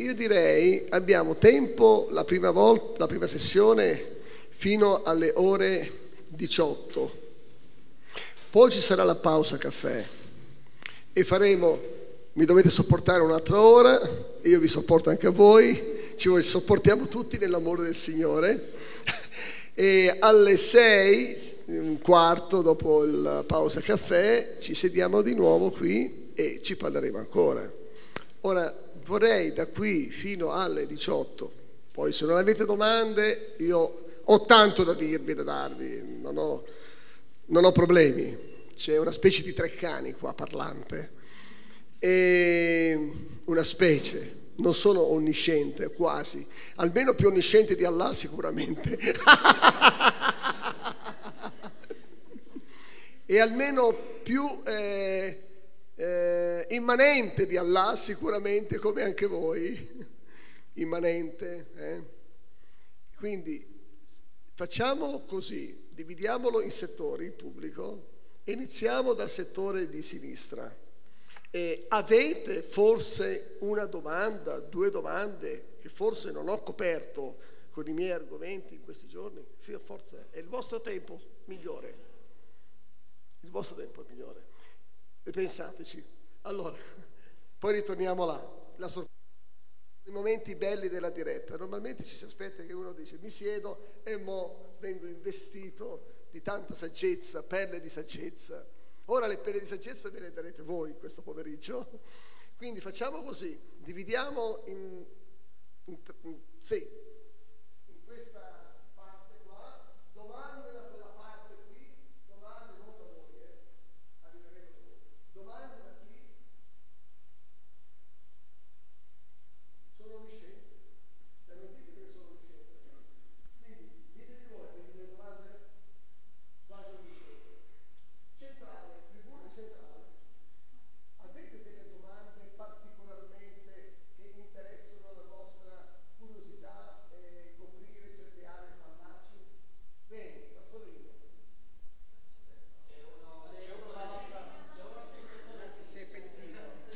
io direi abbiamo tempo la prima volta, la prima sessione fino alle ore 18. Poi ci sarà la pausa caffè e faremo, mi dovete sopportare un'altra ora, io vi sopporto anche a voi, ci sopportiamo tutti nell'amore del Signore. E alle 6, un quarto dopo la pausa caffè, ci sediamo di nuovo qui e ci parleremo ancora. Ora vorrei da qui fino alle 18, poi se non avete domande io ho tanto da dirvi, da darvi, non ho, non ho problemi. C'è una specie di treccani qua parlante, e una specie, non sono onnisciente, quasi, almeno più onnisciente di Allah sicuramente. e almeno più eh, eh, immanente di Allah sicuramente come anche voi, immanente. Eh? Quindi facciamo così, dividiamolo in settori in pubblico iniziamo dal settore di sinistra. E avete forse una domanda, due domande che forse non ho coperto con i miei argomenti in questi giorni? Forza, è il vostro tempo migliore. Il vostro tempo è migliore. E pensateci. Allora, poi ritorniamo là. La sorpresa. I momenti belli della diretta. Normalmente ci si aspetta che uno dice mi siedo e mo vengo investito di tanta saggezza, perle di saggezza. Ora le perle di saggezza me le darete voi questo pomeriggio. Quindi facciamo così, dividiamo in, in, in sì,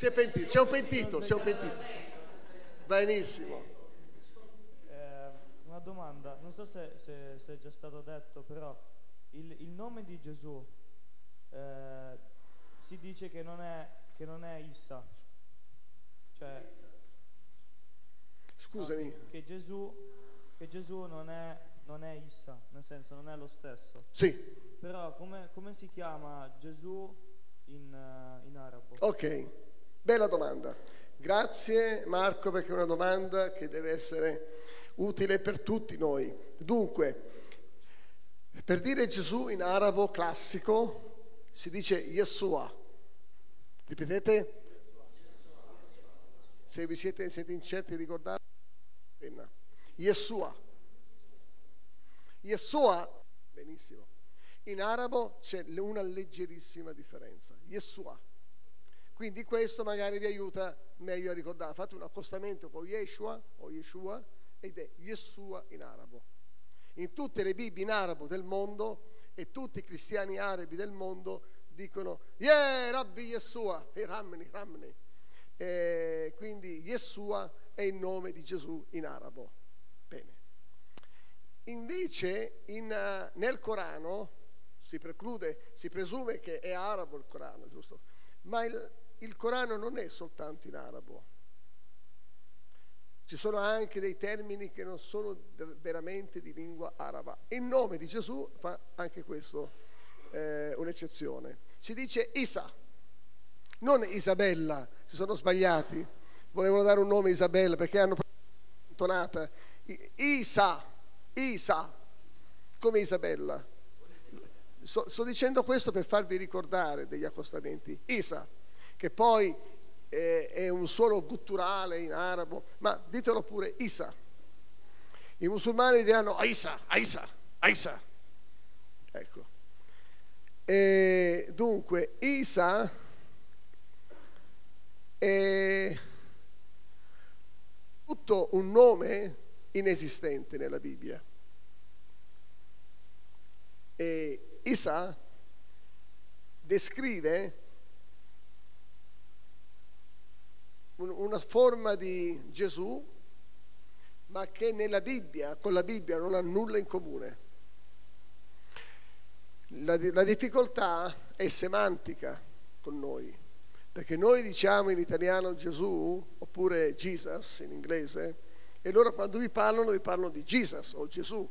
Si è pentito, c'è un pentito, c'è un pentito. Benissimo. Eh, una domanda, non so se, se, se, è già stato detto, però il, il nome di Gesù eh, si dice che non è, che non è Issa. Cioè, Scusami. No, che Gesù, che Gesù non, è, non è Issa, nel senso non è lo stesso. Sì. Però come, come si chiama Gesù in, uh, in arabo? Ok. Bella domanda. Grazie Marco perché è una domanda che deve essere utile per tutti noi. Dunque, per dire Gesù in arabo classico si dice Yeshua. Ripetete? Se vi siete, siete incerti ricordate, penna. Yeshua. Yeshua, benissimo. In arabo c'è una leggerissima differenza. Yeshua. Quindi questo magari vi aiuta meglio a ricordare. Fate un accostamento con Yeshua o Yeshua ed è Yeshua in arabo. In tutte le Bibbie in arabo del mondo e tutti i cristiani arabi del mondo dicono Yeah, Rabbi Yeshua, e Ramni, Ramni. E quindi Yeshua è il nome di Gesù in arabo. Bene. Invece in, uh, nel Corano si preclude, si presume che è arabo il Corano, giusto? Ma il, il Corano non è soltanto in arabo. Ci sono anche dei termini che non sono veramente di lingua araba. Il nome di Gesù fa anche questo eh, un'eccezione. Si dice Isa, non Isabella, si sono sbagliati. Volevano dare un nome a Isabella perché hanno tonata Isa, Isa, come Isabella. So, sto dicendo questo per farvi ricordare degli accostamenti. Isa che poi eh, è un suono gutturale in arabo, ma ditelo pure Isa. I musulmani diranno Aisa, Aisa, Aisa. Ecco. E dunque, Isa è tutto un nome inesistente nella Bibbia. E Isa descrive una forma di Gesù, ma che nella Bibbia, con la Bibbia non ha nulla in comune. La, la difficoltà è semantica con noi, perché noi diciamo in italiano Gesù oppure Jesus in inglese, e loro quando vi parlano vi parlano di Jesus o Gesù.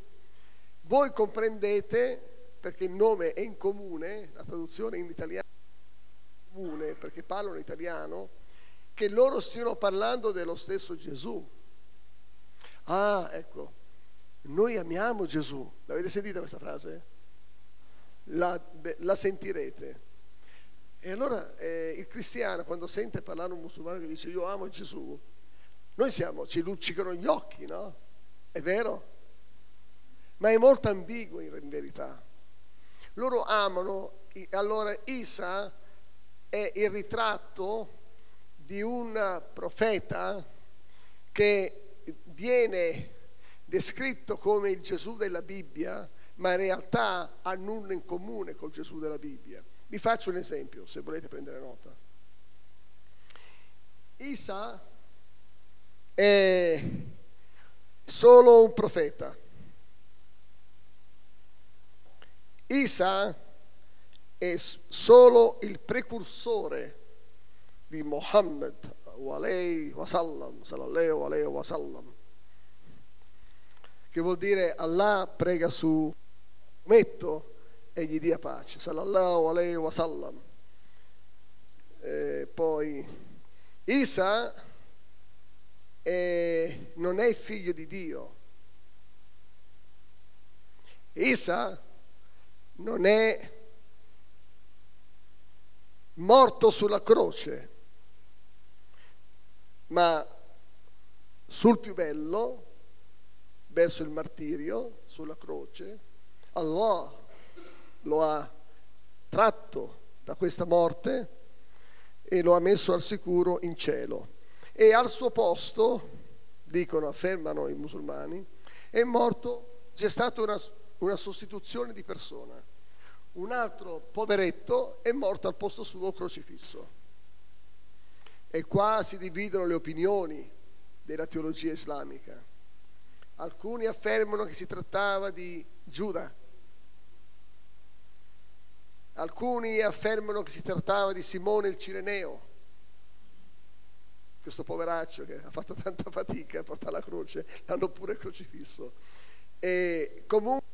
Voi comprendete, perché il nome è in comune, la traduzione in italiano è in comune, perché parlano italiano, che loro stiano parlando dello stesso Gesù. Ah, ecco, noi amiamo Gesù. L'avete sentita questa frase? La, la sentirete. E allora eh, il cristiano quando sente parlare un musulmano che dice io amo Gesù, noi siamo, ci luccicano gli occhi, no? È vero? Ma è molto ambiguo in verità. Loro amano, allora Isa è il ritratto di un profeta che viene descritto come il Gesù della Bibbia, ma in realtà ha nulla in comune col Gesù della Bibbia. Vi faccio un esempio, se volete prendere nota. Isa è solo un profeta. Isa è solo il precursore di Muhammad wasallam, sallallahu alaihi wasallam, che vuol dire Allah prega su Metto e gli dia pace, sallallahu alaihi wasallam. Eh, poi Isa è, non è figlio di Dio. Isa non è morto sulla croce, ma sul più bello, verso il martirio, sulla croce, Allah lo ha tratto da questa morte e lo ha messo al sicuro in cielo. E al suo posto, dicono, affermano i musulmani, è morto, c'è stata una, una sostituzione di persona. Un altro poveretto è morto al posto suo crocifisso. E qua si dividono le opinioni della teologia islamica. Alcuni affermano che si trattava di Giuda, alcuni affermano che si trattava di Simone il Cireneo, questo poveraccio che ha fatto tanta fatica a portare la croce, l'hanno pure crocifisso. E comunque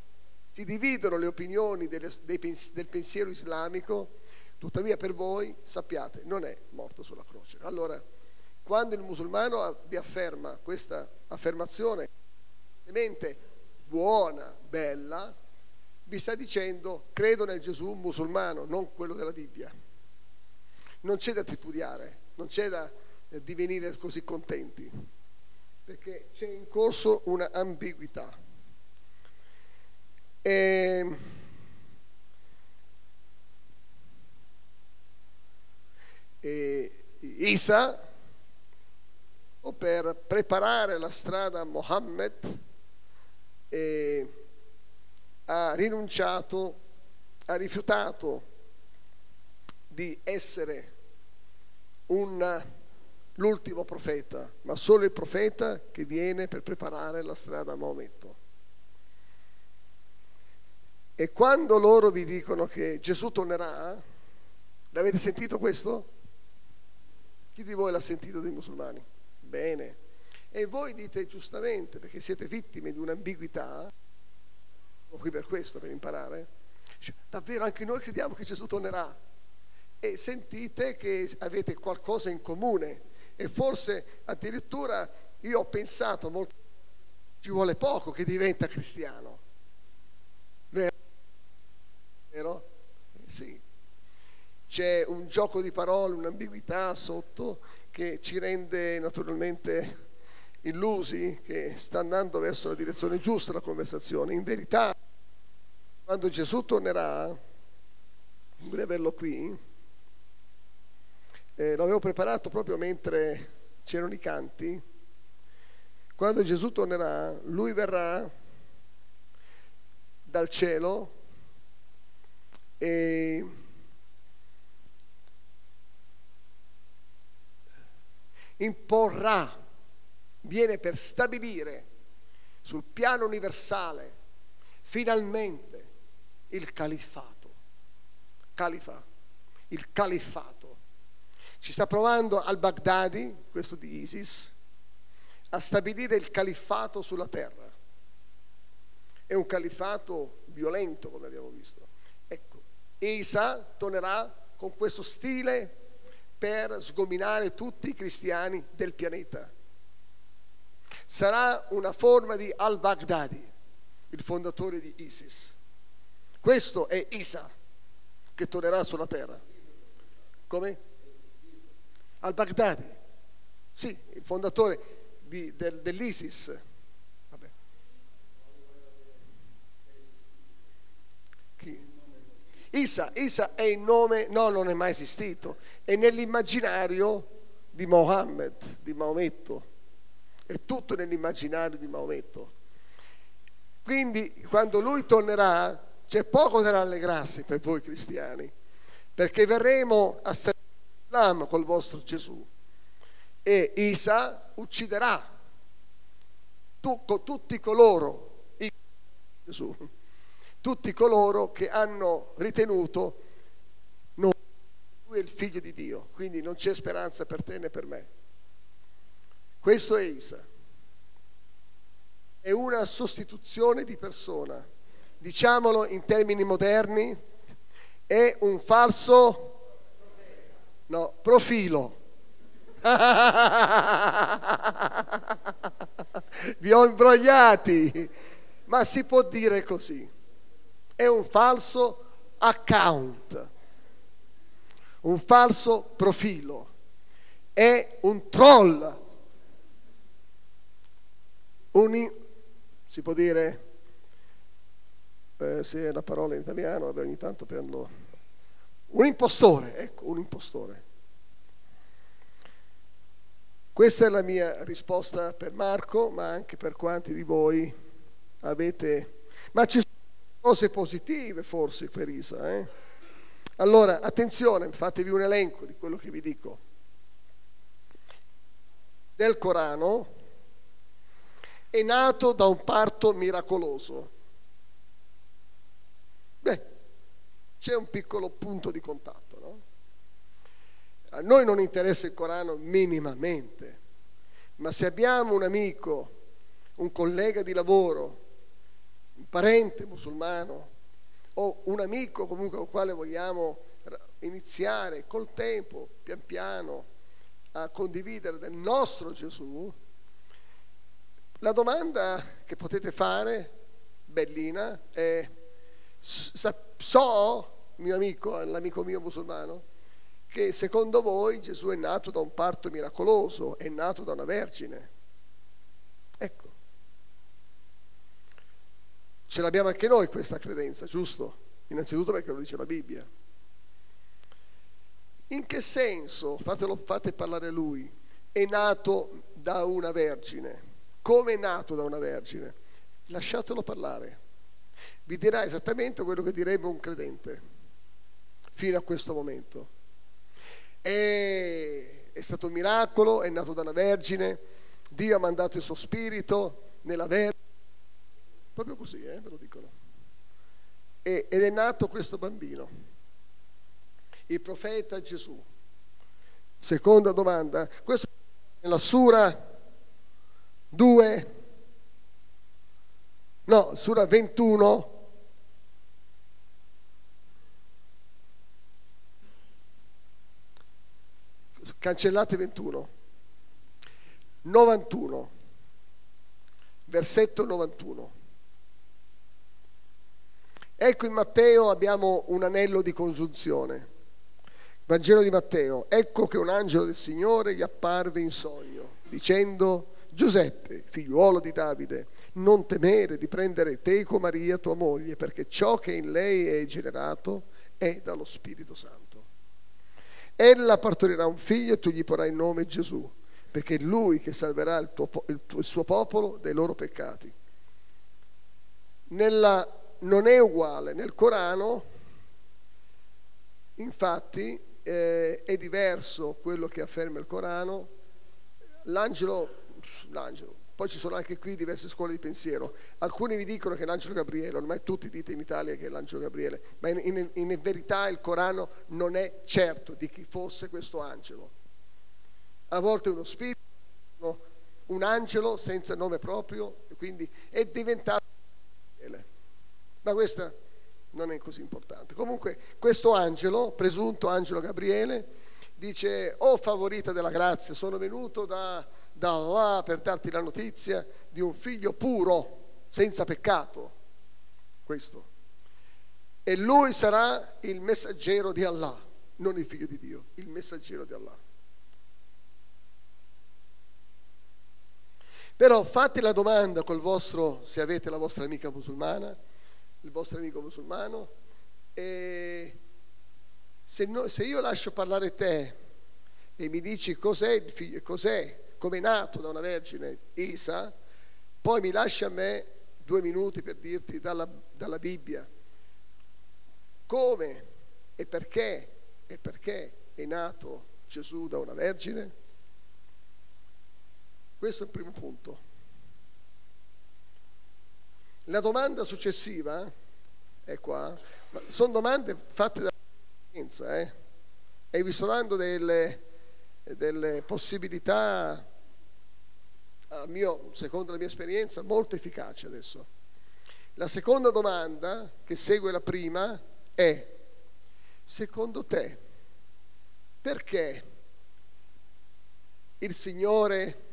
si dividono le opinioni del pensiero islamico Tuttavia per voi, sappiate, non è morto sulla croce. Allora, quando il musulmano vi afferma questa affermazione, buona, bella, vi sta dicendo credo nel Gesù musulmano, non quello della Bibbia. Non c'è da tripudiare, non c'è da eh, divenire così contenti, perché c'è in corso una ambiguità. E ehm, e Isa o per preparare la strada a Mohammed ha rinunciato, ha rifiutato di essere un, l'ultimo profeta, ma solo il profeta che viene per preparare la strada a Maometto. E quando loro vi dicono che Gesù tornerà, l'avete sentito questo? Chi di voi l'ha sentito dei musulmani? Bene. E voi dite giustamente, perché siete vittime di un'ambiguità, sono qui per questo, per imparare, cioè, davvero anche noi crediamo che Gesù tornerà. E sentite che avete qualcosa in comune. E forse addirittura io ho pensato, molto, ci vuole poco che diventa cristiano. Vero? Vero? Sì c'è un gioco di parole, un'ambiguità sotto che ci rende naturalmente illusi che sta andando verso la direzione giusta la conversazione. In verità, quando Gesù tornerà, vorrei averlo qui, eh, l'avevo preparato proprio mentre c'erano i canti, quando Gesù tornerà, lui verrà dal cielo e imporrà, viene per stabilire sul piano universale finalmente il califfato. Califa, il califfato. Ci sta provando al-Baghdadi, questo di ISIS, a stabilire il califfato sulla terra. È un califfato violento, come abbiamo visto. Ecco, Isa tornerà con questo stile per sgominare tutti i cristiani del pianeta. Sarà una forma di al-Baghdadi, il fondatore di ISIS. Questo è Isa che tornerà sulla terra. Come? Al-Baghdadi. Sì, il fondatore di, del, dell'ISIS. Vabbè. Chi? Isa, Isa è il nome, no, non è mai esistito, è nell'immaginario di Mohammed, di Maometto, è tutto nell'immaginario di Maometto. Quindi quando lui tornerà c'è poco da rallegrarsi per voi cristiani, perché verremo a l'Islam col vostro Gesù. E Isa ucciderà tu, tutti coloro, Gesù, tutti coloro che hanno ritenuto no, lui è il figlio di Dio, quindi non c'è speranza per te né per me. Questo è Isa. È una sostituzione di persona. Diciamolo in termini moderni, è un falso no, profilo Vi ho imbrogliati, ma si può dire così. È un falso account, un falso profilo, è un troll, un, si può dire, eh, se è la parola in italiano, vabbè, ogni tanto prendo, un impostore, ecco, un impostore. Questa è la mia risposta per Marco, ma anche per quanti di voi avete... Ma ci sono cose positive forse per Isa. Eh? Allora, attenzione, fatevi un elenco di quello che vi dico. Del Corano è nato da un parto miracoloso. Beh, c'è un piccolo punto di contatto. A noi non interessa il Corano minimamente, ma se abbiamo un amico, un collega di lavoro, un parente musulmano o un amico comunque con il quale vogliamo iniziare col tempo, pian piano, a condividere del nostro Gesù, la domanda che potete fare, bellina, è so, mio amico, l'amico mio musulmano, che secondo voi Gesù è nato da un parto miracoloso, è nato da una vergine. Ecco. Ce l'abbiamo anche noi questa credenza, giusto? Innanzitutto perché lo dice la Bibbia. In che senso, fatelo, fate parlare lui, è nato da una vergine? Come è nato da una vergine? Lasciatelo parlare. Vi dirà esattamente quello che direbbe un credente fino a questo momento. E è stato un miracolo, è nato da una vergine, Dio ha mandato il suo spirito nella vergine, proprio così, eh, ve lo dicono. E, ed è nato questo bambino, il profeta Gesù. Seconda domanda, questo nella Sura 2, no, Sura 21, cancellate 21, 91, versetto 91. Ecco in Matteo abbiamo un anello di congiunzione. Vangelo di Matteo, ecco che un angelo del Signore gli apparve in sogno, dicendo, Giuseppe, figliuolo di Davide, non temere di prendere teco Maria, tua moglie, perché ciò che in lei è generato è dallo Spirito Santo. Ella partorirà un figlio e tu gli porrai il nome Gesù, perché è lui che salverà il, tuo, il, tuo, il suo popolo dai loro peccati. Nella, non è uguale, nel Corano infatti eh, è diverso quello che afferma il Corano l'angelo, l'angelo, poi ci sono anche qui diverse scuole di pensiero. Alcuni vi dicono che è l'angelo Gabriele, ormai tutti dite in Italia che è l'angelo Gabriele, ma in, in, in verità il Corano non è certo di chi fosse questo angelo. A volte uno spirito, un angelo senza nome proprio, quindi è diventato ma questa non è così importante. Comunque questo angelo, presunto angelo Gabriele, dice, oh favorita della grazia, sono venuto da da Allah per darti la notizia di un figlio puro, senza peccato. Questo. E lui sarà il messaggero di Allah, non il figlio di Dio, il messaggero di Allah. Però fate la domanda col vostro, se avete la vostra amica musulmana, il vostro amico musulmano, e se, no, se io lascio parlare te e mi dici cos'è cos'è come è nato da una vergine Isa, poi mi lascia a me due minuti per dirti dalla, dalla Bibbia come e perché e perché è nato Gesù da una vergine. Questo è il primo punto. La domanda successiva è qua, sono domande fatte dalla scienza, eh? e vi sto dando delle, delle possibilità mio, secondo la mia esperienza, molto efficace adesso. La seconda domanda, che segue la prima, è, secondo te, perché il Signore,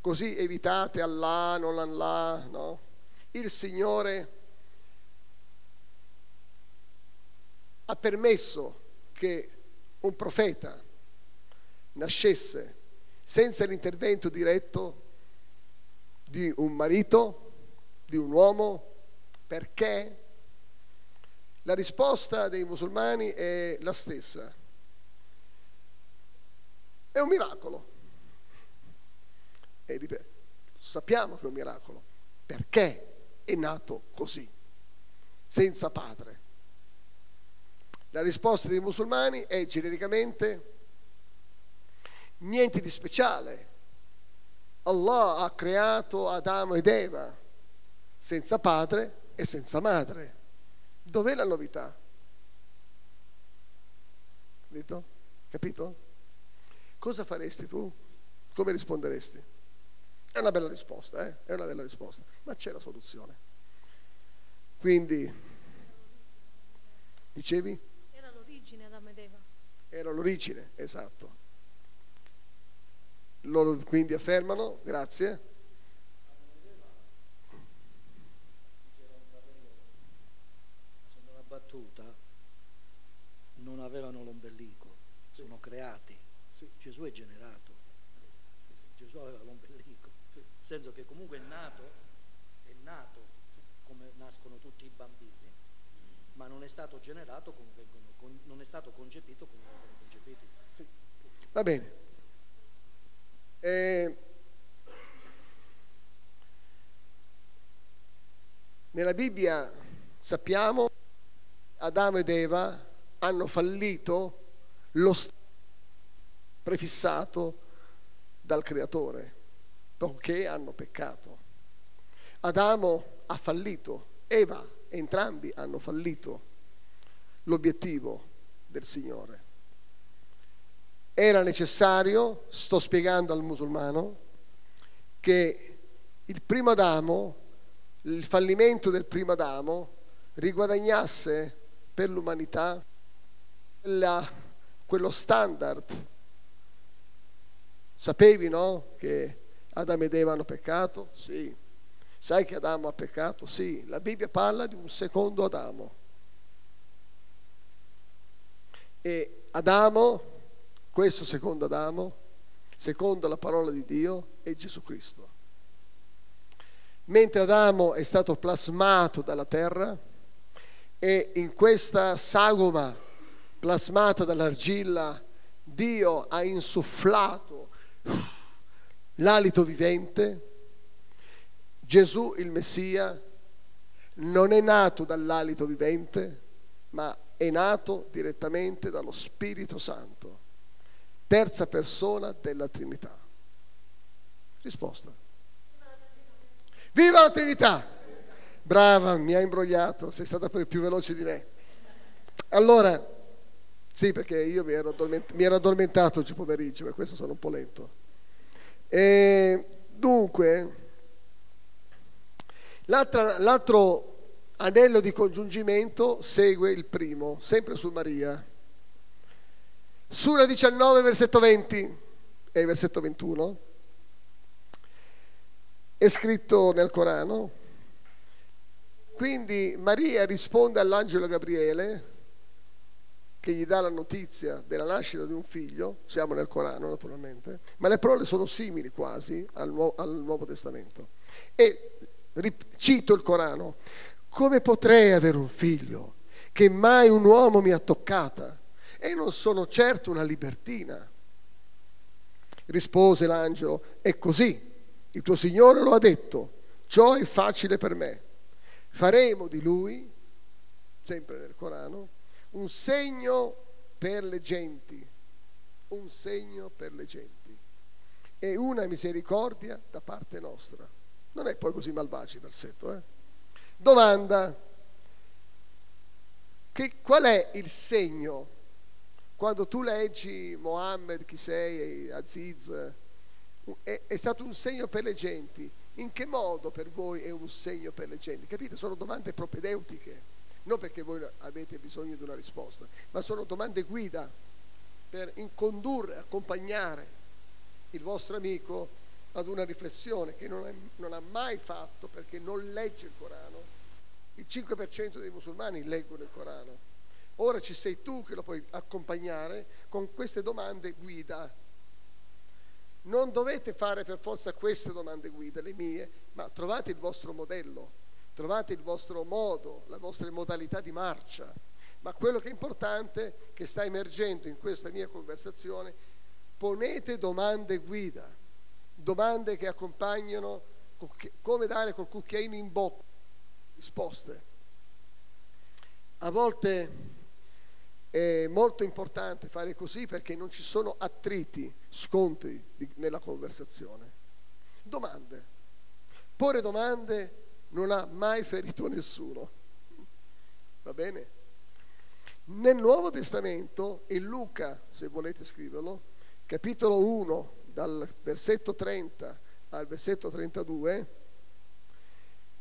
così evitate Allah, non Allah, no? Il Signore ha permesso che un profeta nascesse senza l'intervento diretto di un marito, di un uomo. Perché? La risposta dei musulmani è la stessa. È un miracolo. E ripeto, sappiamo che è un miracolo. Perché è nato così, senza padre? La risposta dei musulmani è genericamente niente di speciale, Allah ha creato Adamo ed Eva senza padre e senza madre. Dov'è la novità? Capito? Capito? Cosa faresti tu? Come risponderesti? È una bella risposta, eh? È una bella risposta, ma c'è la soluzione. Quindi, dicevi? Era l'origine Adamo ed Eva. Era l'origine, esatto. Loro quindi affermano, grazie. Facendo una battuta, non avevano l'ombelico, sì. sono creati. Sì. Gesù è generato. Sì, Gesù aveva l'ombelico. Nel senso che comunque è nato, è nato come nascono tutti i bambini, ma non è stato generato come vengono, non è stato concepito come vengono concepiti. Va bene. Eh, nella Bibbia sappiamo Adamo ed Eva hanno fallito lo stato prefissato dal Creatore, poiché hanno peccato. Adamo ha fallito, Eva, entrambi hanno fallito l'obiettivo del Signore. Era necessario, sto spiegando al musulmano, che il primo Adamo, il fallimento del primo Adamo, riguadagnasse per l'umanità la, quello standard. Sapevi, no? Che Adamo ed Eva hanno peccato? Sì. Sai che Adamo ha peccato? Sì. La Bibbia parla di un secondo Adamo. E Adamo questo secondo Adamo, secondo la parola di Dio, è Gesù Cristo. Mentre Adamo è stato plasmato dalla terra e in questa sagoma plasmata dall'argilla Dio ha insufflato l'alito vivente, Gesù il Messia non è nato dall'alito vivente, ma è nato direttamente dallo Spirito Santo terza persona della Trinità. Risposta. Viva la Trinità! Brava, mi ha imbrogliato, sei stata più veloce di me. Allora, sì, perché io mi ero, addorment- mi ero addormentato oggi pomeriggio, per questo sono un po' lento. E dunque, l'altro anello di congiungimento segue il primo, sempre su Maria. Sura 19, versetto 20 e versetto 21, è scritto nel Corano. Quindi Maria risponde all'angelo Gabriele che gli dà la notizia della nascita di un figlio, siamo nel Corano naturalmente, ma le parole sono simili quasi al, Nuovo, al Nuovo Testamento. E cito il Corano, come potrei avere un figlio che mai un uomo mi ha toccata? e non sono certo una libertina. Rispose l'angelo, è così, il tuo Signore lo ha detto, ciò è facile per me. Faremo di lui, sempre nel Corano, un segno per le genti, un segno per le genti e una misericordia da parte nostra. Non è poi così malvagio il versetto. Eh? Domanda, che, qual è il segno quando tu leggi Mohammed, chi sei, Aziz, è, è stato un segno per le genti. In che modo per voi è un segno per le genti? Capite? Sono domande propedeutiche, non perché voi avete bisogno di una risposta, ma sono domande guida per incondurre, accompagnare il vostro amico ad una riflessione che non, è, non ha mai fatto perché non legge il Corano. Il 5% dei musulmani leggono il Corano Ora ci sei tu che lo puoi accompagnare con queste domande guida. Non dovete fare per forza queste domande guida, le mie, ma trovate il vostro modello, trovate il vostro modo, le vostre modalità di marcia. Ma quello che è importante, che sta emergendo in questa mia conversazione, ponete domande guida, domande che accompagnano, come dare col cucchiaino in bocca, risposte. A volte è molto importante fare così perché non ci sono attriti, scontri nella conversazione. Domande. Porre domande non ha mai ferito nessuno. Va bene? Nel Nuovo Testamento, in Luca, se volete scriverlo, capitolo 1, dal versetto 30 al versetto 32,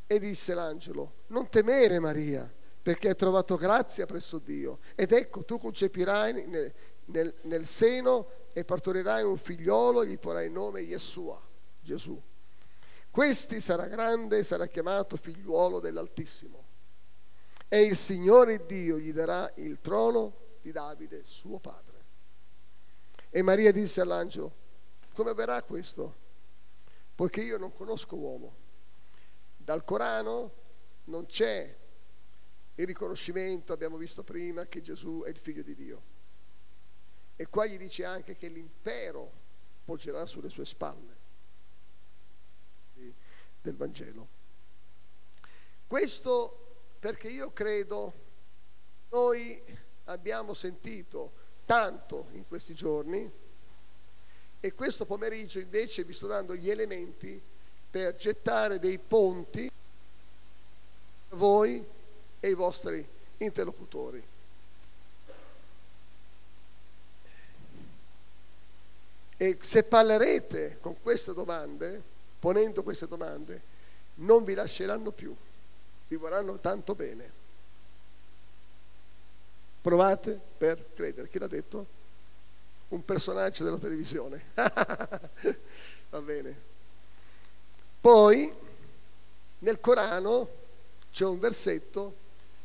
e disse l'angelo, non temere Maria, perché hai trovato grazia presso Dio. Ed ecco, tu concepirai nel, nel, nel seno e partorirai un figliolo e gli porrai il nome Yeshua, Gesù. Questi sarà grande e sarà chiamato figliuolo dell'Altissimo. E il Signore Dio gli darà il trono di Davide, suo padre. E Maria disse all'angelo, come avverrà questo? Poiché io non conosco uomo. Dal Corano non c'è il riconoscimento, abbiamo visto prima, che Gesù è il figlio di Dio. E qua gli dice anche che l'impero poggerà sulle sue spalle del Vangelo. Questo perché io credo noi abbiamo sentito tanto in questi giorni e questo pomeriggio invece vi sto dando gli elementi per gettare dei ponti voi e i vostri interlocutori. E se parlerete con queste domande, ponendo queste domande, non vi lasceranno più, vi vorranno tanto bene. Provate per credere. Chi l'ha detto? Un personaggio della televisione. Va bene. Poi nel Corano c'è un versetto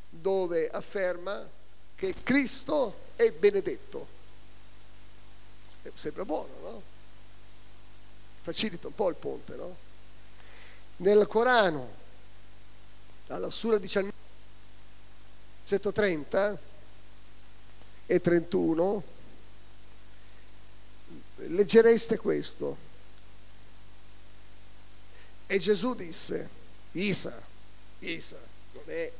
dove afferma che Cristo è benedetto. Sembra buono, no? Facilita un po' il ponte, no? Nel Corano, alla Sura 19, 130 e 31, leggereste questo. E Gesù disse, Isa, Isa, non è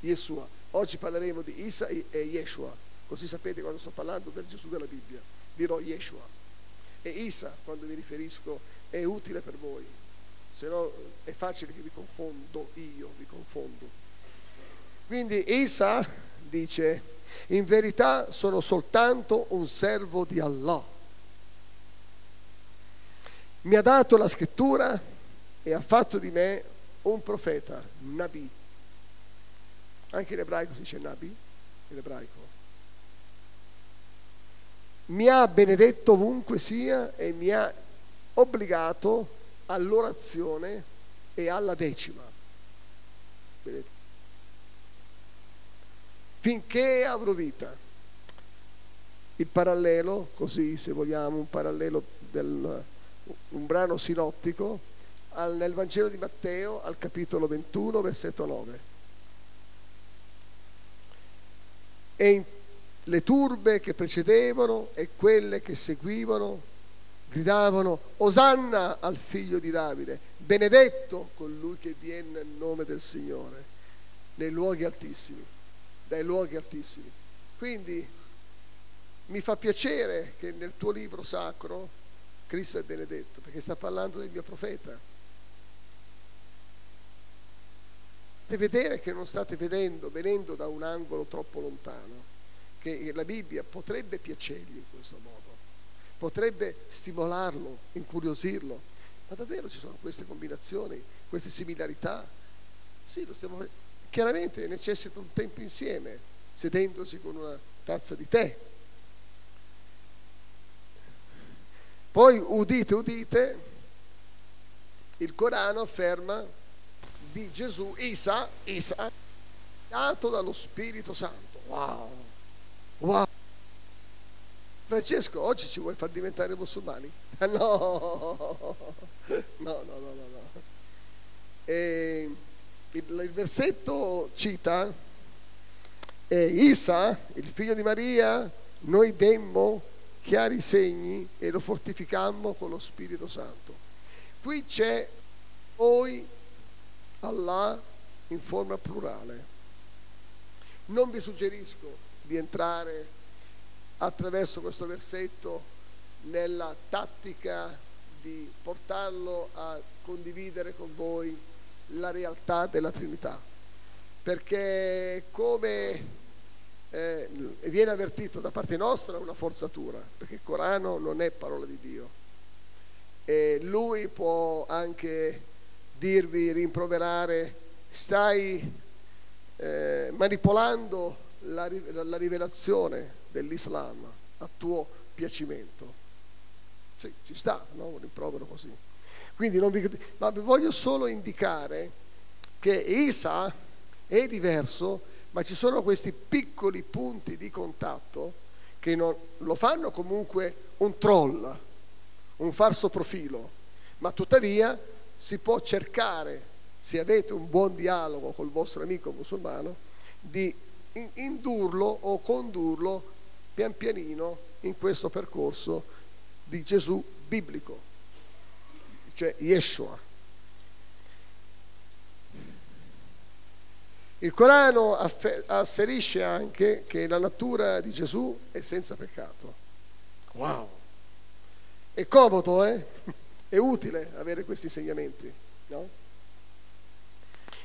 Yeshua. Oggi parleremo di Isa e Yeshua, così sapete quando sto parlando del Gesù della Bibbia, dirò Yeshua. E Isa, quando mi riferisco è utile per voi, se no è facile che vi confondo io, vi confondo. Quindi Isa dice, in verità sono soltanto un servo di Allah. Mi ha dato la scrittura e ha fatto di me un profeta, Nabi. Anche in ebraico si dice Nabi, in ebraico. Mi ha benedetto ovunque sia e mi ha obbligato all'orazione e alla decima. Vedete? Finché avrò vita. Il parallelo, così se vogliamo, un parallelo del un brano sinottico al, nel Vangelo di Matteo al capitolo 21, versetto 9. E in, le turbe che precedevano e quelle che seguivano gridavano Osanna al figlio di Davide, benedetto colui che viene nel nome del Signore, nei luoghi altissimi, dai luoghi altissimi. Quindi mi fa piacere che nel tuo libro sacro Cristo è benedetto, perché sta parlando del mio profeta. Deve vedere che non state vedendo, venendo da un angolo troppo lontano, che la Bibbia potrebbe piacergli in questo modo potrebbe stimolarlo, incuriosirlo. Ma davvero ci sono queste combinazioni, queste similarità? Sì, lo stiamo Chiaramente necessita un tempo insieme, sedendosi con una tazza di tè. Poi udite, udite, il Corano afferma di Gesù, Isa, Isa, dato dallo Spirito Santo. Wow, wow. Francesco, oggi ci vuoi far diventare musulmani? no, no, no, no, no. E il, il versetto cita, e Isa, il figlio di Maria, noi demmo chiari segni e lo fortificammo con lo Spirito Santo. Qui c'è poi Allah in forma plurale. Non vi suggerisco di entrare attraverso questo versetto nella tattica di portarlo a condividere con voi la realtà della Trinità, perché come eh, viene avvertito da parte nostra una forzatura, perché il Corano non è parola di Dio. E lui può anche dirvi, rimproverare, stai eh, manipolando la, la rivelazione dell'Islam a tuo piacimento. Sì, ci sta, no? Un rimprovero così. Quindi non vi... Ma vi voglio solo indicare che Isa è diverso, ma ci sono questi piccoli punti di contatto che non, lo fanno comunque un troll, un falso profilo, ma tuttavia si può cercare, se avete un buon dialogo col vostro amico musulmano, di indurlo o condurlo pian pianino in questo percorso di Gesù biblico, cioè Yeshua. Il Corano asserisce anche che la natura di Gesù è senza peccato. Wow! È comodo, eh? È utile avere questi insegnamenti, no?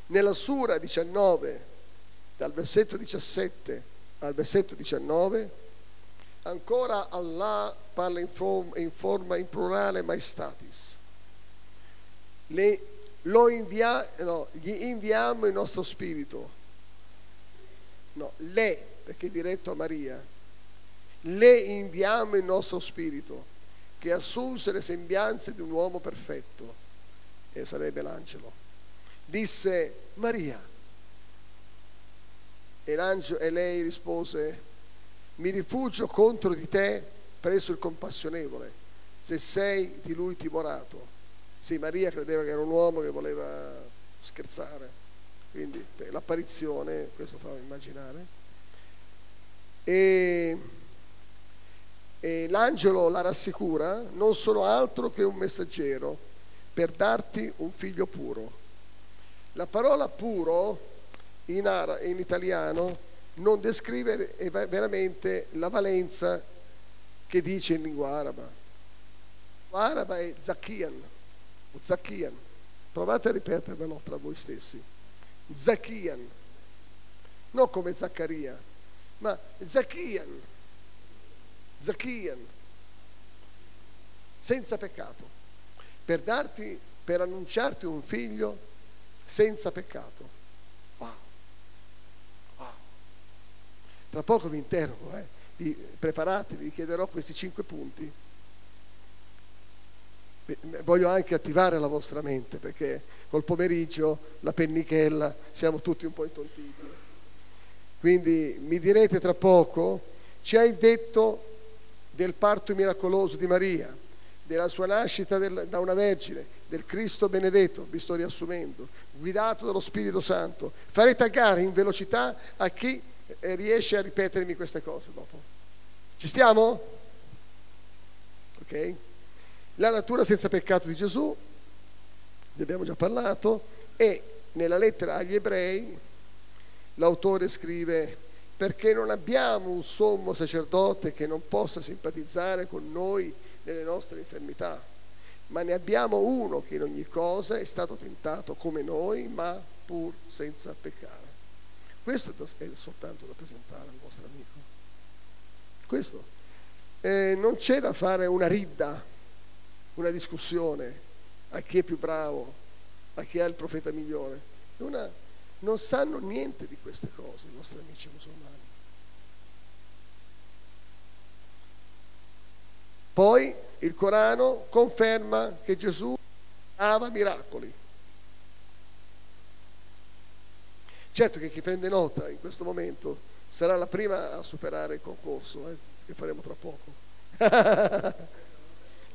Nella Sura 19, dal versetto 17 al versetto 19, Ancora Allah parla in forma, in, forma, in plurale maestatis. Le, invia, no, gli inviamo il nostro spirito. No, le, perché è diretto a Maria. Le inviamo il nostro spirito, che assunse le sembianze di un uomo perfetto, e sarebbe l'angelo. Disse Maria. E, e lei rispose, mi rifugio contro di te presso il compassionevole, se sei di lui timorato. Sì, Maria credeva che era un uomo che voleva scherzare, quindi l'apparizione, questo fa immaginare. E, e l'angelo la rassicura, non sono altro che un messaggero per darti un figlio puro. La parola puro in, ara, in italiano non descrive veramente la valenza che dice in lingua araba. araba è Zacchian, Zacchian. Provate a ripetervelo tra voi stessi. Zacchian, non come Zaccaria, ma Zacchian, Zacchian, senza peccato, per darti, per annunciarti un figlio senza peccato. Wow, wow. Tra poco vi interrogo, eh? vi, preparatevi, vi chiederò questi cinque punti voglio anche attivare la vostra mente perché col pomeriggio, la pennichella, siamo tutti un po' intontiti. Quindi mi direte tra poco, ci hai detto del parto miracoloso di Maria, della sua nascita del, da una vergine, del Cristo benedetto, vi sto riassumendo, guidato dallo Spirito Santo. Farete a gara in velocità a chi eh, riesce a ripetermi queste cose dopo. Ci stiamo? Ok? La natura senza peccato di Gesù, ne abbiamo già parlato, e nella lettera agli ebrei l'autore scrive perché non abbiamo un sommo sacerdote che non possa simpatizzare con noi nelle nostre infermità, ma ne abbiamo uno che in ogni cosa è stato tentato come noi, ma pur senza peccare. Questo è soltanto da presentare al vostro amico. Questo. Eh, non c'è da fare una ridda una discussione a chi è più bravo, a chi è il profeta migliore. Una, non sanno niente di queste cose i nostri amici musulmani. Poi il Corano conferma che Gesù ama miracoli. Certo che chi prende nota in questo momento sarà la prima a superare il concorso, eh, che faremo tra poco.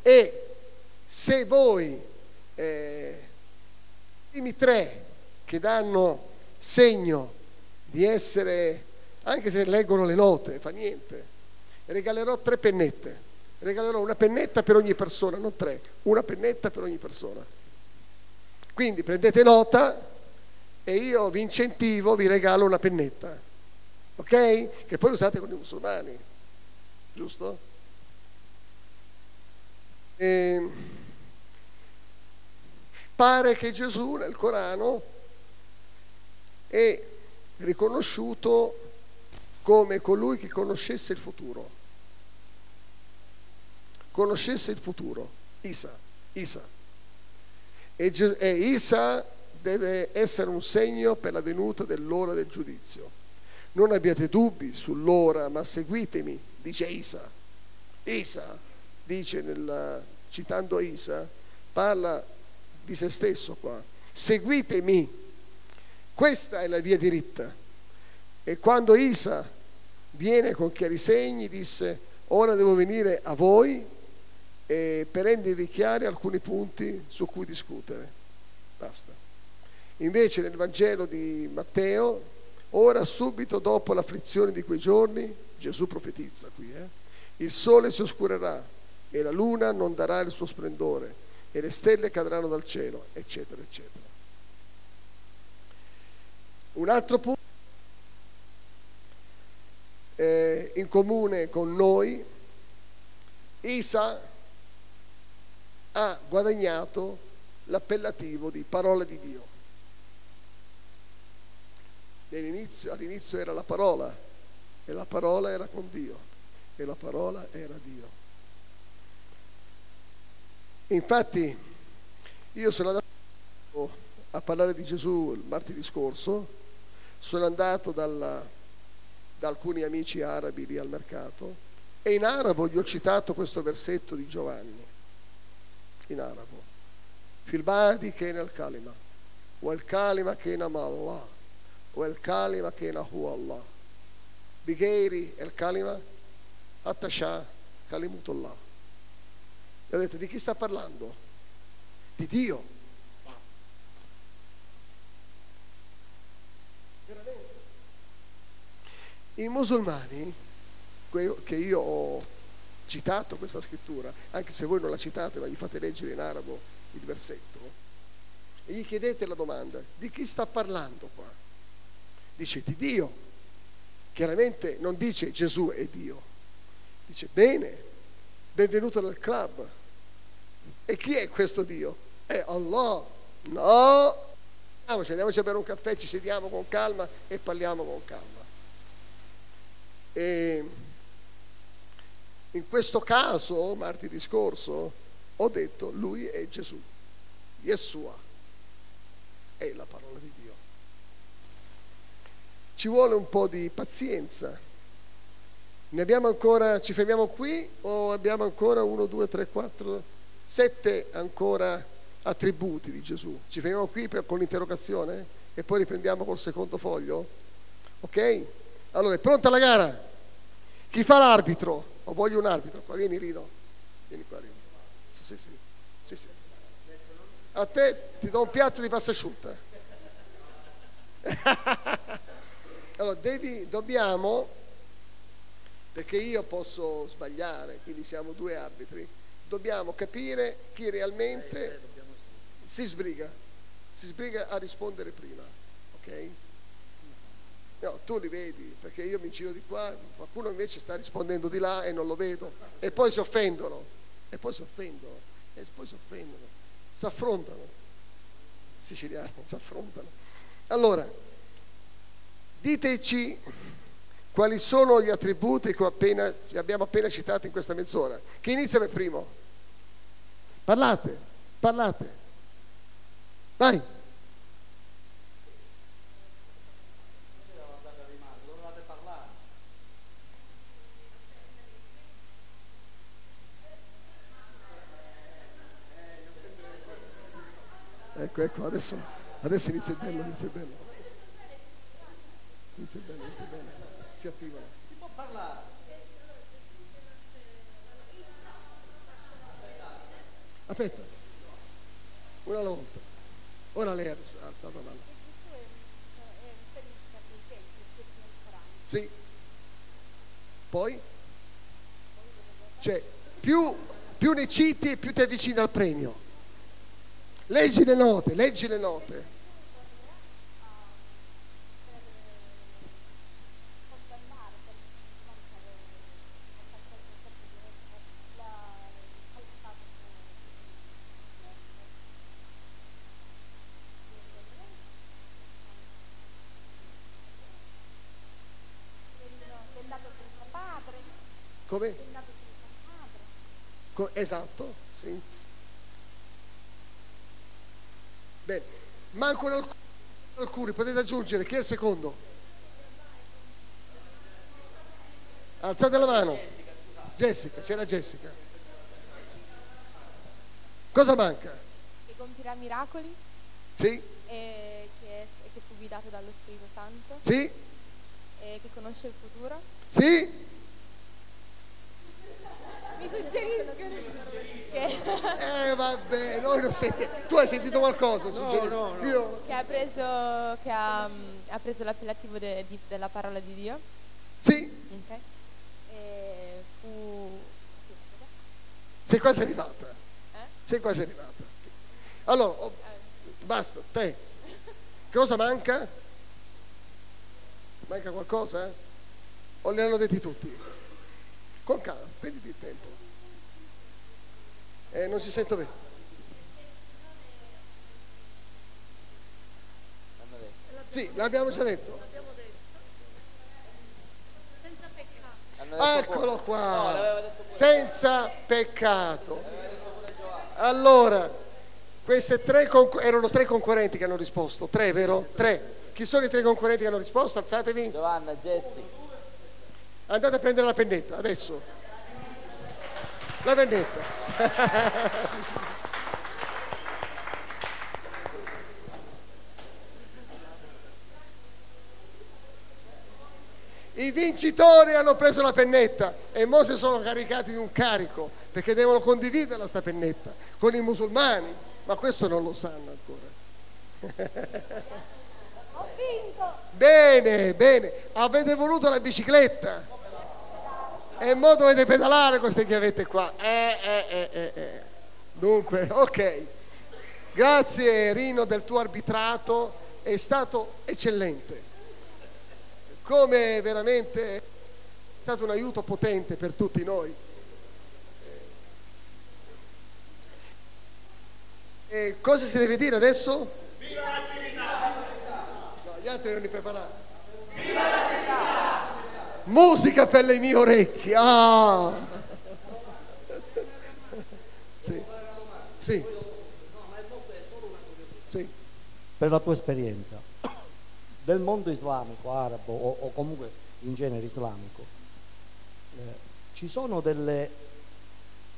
e se voi, eh, i primi tre che danno segno di essere, anche se leggono le note, fa niente, regalerò tre pennette, regalerò una pennetta per ogni persona, non tre, una pennetta per ogni persona. Quindi prendete nota e io vi incentivo, vi regalo una pennetta, ok? Che poi usate con i musulmani, giusto? E pare che Gesù nel Corano è riconosciuto come colui che conoscesse il futuro. Conoscesse il futuro, Isa, Isa. E, e Isa deve essere un segno per la venuta dell'ora del giudizio. Non abbiate dubbi sull'ora, ma seguitemi, dice Isa. Isa dice nel, citando Isa, parla di se stesso qua. Seguitemi, questa è la via diritta. E quando Isa viene con chiari segni, disse, ora devo venire a voi e per rendervi chiari alcuni punti su cui discutere. Basta. Invece nel Vangelo di Matteo, ora subito dopo l'afflizione di quei giorni, Gesù profetizza qui, eh, il sole si oscurerà e la luna non darà il suo splendore e le stelle cadranno dal cielo, eccetera, eccetera. Un altro punto eh, in comune con noi, Isa ha guadagnato l'appellativo di parola di Dio. All'inizio, era la parola e la parola era con Dio e la parola era Dio. Infatti io sono andato a parlare di Gesù il martedì scorso, sono andato dalla, da alcuni amici arabi lì al mercato e in arabo gli ho citato questo versetto di Giovanni, in arabo. Filbadi che nel kalima, il kalima che nama Allah, che hu Allah. Bigheiri el kalima, attasha kalimutullah. E ho detto, di chi sta parlando? Di Dio. Veramente. I musulmani, che io ho citato questa scrittura, anche se voi non la citate, ma gli fate leggere in arabo il versetto, e gli chiedete la domanda, di chi sta parlando qua? Dice di Dio. Chiaramente non dice Gesù è Dio. Dice bene, benvenuto nel club E chi è questo Dio? È Allah. No. Andiamoci, andiamoci a bere un caffè, ci sediamo con calma e parliamo con calma. E in questo caso, martedì scorso, ho detto lui è Gesù, Yeshua, è la parola di Dio. Ci vuole un po' di pazienza. Ne abbiamo ancora, ci fermiamo qui o abbiamo ancora uno, due, tre, quattro, sette ancora attributi di Gesù? Ci fermiamo qui per, con l'interrogazione e poi riprendiamo col secondo foglio? Ok? Allora, è pronta la gara? Chi fa l'arbitro? O voglio un arbitro? Qua vieni Rino. Vieni qua Rino. Sì, sì, sì, sì. A te ti do un piatto di pasta asciutta. allora, devi, dobbiamo, perché io posso sbagliare, quindi siamo due arbitri, dobbiamo capire chi realmente si sbriga, si sbriga a rispondere prima, ok? No, tu li vedi, perché io mi giro di qua, qualcuno invece sta rispondendo di là e non lo vedo, e poi si offendono, e poi si offendono, e poi si offendono, si affrontano, siciliano, si affrontano. Allora, diteci quali sono gli attributi che appena, abbiamo appena citato in questa mezz'ora. Chi inizia per primo? Parlate, parlate. Vai. Ecco, ecco, adesso, adesso inizia il bello, inizia il bello. Bello, inizia il bello. Si attivano. Si può parlare. Aspetta, una alla volta. Ora lei ha alzato la mano. Sì. Poi? Cioè, più, più ne citi, più ti avvicini al premio. Leggi le note, leggi le note. Come? Co- esatto, sì. Bene, mancano alc- alcuni, potete aggiungere, chi è il secondo? Alzate la mano. Jessica, c'era Jessica. Cosa manca? che compirà miracoli Sì? e che, che fu guidato dallo Spirito Santo Sì? e che conosce il futuro. Sì? Mi suggeriscono che, Eh vabbè, noi non sentiamo. Tu hai sentito qualcosa? suggerisco? Io? che ha preso, che ha, ha preso l'appellativo de- di- della parola di Dio. Sì? ok? E fu... sì, Sei quasi arrivata. eh? Sei quasi arrivata. Allora, oh, basta, te. Cosa manca? Manca qualcosa? O li hanno detti tutti? Con calma, prenditi il tempo. Eh, non si sento bene. Sì, l'abbiamo già detto. Senza peccato. Detto Eccolo qua. Senza peccato. Allora, queste tre conc- erano tre concorrenti che hanno risposto. Tre, vero? Tre. Chi sono i tre concorrenti che hanno risposto? Alzatevi. Giovanna, Jessica. Andate a prendere la pennetta, adesso. La pennetta. I vincitori hanno preso la pennetta e mo si sono caricati di un carico perché devono condividerla sta pennetta con i musulmani, ma questo non lo sanno ancora. Ho vinto! Bene, bene, avete voluto la bicicletta e mo dovete pedalare queste chiavette qua. Eh, eh, eh, eh, eh. Dunque, ok. Grazie Rino del tuo arbitrato, è stato eccellente. Come veramente è stato un aiuto potente per tutti noi. E cosa si deve dire adesso? Viva l'attività! No, gli altri non li preparati. Viva l'attività! Musica per le mie orecchie. Ah! Sì. Sì. Sì. Per la tua esperienza del mondo islamico, arabo o, o comunque in genere islamico, eh, ci sono delle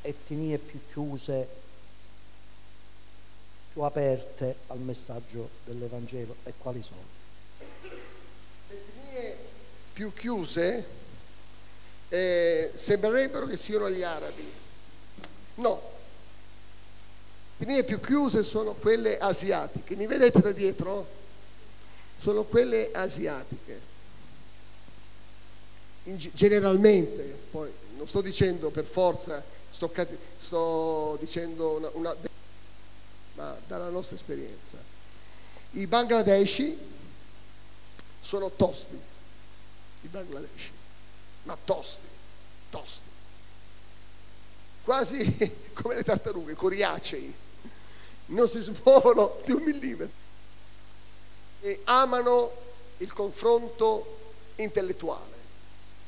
etnie più chiuse, più aperte al messaggio dell'Evangelo e quali sono? etnie più chiuse eh, sembrerebbero che siano gli arabi. No. Le etnie più chiuse sono quelle asiatiche. Mi vedete da dietro? Sono quelle asiatiche. In ge- generalmente, poi non sto dicendo per forza, sto, sto dicendo una, una- ma dalla nostra esperienza. I bangladeshi sono tosti, i bangladeshi, ma tosti, tosti, quasi come le tartarughe, coriacei, non si smuovono di un millimetro e amano il confronto intellettuale,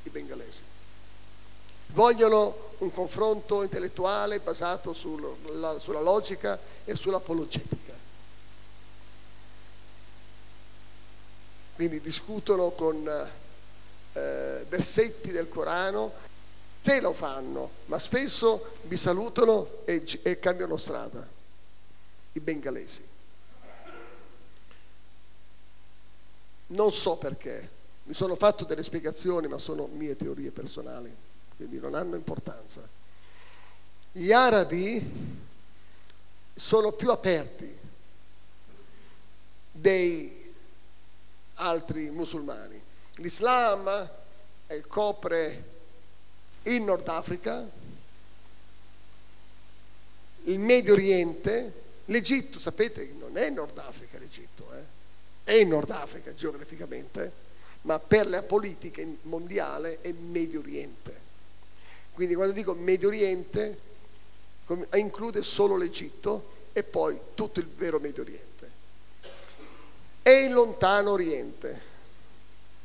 i bengalesi. Vogliono un confronto intellettuale basato sulla, sulla logica e sull'apologetica. quindi discutono con eh, versetti del Corano, se lo fanno, ma spesso vi salutano e, e cambiano strada, i bengalesi. Non so perché, mi sono fatto delle spiegazioni, ma sono mie teorie personali, quindi non hanno importanza. Gli arabi sono più aperti dei altri musulmani. L'Islam eh, copre il Nord Africa, il Medio Oriente, l'Egitto, sapete non è Nord Africa l'Egitto, eh? è il Nord Africa geograficamente, ma per la politica mondiale è Medio Oriente. Quindi quando dico Medio Oriente include solo l'Egitto e poi tutto il vero Medio Oriente e il lontano Oriente.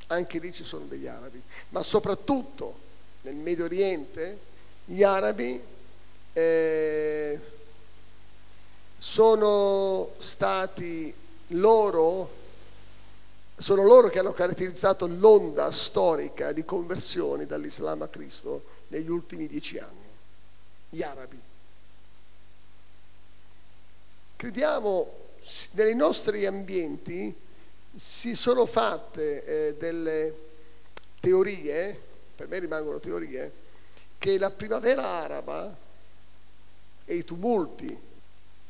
Anche lì ci sono degli arabi, ma soprattutto nel Medio Oriente gli arabi eh, sono stati loro, sono loro che hanno caratterizzato l'onda storica di conversioni dall'Islam a Cristo negli ultimi dieci anni, gli arabi. Crediamo nei nostri ambienti si sono fatte eh, delle teorie, per me rimangono teorie, che la primavera araba e i tumulti,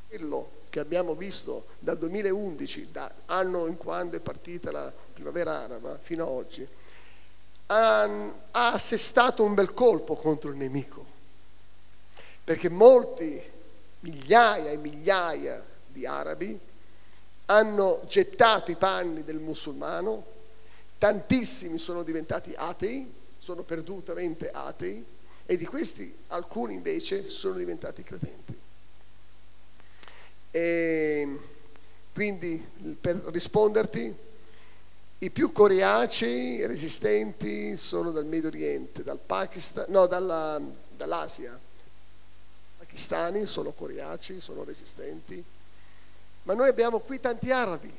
quello che abbiamo visto dal 2011, da anno in quando è partita la primavera araba fino ad oggi, ha, ha assestato un bel colpo contro il nemico, perché molti, migliaia e migliaia di arabi hanno gettato i panni del musulmano, tantissimi sono diventati atei, sono perdutamente atei e di questi alcuni invece sono diventati credenti. E quindi per risponderti, i più coriacei resistenti sono dal Medio Oriente, dal Pakistan, no, dalla, dall'Asia. I pakistani sono coriacei, sono resistenti, ma noi abbiamo qui tanti arabi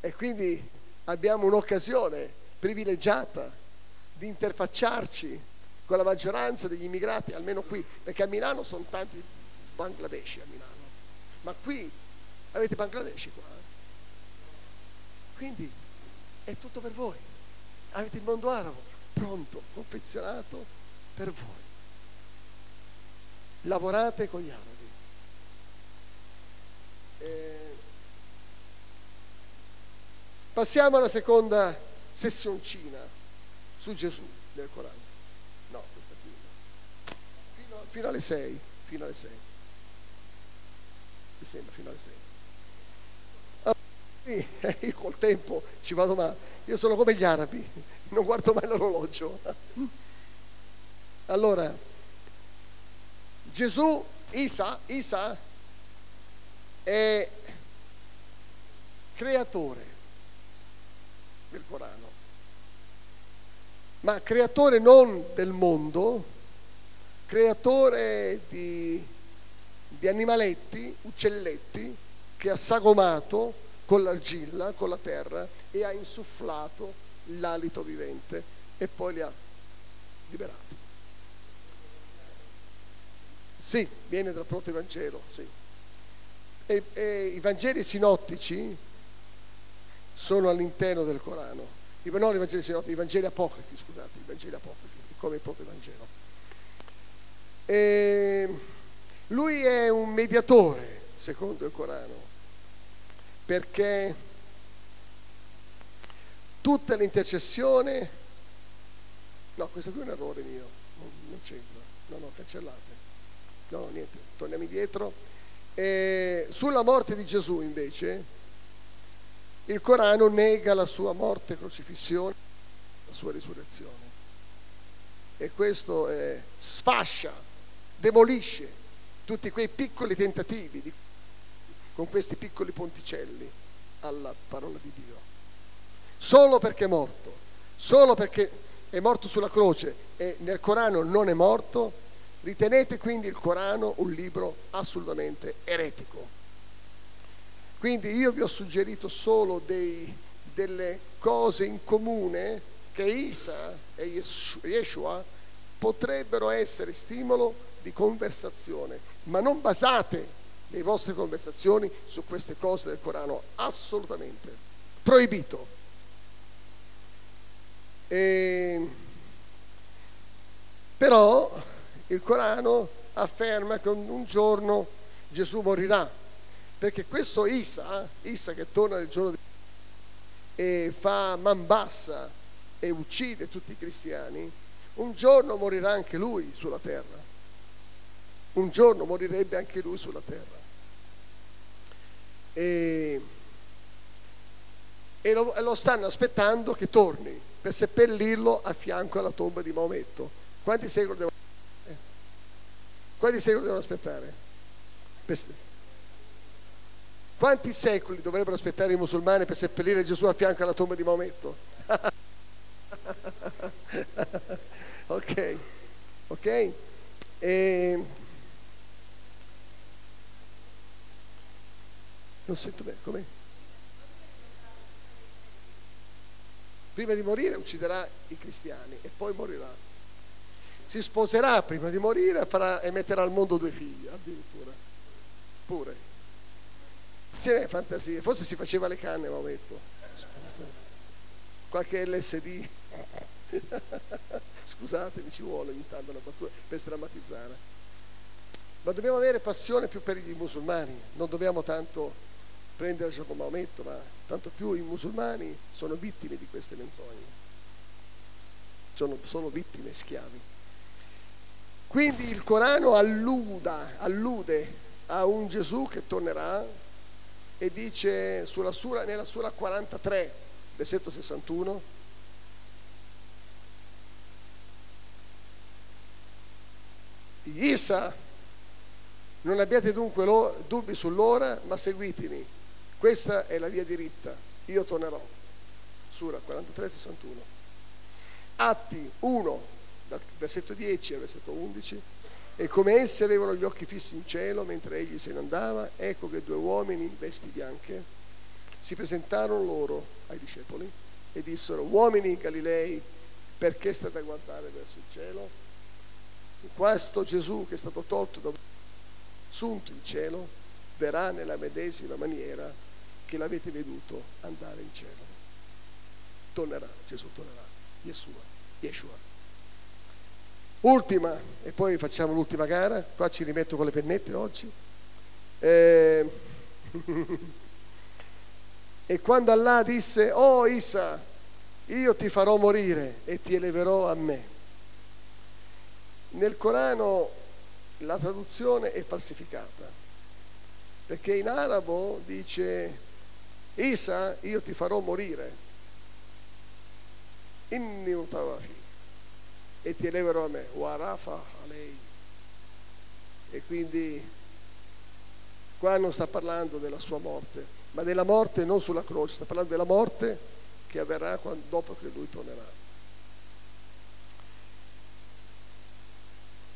e quindi abbiamo un'occasione privilegiata di interfacciarci con la maggioranza degli immigrati, almeno qui, perché a Milano sono tanti bangladeshi a Milano, ma qui avete bangladeshi qua. Quindi è tutto per voi. Avete il mondo arabo pronto, confezionato per voi. Lavorate con gli arabi. Eh, passiamo alla seconda sessioncina su Gesù nel Corano. No, questa qui no. Fino, fino alle 6, fino alle 6. Mi sembra fino alle 6. Sì, eh, io col tempo ci vado male. Io sono come gli arabi, non guardo mai l'orologio. Allora, Gesù, Isa, Isa, è creatore del Corano, ma creatore non del mondo, creatore di, di animaletti, uccelletti, che ha sagomato con l'argilla, con la terra e ha insufflato l'alito vivente e poi li ha liberati. Sì, viene dal proto Evangelo, sì. E, e i Vangeli sinottici sono all'interno del Corano. I, no, i Vangeli sinottici, i Vangeli apocrifi, scusate, i Vangeli apocrifi, come il proprio Vangelo. E lui è un mediatore, secondo il Corano, perché tutta l'intercessione, no, questo qui è un errore mio, non, non c'entra, no, no, cancellate. No, niente, torniamo indietro. E sulla morte di Gesù invece, il Corano nega la sua morte, crocifissione, la sua risurrezione. E questo eh, sfascia, demolisce tutti quei piccoli tentativi di, con questi piccoli ponticelli alla parola di Dio. Solo perché è morto, solo perché è morto sulla croce e nel Corano non è morto, Ritenete quindi il Corano un libro assolutamente eretico. Quindi io vi ho suggerito solo dei, delle cose in comune che Isa e Yeshua potrebbero essere stimolo di conversazione, ma non basate le vostre conversazioni su queste cose del Corano, assolutamente. Proibito. E... Però il Corano afferma che un giorno Gesù morirà, perché questo Isa, Isa che torna nel giorno di e fa man bassa e uccide tutti i cristiani, un giorno morirà anche lui sulla terra. Un giorno morirebbe anche lui sulla terra. E, e, lo, lo stanno aspettando che torni per seppellirlo a fianco alla tomba di Maometto. Quanti secoli devono quanti secoli devono aspettare? Quanti secoli dovrebbero aspettare i musulmani per seppellire Gesù a fianco alla tomba di Maometto? ok, ok. E... Non sento bene, come? Prima di morire ucciderà i cristiani e poi morirà si sposerà prima di morire farà, e metterà al mondo due figli, addirittura. Pure. Ce n'è fantasia. Forse si faceva le canne, ma detto. Qualche LSD. Scusatemi, ci vuole ogni tanto una battuta per strammatizzare. Ma dobbiamo avere passione più per i musulmani, non dobbiamo tanto prenderci come Maometto, ma tanto più i musulmani sono vittime di queste menzogne. Sono solo vittime, schiavi. Quindi il Corano alluda, allude a un Gesù che tornerà e dice sura, nella sura 43, versetto 61, Isa, non abbiate dunque dubbi sull'ora, ma seguitemi. Questa è la via diritta. Io tornerò. Sura 43, 61. Atti 1, dal versetto 10 al versetto 11, e come essi avevano gli occhi fissi in cielo mentre egli se ne andava, ecco che due uomini in vesti bianche si presentarono loro ai discepoli e dissero, uomini Galilei, perché state a guardare verso il cielo? Questo Gesù che è stato tolto da sunto in cielo verrà nella medesima maniera che l'avete veduto andare in cielo. Tornerà, Gesù tornerà, Yeshua, Yeshua. Ultima, e poi facciamo l'ultima gara, qua ci rimetto con le pennette oggi. Eh, e quando Allah disse, oh Isa, io ti farò morire e ti eleverò a me. Nel Corano la traduzione è falsificata, perché in arabo dice, Isa, io ti farò morire. Inni utawafi e ti eleverò a me, Warafa lei. E quindi Qua non sta parlando della sua morte, ma della morte non sulla croce, sta parlando della morte che avverrà quando- dopo che lui tornerà.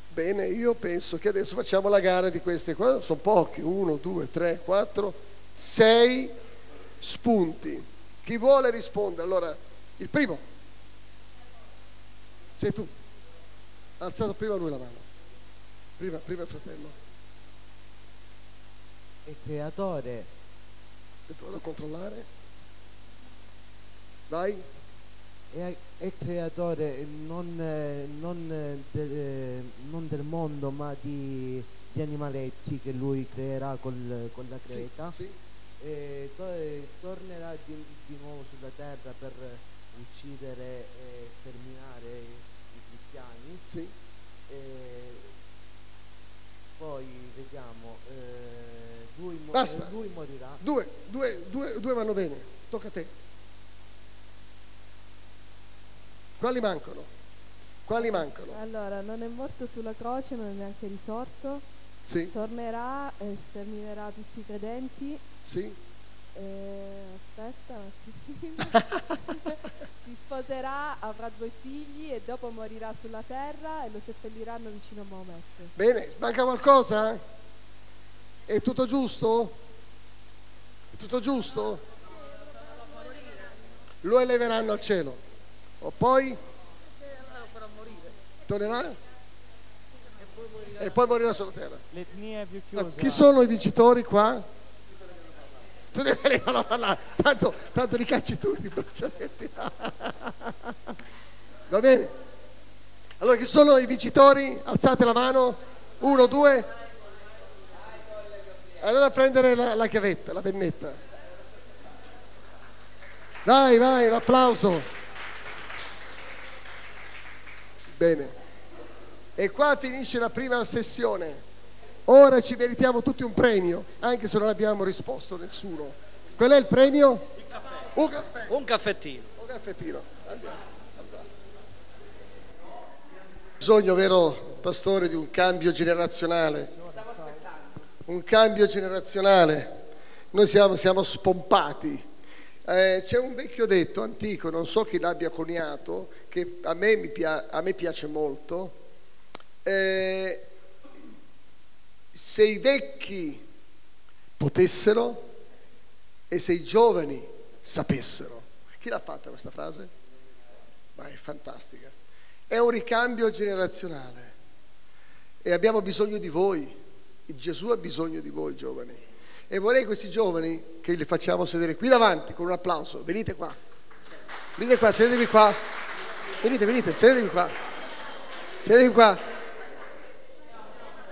Bene, io penso che adesso facciamo la gara di queste qua, sono pochi, uno, due, tre, quattro, sei spunti. Chi vuole rispondere? Allora, il primo, sei tu. Ha alzato prima lui la mano. Prima, prima il fratello. è creatore, Aspetta, Vado a controllare. Vai. è, è creatore non, non, del, non del mondo ma di, di animaletti che lui creerà col- con la Sì, creta. sì. E to- e tornerà di, di nuovo sulla terra per uccidere e sterminare cristiani. sì. Poi vediamo, eh, lui, mo- Basta. eh, lui morirà. Due, due, due, due vanno bene. Tocca a te. Quali mancano? Quali mancano? Allora, non è morto sulla croce, non è neanche risorto, Sì, tornerà e sterminerà tutti i credenti. sì. Eh, aspetta un attimino. si sposerà, avrà due figli e dopo morirà sulla terra e lo seppelliranno vicino a Maometto. Bene, manca qualcosa? È tutto giusto? È tutto giusto? Lo eleveranno al cielo. O poi tornerà? E poi morirà sulla terra. Chi sono i vincitori qua? Tu devi non parlare, tanto, tanto li cacci tu i braccialetti. Va bene? Allora chi sono i vincitori? Alzate la mano. Uno, due. Andate a prendere la, la chiavetta, la pennetta. Vai, vai, un applauso. Bene. E qua finisce la prima sessione. Ora ci meritiamo tutti un premio, anche se non abbiamo risposto nessuno. Qual è il premio? Un caffè. Un caffettino. Un caffettino. Andiamo, andiamo. Bisogno, vero pastore, di un cambio generazionale. Un cambio generazionale. Noi siamo, siamo spompati. Eh, c'è un vecchio detto antico, non so chi l'abbia coniato, che a me, mi pia- a me piace molto. Eh, se i vecchi potessero e se i giovani sapessero. Chi l'ha fatta questa frase? Ma è fantastica. È un ricambio generazionale e abbiamo bisogno di voi. Gesù ha bisogno di voi giovani. E vorrei questi giovani che li facciamo sedere qui davanti con un applauso. Venite qua. Venite qua, sedetevi qua. Venite, venite, sedetevi qua. Sedetevi qua.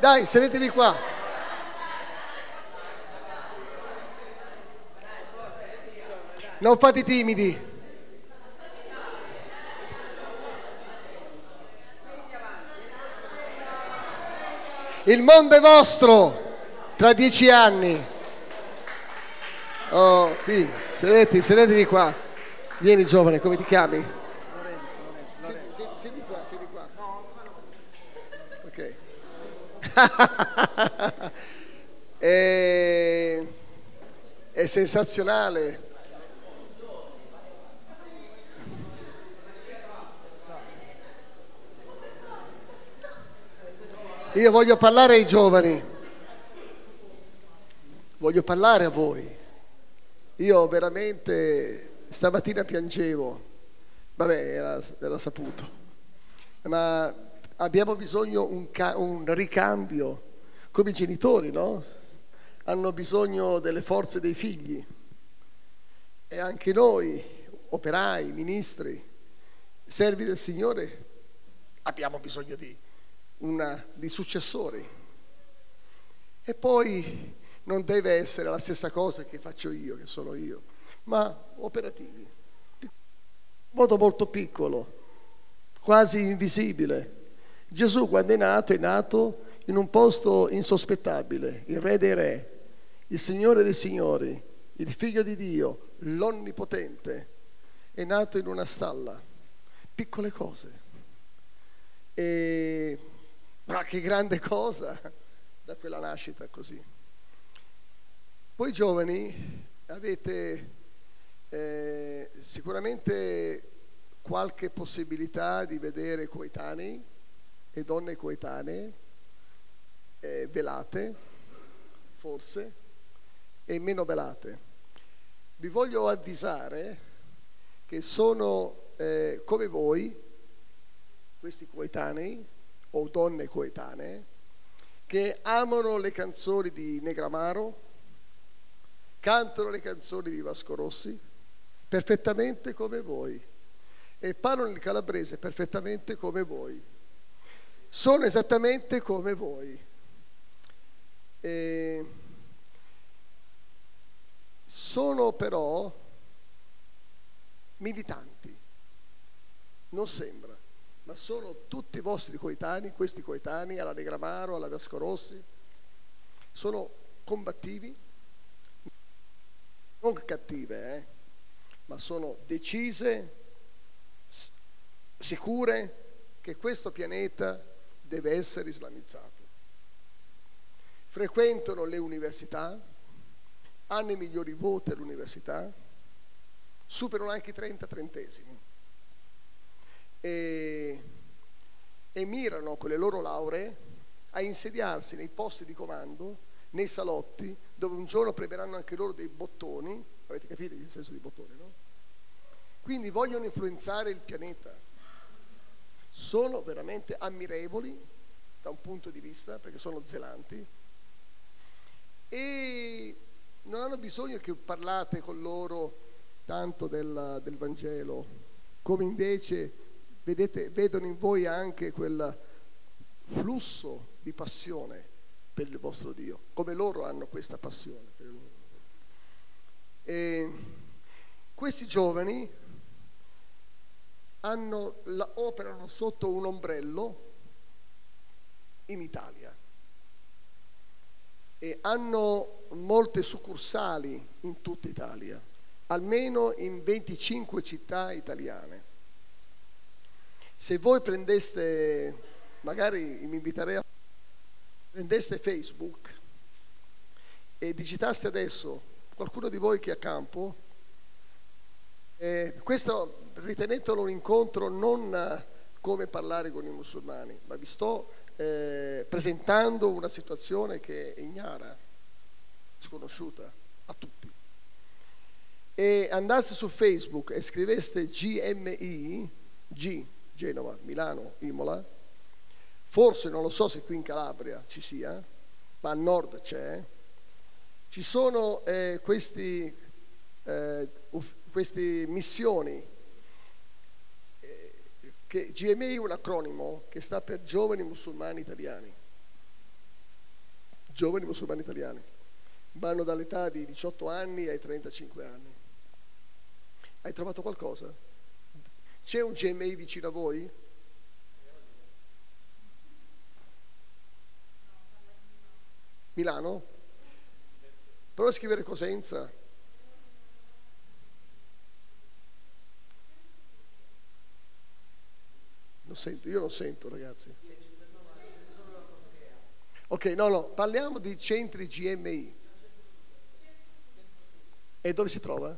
Dai, sedetevi qua. Non fate timidi. Il mondo è vostro tra dieci anni. Oh, qui, sedetevi, sedetevi qua. Vieni giovane, come ti chiami? Siedi, siedi- siedi qua, siedi qua. Ok. è, è sensazionale. Io voglio parlare ai giovani, voglio parlare a voi. Io veramente stamattina piangevo, vabbè, era, era saputo, ma abbiamo bisogno un, ca- un ricambio, come i genitori, no? Hanno bisogno delle forze dei figli e anche noi, operai, ministri, servi del Signore, abbiamo bisogno di, una, di successori. E poi non deve essere la stessa cosa che faccio io, che sono io, ma operativi. In modo molto piccolo, quasi invisibile. Gesù quando è nato è nato in un posto insospettabile, il re dei re, il Signore dei signori, il figlio di Dio, l'onnipotente, è nato in una stalla, piccole cose. E ma che grande cosa da quella nascita così. Voi giovani avete eh, sicuramente qualche possibilità di vedere coetanei e donne coetanee eh, velate, forse, e meno velate. Vi voglio avvisare che sono eh, come voi, questi coetanei o donne coetanee, che amano le canzoni di Negramaro, cantano le canzoni di Vasco Rossi, perfettamente come voi, e parlano il calabrese perfettamente come voi. Sono esattamente come voi. E sono però militanti, non sembra, ma sono tutti i vostri coetanei, questi coetanei, alla Negramaro, alla Vasco Rossi, sono combattivi, non cattive, eh, ma sono decise, sicure che questo pianeta deve essere islamizzato. Frequentano le università, hanno i migliori voti all'università, superano anche i 30 trentesimi e, e mirano con le loro lauree a insediarsi nei posti di comando, nei salotti, dove un giorno premeranno anche loro dei bottoni, avete capito il senso di bottone, no? Quindi vogliono influenzare il pianeta. Sono veramente ammirevoli da un punto di vista, perché sono zelanti, e non hanno bisogno che parlate con loro tanto del, del Vangelo, come invece vedete, vedono in voi anche quel flusso di passione per il vostro Dio, come loro hanno questa passione. E questi giovani hanno, la, operano sotto un ombrello in Italia e hanno molte succursali in tutta Italia, almeno in 25 città italiane. Se voi prendeste, magari mi inviterei a prendeste Facebook e digitaste adesso qualcuno di voi che è a campo, eh, questo ritenetelo un incontro non come parlare con i musulmani, ma vi sto eh, presentando una situazione che è ignara, sconosciuta a tutti. E andasse su Facebook e scriveste GMI, G, Genova, Milano, Imola, forse non lo so se qui in Calabria ci sia, ma al nord c'è, ci sono eh, questi, eh, queste missioni che GMI è un acronimo che sta per Giovani Musulmani Italiani. Giovani Musulmani Italiani. Vanno dall'età di 18 anni ai 35 anni. Hai trovato qualcosa? C'è un GMI vicino a voi? Milano? Prova a scrivere Cosenza. Non sento, io non sento ragazzi. Ok, no, no, parliamo di centri GMI. E dove si trova?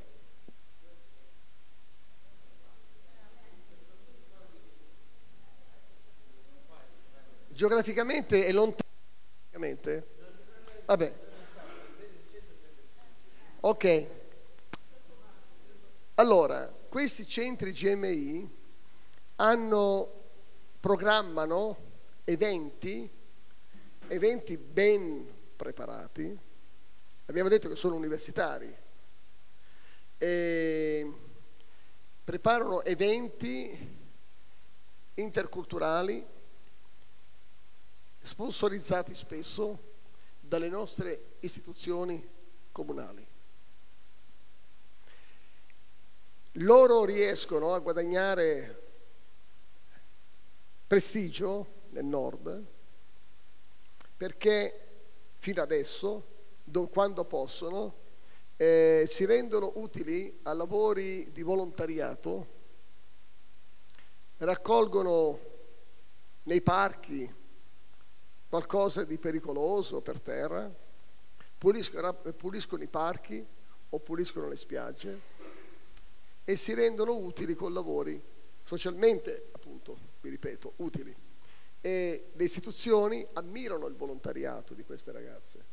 Geograficamente è lontano. Vabbè. Ok. Allora, questi centri GMI hanno programmano eventi, eventi ben preparati, abbiamo detto che sono universitari, e preparano eventi interculturali sponsorizzati spesso dalle nostre istituzioni comunali. Loro riescono a guadagnare prestigio nel nord perché fino adesso, do, quando possono, eh, si rendono utili a lavori di volontariato, raccolgono nei parchi qualcosa di pericoloso per terra, puliscono, puliscono i parchi o puliscono le spiagge e si rendono utili con lavori socialmente, appunto, vi ripeto, utili. E le istituzioni ammirano il volontariato di queste ragazze.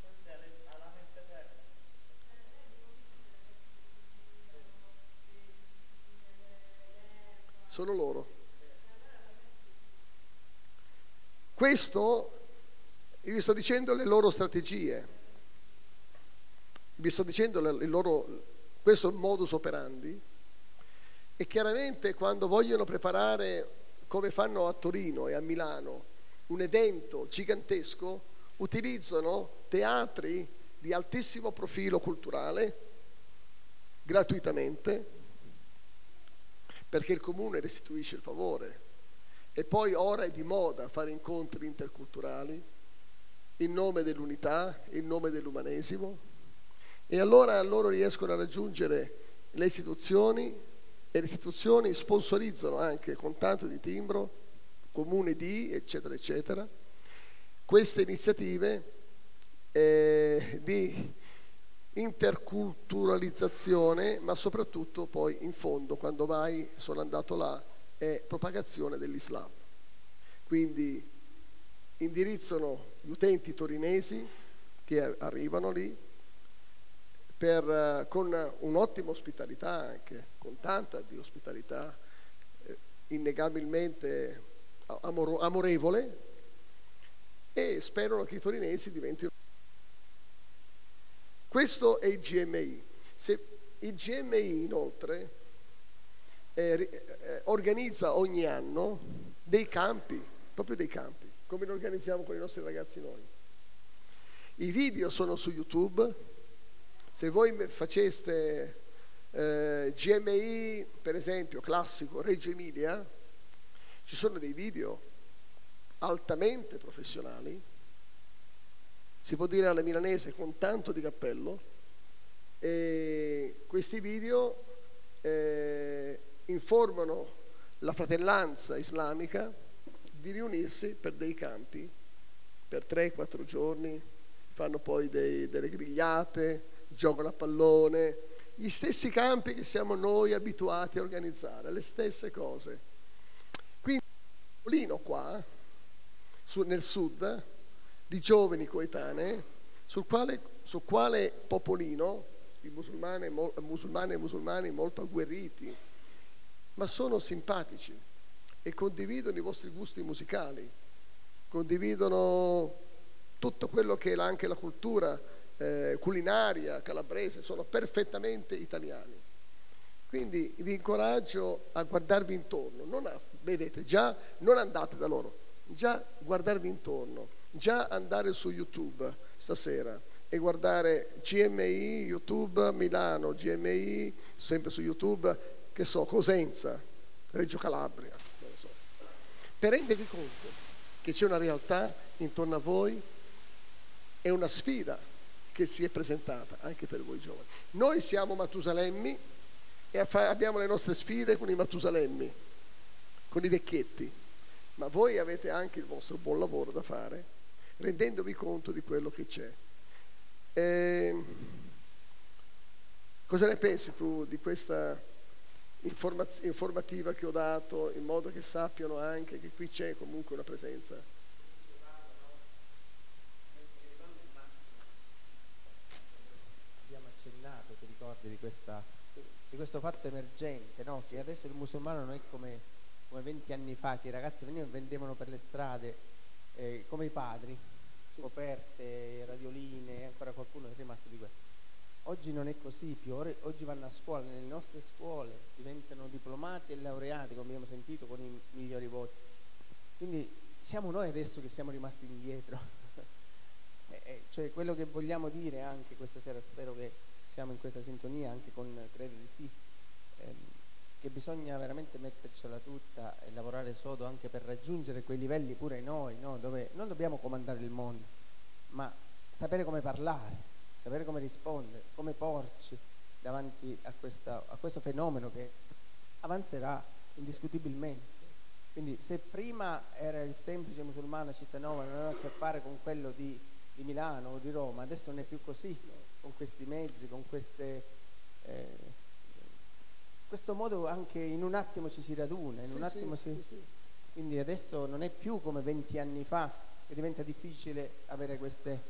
Sono loro. Questo, vi sto dicendo le loro strategie, vi sto dicendo il loro, questo è il modus operandi e chiaramente quando vogliono preparare, come fanno a Torino e a Milano, un evento gigantesco, utilizzano teatri di altissimo profilo culturale gratuitamente perché il comune restituisce il favore e poi ora è di moda fare incontri interculturali in nome dell'unità, in nome dell'umanesimo. E allora loro riescono a raggiungere le istituzioni e le istituzioni sponsorizzano anche con tanto di timbro, comune di, eccetera, eccetera, queste iniziative eh, di interculturalizzazione, ma soprattutto poi in fondo, quando vai, sono andato là, è propagazione dell'Islam. Quindi indirizzano gli utenti torinesi che arrivano lì per, eh, con un'ottima ospitalità anche, con tanta di ospitalità, eh, innegabilmente amoro, amorevole, e sperano che i torinesi diventino. Questo è il GMI. Se il GMI inoltre eh, organizza ogni anno dei campi, proprio dei campi, come li organizziamo con i nostri ragazzi noi. I video sono su YouTube, se voi faceste eh, GMI, per esempio, classico, Reggio Emilia, ci sono dei video altamente professionali, si può dire alla milanese con tanto di cappello, e questi video eh, informano la fratellanza islamica di riunirsi per dei campi, per 3-4 giorni, fanno poi dei, delle grigliate, giocano a pallone, gli stessi campi che siamo noi abituati a organizzare, le stesse cose. Quindi un Lino qua, su, nel sud, di giovani coetanei, sul quale, sul quale popolino, i musulmani, musulmani e musulmani molto agguerriti, ma sono simpatici e condividono i vostri gusti musicali, condividono tutto quello che è anche la cultura eh, culinaria calabrese, sono perfettamente italiani. Quindi vi incoraggio a guardarvi intorno, non a, vedete, già non andate da loro, già guardarvi intorno, già andare su YouTube stasera e guardare GMI, YouTube Milano, GMI, sempre su YouTube, che so, Cosenza, Reggio Calabria, non lo so, per rendervi conto che c'è una realtà intorno a voi e una sfida che si è presentata anche per voi giovani. Noi siamo Matusalemmi e abbiamo le nostre sfide con i Matusalemmi, con i vecchietti, ma voi avete anche il vostro buon lavoro da fare, rendendovi conto di quello che c'è. E ehm, cosa ne pensi tu di questa informativa che ho dato in modo che sappiano anche che qui c'è comunque una presenza. Abbiamo ricordi, di, questa, di questo fatto emergente, no? che adesso il musulmano non è come, come 20 anni fa, che i ragazzi venivano e vendevano per le strade eh, come i padri, scoperte, radioline, ancora qualcuno è rimasto di questo Oggi non è così più, oggi vanno a scuola, nelle nostre scuole diventano diplomati e laureati, come abbiamo sentito, con i migliori voti. Quindi siamo noi adesso che siamo rimasti indietro. cioè quello che vogliamo dire anche questa sera, spero che siamo in questa sintonia anche con Crede di sì, ehm, che bisogna veramente mettercela tutta e lavorare sodo anche per raggiungere quei livelli pure noi, no? dove non dobbiamo comandare il mondo, ma sapere come parlare sapere come rispondere, come porci davanti a, questa, a questo fenomeno che avanzerà indiscutibilmente. Quindi se prima era il semplice musulmano cittadino non aveva a che fare con quello di di Milano o di Roma, adesso non è più così, con questi mezzi, con queste... Eh, questo modo anche in un attimo ci si raduna, in Sì, un sì, attimo si... sì. Quindi adesso non è più come 20 anni fa che diventa difficile avere queste,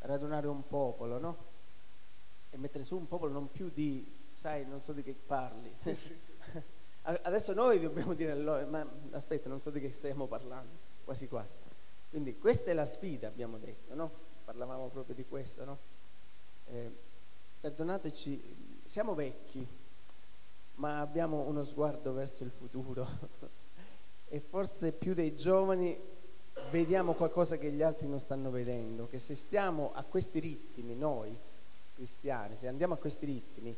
radunare un popolo, no? E mettere su un popolo non più di, sai, non so di che parli. Adesso noi dobbiamo dire loro, ma aspetta, non so di che stiamo parlando, quasi quasi. Quindi questa è la sfida, abbiamo detto, no? Parlavamo proprio di questo, no? Eh, perdonateci, siamo vecchi, ma abbiamo uno sguardo verso il futuro e forse più dei giovani vediamo qualcosa che gli altri non stanno vedendo, che se stiamo a questi ritmi, noi cristiani, se andiamo a questi ritmi,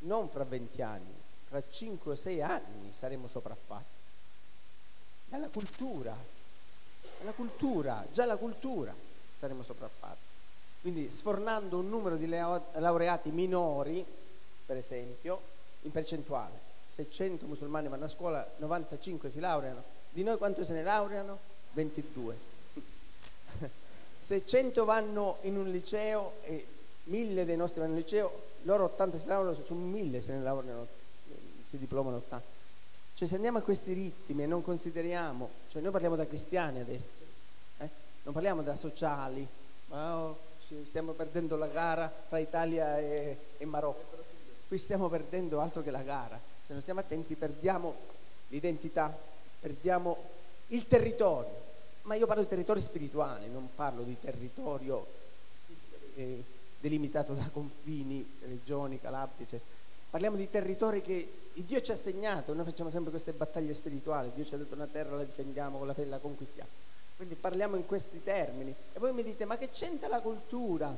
non fra 20 anni, fra 5 o 6 anni saremo sopraffatti. Dalla cultura, dalla cultura, già la cultura saremo sopraffatti. Quindi sfornando un numero di lau- laureati minori, per esempio, in percentuale, se 100 musulmani vanno a scuola, 95 si laureano, di noi quanto se ne laureano? 22. se 100 vanno in un liceo e 1000 dei nostri vanno in liceo, loro 80 si laureano, su 1000 se ne laureano, si diplomano 80. Cioè se andiamo a questi ritmi e non consideriamo, cioè noi parliamo da cristiani adesso, eh? non parliamo da sociali, oh, stiamo perdendo la gara tra Italia e, e Marocco. Qui stiamo perdendo altro che la gara. Se non stiamo attenti perdiamo l'identità, perdiamo il territorio. Ma io parlo di territorio spirituale, non parlo di territorio eh, delimitato da confini, regioni, Calabria. Parliamo di territori che Dio ci ha assegnato, noi facciamo sempre queste battaglie spirituali, Dio ci ha detto una terra la difendiamo, con la fede la conquistiamo. Quindi parliamo in questi termini. E voi mi dite, ma che c'entra la cultura?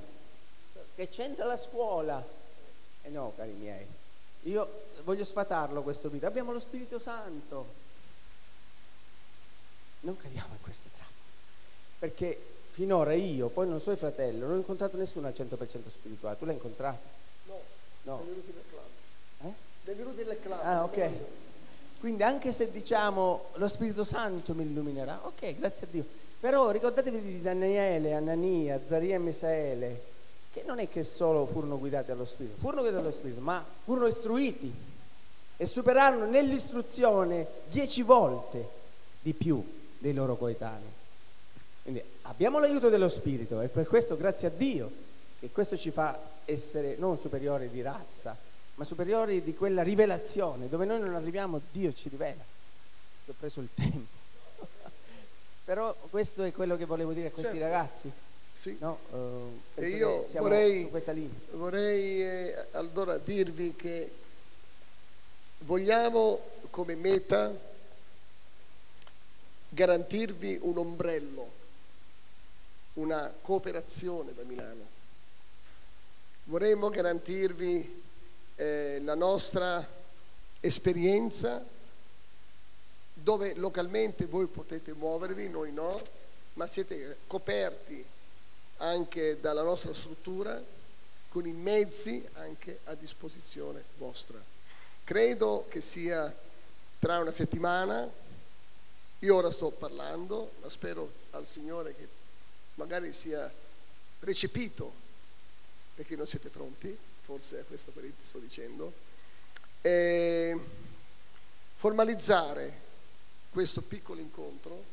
Che c'entra la scuola? E no, cari miei, io voglio sfatarlo questo video. Abbiamo lo Spirito Santo. Non cadiamo in queste trappole. Perché finora io, poi non so il fratello, non ho incontrato nessuno al 100% spirituale. Tu l'hai incontrato? No, No. dei venuti nel club. Eh? Dei venuti nel club. Ah, ok. Quindi anche se diciamo lo Spirito Santo mi illuminerà, ok, grazie a Dio. Però ricordatevi di Daniele, Anania, Zaria e Misaele, che non è che solo furono guidati dallo Spirito, furono guidati dallo Spirito, ma furono istruiti e superarono nell'istruzione dieci volte di più dei loro coetanei. Quindi abbiamo l'aiuto dello Spirito e per questo grazie a Dio che questo ci fa essere non superiori di razza, ma superiori di quella rivelazione dove noi non arriviamo, Dio ci rivela. Io ho preso il tempo. Però questo è quello che volevo dire a questi Certo. ragazzi. Sì. No? Penso E io vorrei- su questa linea. Vorrei eh, allora dirvi che vogliamo come meta garantirvi un ombrello, una cooperazione da Milano. Vorremmo garantirvi eh, la nostra esperienza dove localmente voi potete muovervi, noi no, ma siete coperti anche dalla nostra struttura con i mezzi anche a disposizione vostra. Credo che sia tra una settimana, io ora sto parlando, ma spero al Signore che magari sia recepito, perché non siete pronti, forse è questo quello che sto dicendo, e formalizzare questo piccolo incontro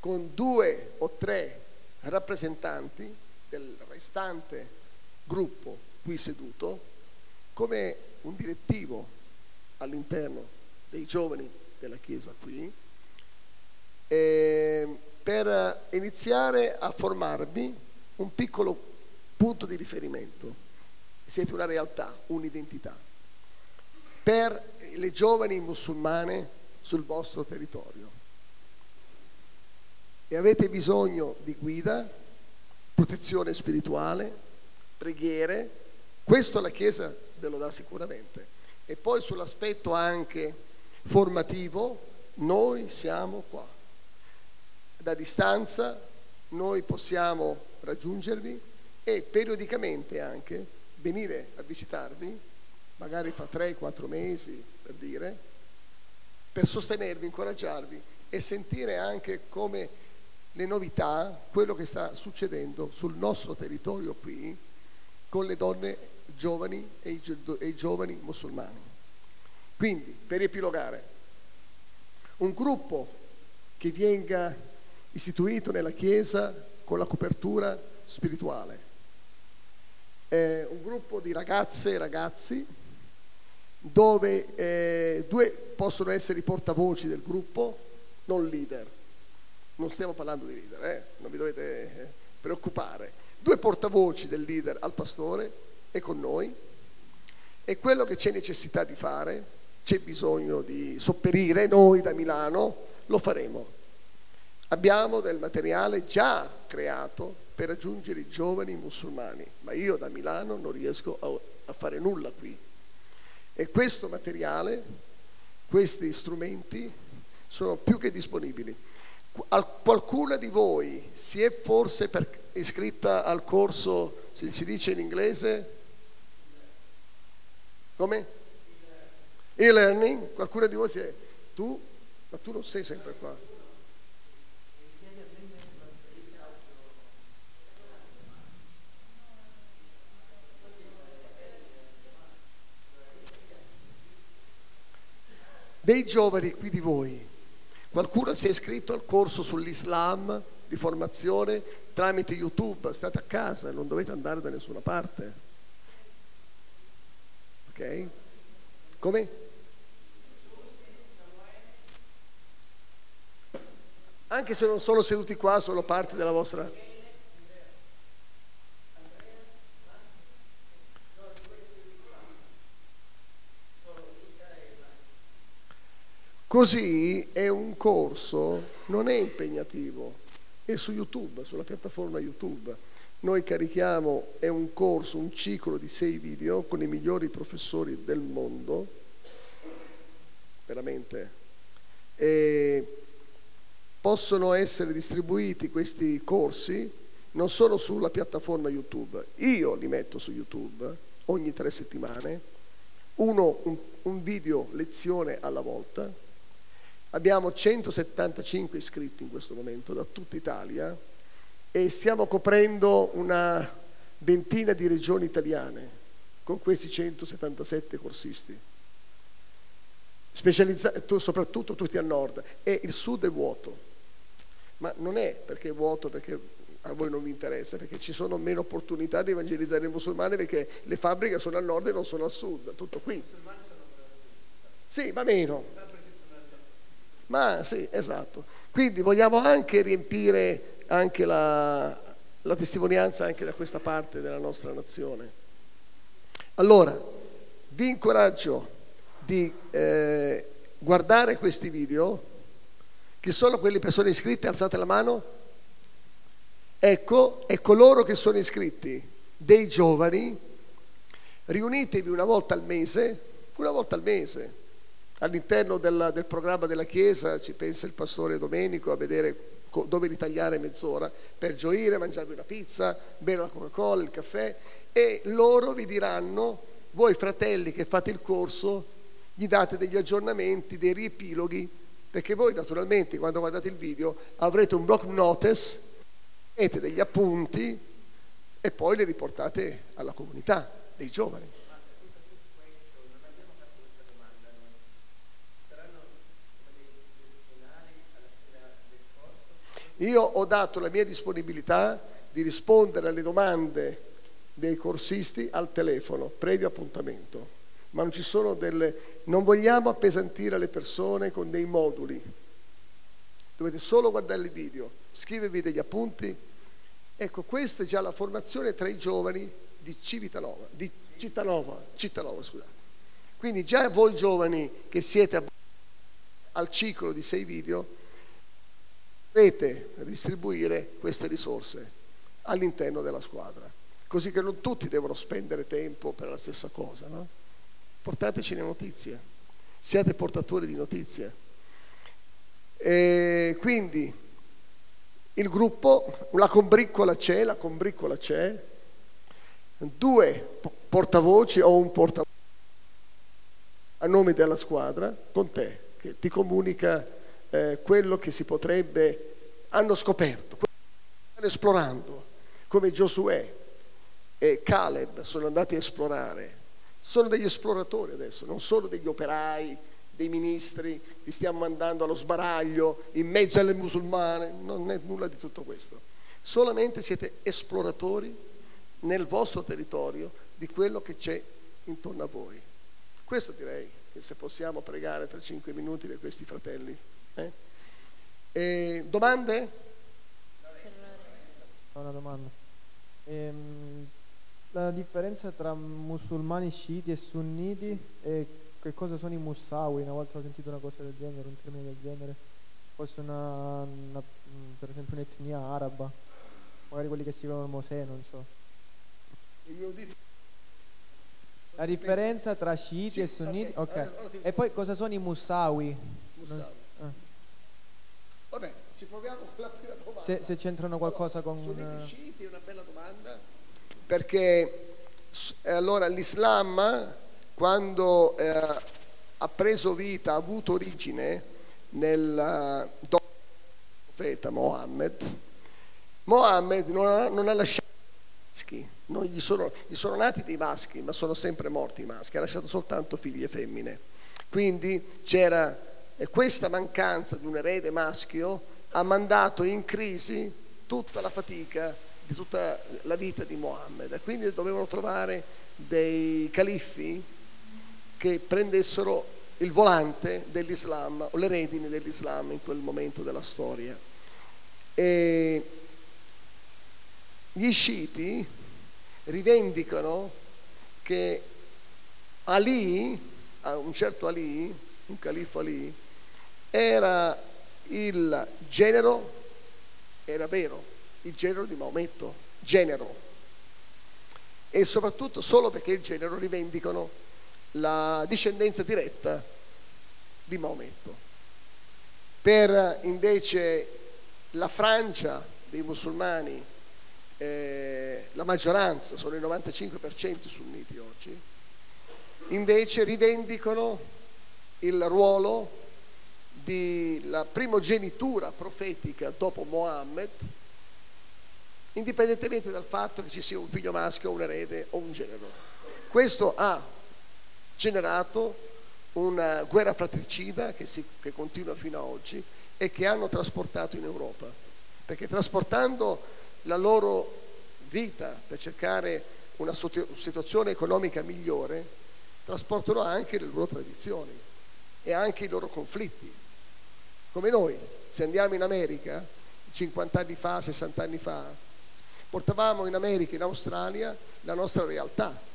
con due o tre rappresentanti del restante gruppo qui seduto come un direttivo all'interno dei giovani della Chiesa qui per iniziare a formarvi un piccolo punto di riferimento. Siete una realtà, un'identità per le giovani musulmane sul vostro territorio e avete bisogno di guida, protezione spirituale, preghiere, questo la Chiesa ve lo dà sicuramente. E poi sull'aspetto anche formativo, noi siamo qua. Da distanza noi possiamo raggiungervi e periodicamente anche venire a visitarvi, magari fra 3-4 mesi per dire, per sostenervi, incoraggiarvi e sentire anche come le novità, quello che sta succedendo sul nostro territorio qui con le donne giovani e i, e i giovani musulmani. Quindi, per epilogare, un gruppo che venga istituito nella Chiesa con la copertura spirituale, eh, un gruppo di ragazze e ragazzi dove eh, due possono essere i portavoci del gruppo, non leader. Non stiamo parlando di leader, eh? non vi dovete eh, preoccupare. Due portavoci del leader al pastore e con noi. E quello che c'è necessità di fare, c'è bisogno di sopperire, noi da Milano lo faremo. Abbiamo del materiale già creato per raggiungere i giovani musulmani, ma io da Milano non riesco a, a fare nulla qui. E questo materiale, questi strumenti sono più che disponibili. Qualcuna di voi si è forse iscritta al corso, se si dice in inglese, come? E-learning, qualcuno di voi si è... Tu? Ma tu non sei sempre qua. Dei giovani qui di voi, qualcuno si è iscritto al corso sull'Islam di formazione tramite YouTube, state a casa, non dovete andare da nessuna parte. Ok? Come? Anche se non sono seduti qua, sono parte della vostra... Così è un corso, non è impegnativo, è su YouTube, sulla piattaforma YouTube. Noi carichiamo, è un corso, un ciclo di sei video con i migliori professori del mondo, veramente. E possono essere distribuiti questi corsi non solo sulla piattaforma YouTube, io li metto su YouTube ogni tre settimane, uno un, un video lezione alla volta Abbiamo 175 iscritti in questo momento da tutta Italia e stiamo coprendo una ventina di regioni italiane con questi 177 corsisti. Soprattutto tutti al nord e il sud è vuoto. Ma non è perché è vuoto perché a voi non vi interessa, perché ci sono meno opportunità di evangelizzare i musulmani perché le fabbriche sono al nord e non sono al sud, tutto qui. Sì, ma meno. Ma sì, esatto. Quindi vogliamo anche riempire anche la, la testimonianza anche da questa parte della nostra nazione. Allora, vi incoraggio di eh, guardare questi video. Chi sono quelle persone iscritte? Alzate la mano. Ecco, e coloro che sono iscritti, dei giovani, riunitevi una volta al mese, una volta al mese, All'interno del, del programma della Chiesa ci pensa il pastore Domenico a vedere dove ritagliare mezz'ora per gioire, mangiarvi una pizza, bere la Coca-Cola, il caffè e loro vi diranno, voi fratelli che fate il corso, gli date degli aggiornamenti, dei riepiloghi, perché voi naturalmente quando guardate il video avrete un block notice, avete degli appunti e poi li riportate alla comunità dei giovani. Io ho dato la mia disponibilità di rispondere alle domande dei corsisti al telefono, previo appuntamento, ma non ci sono delle... non vogliamo appesantire le persone con dei moduli. Dovete solo guardare il video, scrivervi degli appunti. Ecco, questa è già la formazione tra i giovani di Civitanova, di Cittadinova, Cittadinova, scusate. Quindi già voi giovani che siete al ciclo di sei video, Dovete distribuire queste risorse all'interno della squadra, così che non tutti devono spendere tempo per la stessa cosa. No? Portateci le notizie, siate portatori di notizie. E quindi il gruppo, la combriccola c'è, la combriccola c'è, due portavoci o un portavoce a nome della squadra con te che ti comunica eh, quello che si potrebbe hanno scoperto, stanno esplorando, come Giosuè e Caleb sono andati a esplorare. Sono degli esploratori adesso, non sono degli operai, dei ministri, li stiamo mandando allo sbaraglio in mezzo alle musulmane, non è nulla di tutto questo. Solamente siete esploratori nel vostro territorio di quello che c'è intorno a voi. Questo direi che se possiamo pregare per cinque minuti per questi fratelli. Eh? E domande? Ho una domanda. Ehm, la differenza tra musulmani sciiti e sunniti e che cosa sono i Musawi? Una volta ho sentito una cosa del genere, un termine del genere. Forse una, una- per esempio un'etnia araba, magari quelli che seguono Mosè, non so. La differenza tra sciiti e sunniti? ok, Ok. allora- allora E poi cosa sono i Musawi? Musawi. Vabbè, ci proviamo con la prima domanda. Se, se c'entrano qualcosa con... Sunniti eh, sciiti è una bella domanda perché eh, allora l'Islam quando eh, ha preso vita, ha avuto origine nel eh, profeta Mohammed, Mohammed non ha, non ha lasciato maschi, non gli sono, gli sono nati dei maschi, ma sono sempre morti i maschi, ha lasciato soltanto figlie femmine. Quindi c'era eh, questa mancanza di un erede maschio ha mandato in crisi tutta la fatica di tutta la vita di Mohammed. E Quindi dovevano trovare dei califfi che prendessero il volante dell'Islam o le redini dell'Islam in quel momento della storia. E gli sciiti rivendicano che Ali, un certo Ali, un califfo Ali, era il genero, era vero, il genero di Maometto, genero. E soprattutto solo perché il genero rivendicano la discendenza diretta di Maometto. Per invece la Francia dei musulmani, eh, la maggioranza, sono il 95% sunniti oggi, invece rivendicano il ruolo di la primogenitura profetica dopo Mohammed, indipendentemente dal fatto che ci sia un figlio maschio, un erede o un genero. Questo ha generato una guerra fratricida che, si- che continua fino ad oggi e che hanno trasportato in Europa, perché trasportando la loro vita per cercare una situazione economica migliore, trasportano anche le loro tradizioni e anche i loro conflitti. Come noi, se andiamo in America 50 anni fa, 60 anni fa, portavamo in America, in Australia, la nostra realtà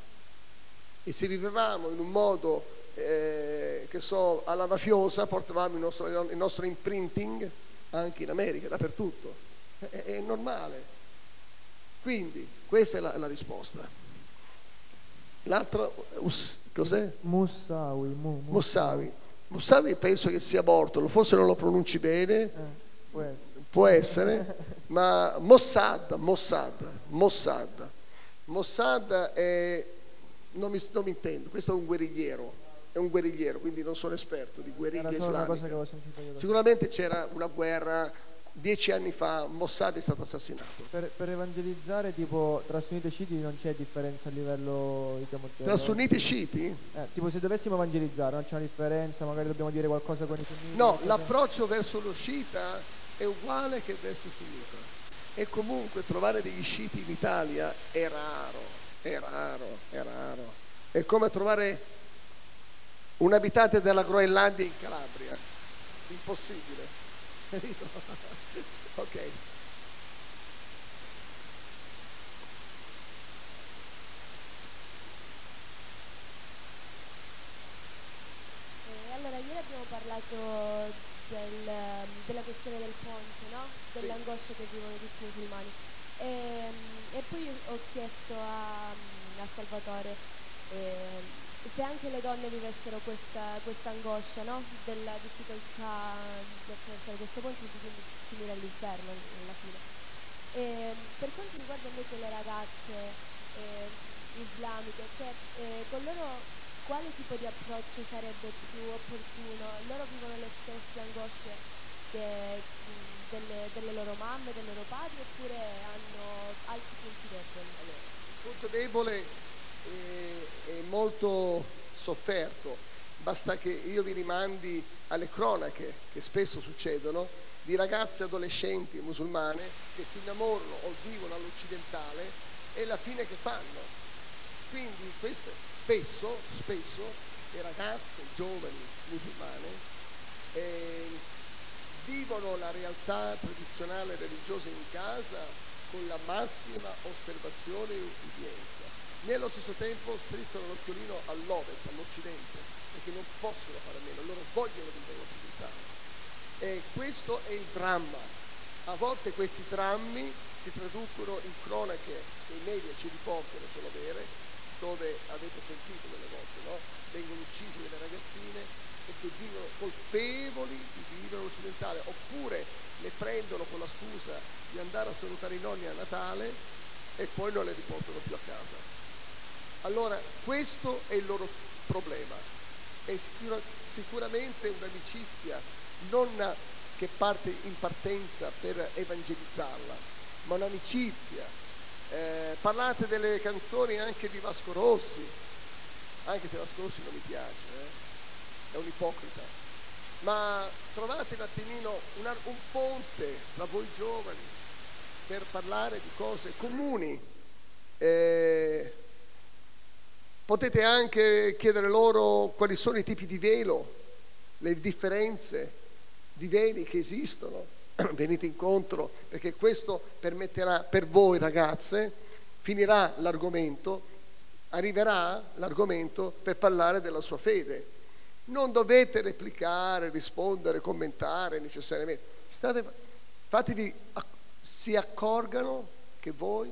e se vivevamo in un modo eh, che so alla mafiosa portavamo il nostro, il nostro imprinting anche in America, dappertutto. È, è normale. Quindi questa è la, la risposta. L'altro us- cos'è? Musawi, mu, mu- Mossavi penso che sia morto, forse non lo pronunci bene, eh, può essere. ma Mossad, Mossad, Mossad. Mossad è, non mi, non mi intendo, questo è un guerrigliero, è un guerrigliero, quindi non sono esperto di guerriglia islamica. Sicuramente c'era una guerra, dieci anni fa Mossad è stato assassinato. Per, per evangelizzare tipo tra sunniti e sciiti non c'è differenza a livello diciamo Tra sunniti e sciiti? Eh, tipo se dovessimo evangelizzare non c'è una differenza, magari dobbiamo dire qualcosa con i sunniti. No, l'approccio verso lo sciita è uguale che verso il sunnita. E comunque trovare degli sciiti in Italia è raro, è raro, è raro. È come trovare un abitante della Groenlandia in Calabria. Impossibile. Ok. Eh, allora, ieri abbiamo parlato del, ehm, della questione del ponte, no? dell'angoscia che vivono tutti i musulmani. E, e poi ho chiesto a, a Salvatore ehm, se anche le donne vivessero questa, questa angoscia no? della difficoltà di attraversare questo ponte di finire all'inferno alla fine. E, per quanto riguarda invece le ragazze eh, islamiche, cioè eh, con loro quale tipo di approccio sarebbe più opportuno? Loro vivono le stesse angosce mh, delle, delle loro mamme, dei loro padri oppure hanno altri punti deboli? Il punto debole è, molto sofferto, basta che io vi rimandi alle cronache che spesso succedono di ragazze adolescenti musulmane che si innamorano o vivono all'occidentale e la fine che fanno. Quindi queste, spesso, spesso le ragazze giovani musulmane eh, vivono la realtà tradizionale religiosa in casa con la massima osservazione e ubbidienza. Nello stesso tempo strizzano l'occhiolino all'ovest, all'occidente, perché non possono fare a meno, loro vogliono vivere l'occidentale. E questo è il dramma. A volte questi drammi si traducono in cronache che i media ci riportano, sono vere, dove avete sentito delle volte, no? Vengono uccise delle ragazzine perché vivono colpevoli di vivere l'occidentale, oppure le prendono con la scusa di andare a salutare i nonni a Natale e poi non le riportano più a casa. Allora, questo è il loro problema. È sicura- sicuramente un'amicizia non che parte in partenza per evangelizzarla, ma un'amicizia. Eh, parlate delle canzoni anche di Vasco Rossi, anche se Vasco Rossi non mi piace, eh, è un ipocrita, ma trovate un attimino una- un ponte tra voi giovani per parlare di cose comuni. Eh, potete anche chiedere loro quali sono i tipi di velo, le differenze di veli che esistono. Venite incontro perché questo permetterà per voi ragazze, finirà l'argomento, arriverà l'argomento per parlare della sua fede. Non dovete replicare, rispondere, commentare necessariamente. State, fatevi, si accorgano che voi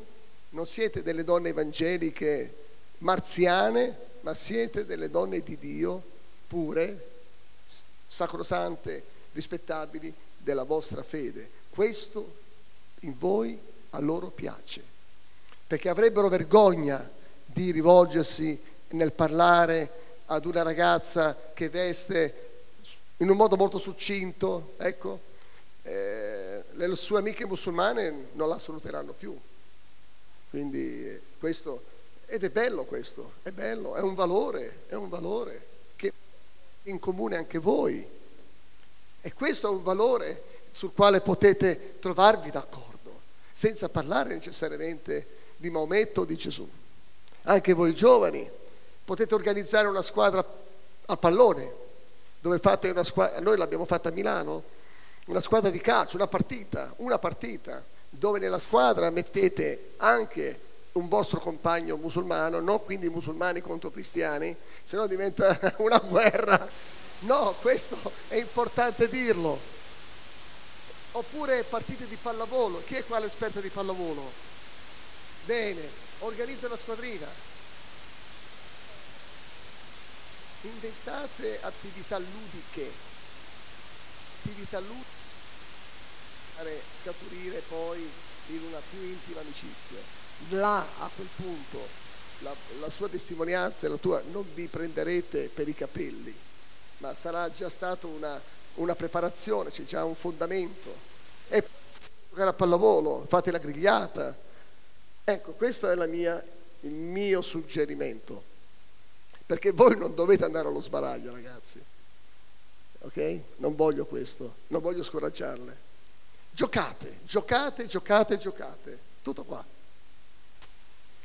non siete delle donne evangeliche marziane, ma siete delle donne di Dio pure, sacrosante, rispettabili della vostra fede. Questo in voi a loro piace, perché avrebbero vergogna di rivolgersi nel parlare ad una ragazza che veste in un modo molto succinto, ecco, eh, le sue amiche musulmane non la saluteranno più. Quindi eh, questo, ed è bello questo, è bello, è un valore, è un valore che in comune anche voi. E questo è un valore sul quale potete trovarvi d'accordo, senza parlare necessariamente di Maometto o di Gesù. Anche voi giovani potete organizzare una squadra a pallone, dove fate una squadra, noi l'abbiamo fatta a Milano, una squadra di calcio, una partita, una partita, dove nella squadra mettete anche un vostro compagno musulmano, non quindi musulmani contro cristiani, se no diventa una guerra. No, questo è importante dirlo. Oppure partite di pallavolo. Chi è qua l'esperto di pallavolo? Bene, organizza una squadrina. Inventate attività ludiche. Attività ludiche per scaturire poi in una più intima amicizia. Là, a quel punto, la, la sua testimonianza e la tua non vi prenderete per i capelli, ma sarà già stata una, una preparazione, c'è già un fondamento. E giocare a pallavolo, fate la grigliata. Ecco, questo è mia, il mio suggerimento. Perché voi non dovete andare allo sbaraglio, ragazzi. Ok? Non voglio questo, non voglio scoraggiarle. Giocate, giocate, giocate, giocate. Tutto qua.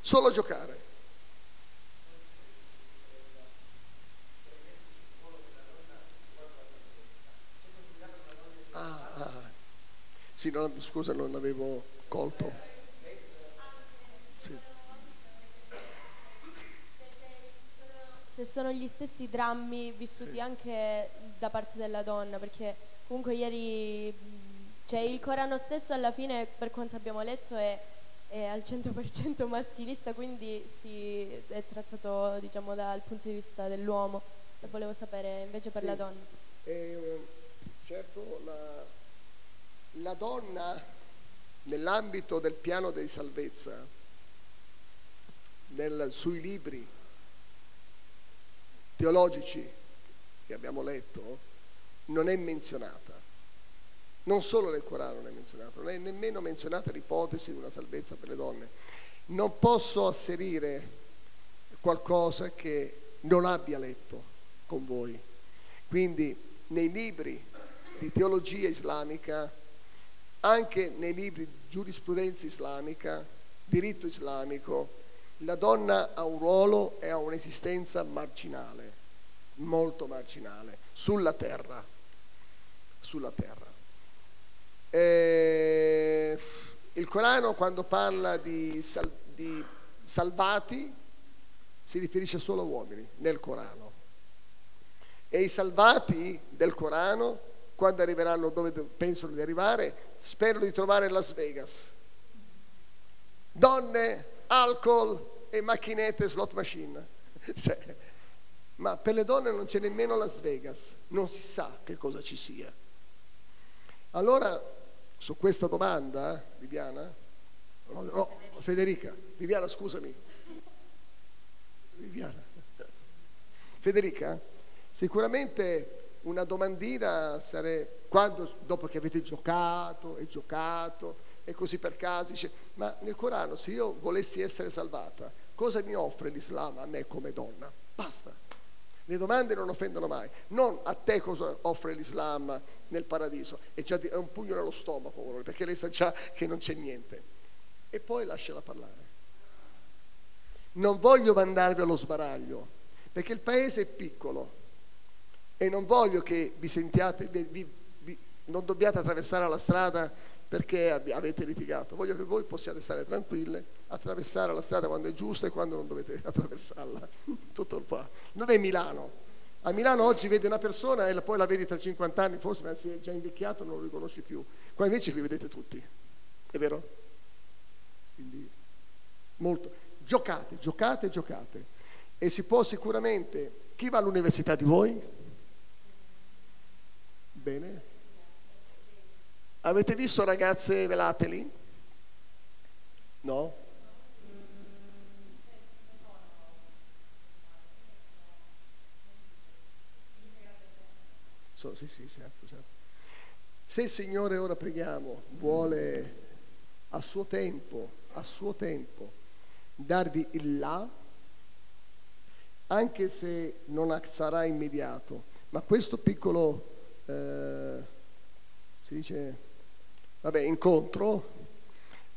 Solo giocare. Ah, ah. Sì, no, scusa, non avevo colto. Sì. Se sono gli stessi drammi vissuti anche da parte della donna, perché comunque ieri cioè il Corano stesso alla fine, per quanto abbiamo letto, è, è al 100% maschilista, quindi si è trattato diciamo dal punto di vista dell'uomo. Volevo sapere invece per Sì. la donna. E, certo, la, la donna nell'ambito del piano di salvezza, nel- sui libri teologici che abbiamo letto, non è menzionata. Non solo nel Corano non è menzionato, non è nemmeno menzionata l'ipotesi di una salvezza per le donne. Non posso asserire qualcosa che non abbia letto con voi. Quindi nei libri di teologia islamica, anche nei libri di giurisprudenza islamica, diritto islamico, la donna ha un ruolo e ha un'esistenza marginale, molto marginale, sulla terra. Sulla terra. E il Corano quando parla di, sal- di salvati si riferisce solo a uomini nel Corano. E i salvati del Corano, quando arriveranno dove pensano di arrivare, sperano di trovare Las Vegas. Donne, alcol e macchinette slot machine. Ma per le donne non c'è nemmeno Las Vegas, non si sa che cosa ci sia. Allora, su questa domanda, Viviana, no, no, Federica, Viviana scusami, Viviana, Federica, sicuramente una domandina sarebbe, quando, dopo che avete giocato e giocato e così per caso, dice, ma nel Corano se io volessi essere salvata, cosa mi offre l'Islam a me come donna? Basta. Le domande non offendono mai. Non a te cosa offre l'Islam nel paradiso. È, già è un pugno nello stomaco, perché lei sa già che non c'è niente. E poi lasciala parlare. Non voglio mandarvi allo sbaraglio, perché il paese è piccolo e non voglio che vi sentiate, vi, vi, vi, non dobbiate attraversare la strada perché avete litigato. Voglio che voi possiate stare tranquille, attraversare la strada quando è giusta e quando non dovete attraversarla. Tutto qua. Non è Milano. A Milano oggi vedi una persona e poi la vedi tra 50 anni, forse si è già invecchiato non lo riconosci più. Qua invece vi vedete tutti. È vero? Quindi molto. Giocate, giocate, giocate. E si può sicuramente... Chi va all'università di voi? Bene. Avete visto ragazze velateli? No? So, sì, sì, certo, certo. Se il Signore ora preghiamo vuole a suo tempo, a suo tempo, darvi il là, anche se non sarà immediato, ma questo piccolo, eh, si dice, vabbè, incontro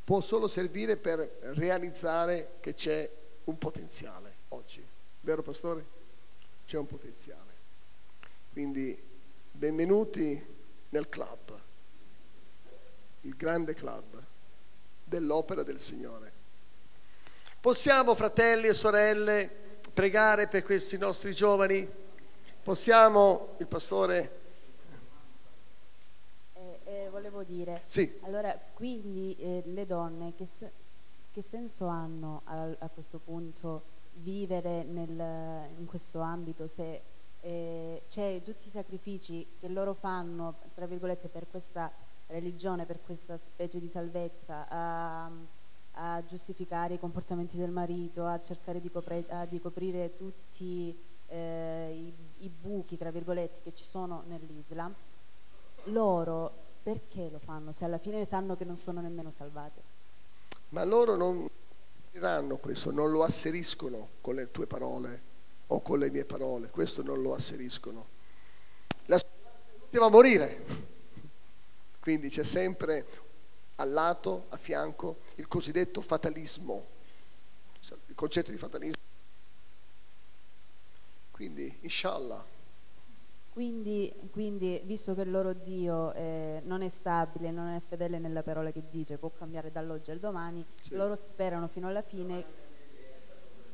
può solo servire per realizzare che c'è un potenziale oggi. Vero pastore? C'è un potenziale. Quindi benvenuti nel club, il grande club dell'opera del Signore. Possiamo, fratelli e sorelle, pregare per questi nostri giovani? Possiamo, il pastore volevo dire. Sì. Allora, quindi eh, le donne che, se, che senso hanno a, a, questo punto vivere nel, in questo ambito se eh, c'è tutti i sacrifici che loro fanno, tra virgolette, per questa religione, per questa specie di salvezza, a, a giustificare i comportamenti del marito, a cercare di, copre, di coprire tutti eh, i, i buchi, tra virgolette, che ci sono nell'Islam, loro perché lo fanno se alla fine sanno che non sono nemmeno salvate? Ma loro non diranno questo, non lo asseriscono con le tue parole o con le mie parole, questo non lo asseriscono. La deve morire. Quindi c'è sempre al lato, a fianco, il cosiddetto fatalismo, il concetto di fatalismo. Quindi, inshallah, quindi, quindi, visto che il loro Dio eh, non è stabile, non è fedele nella parola che dice, può cambiare dall'oggi al domani, sì. loro sperano fino alla fine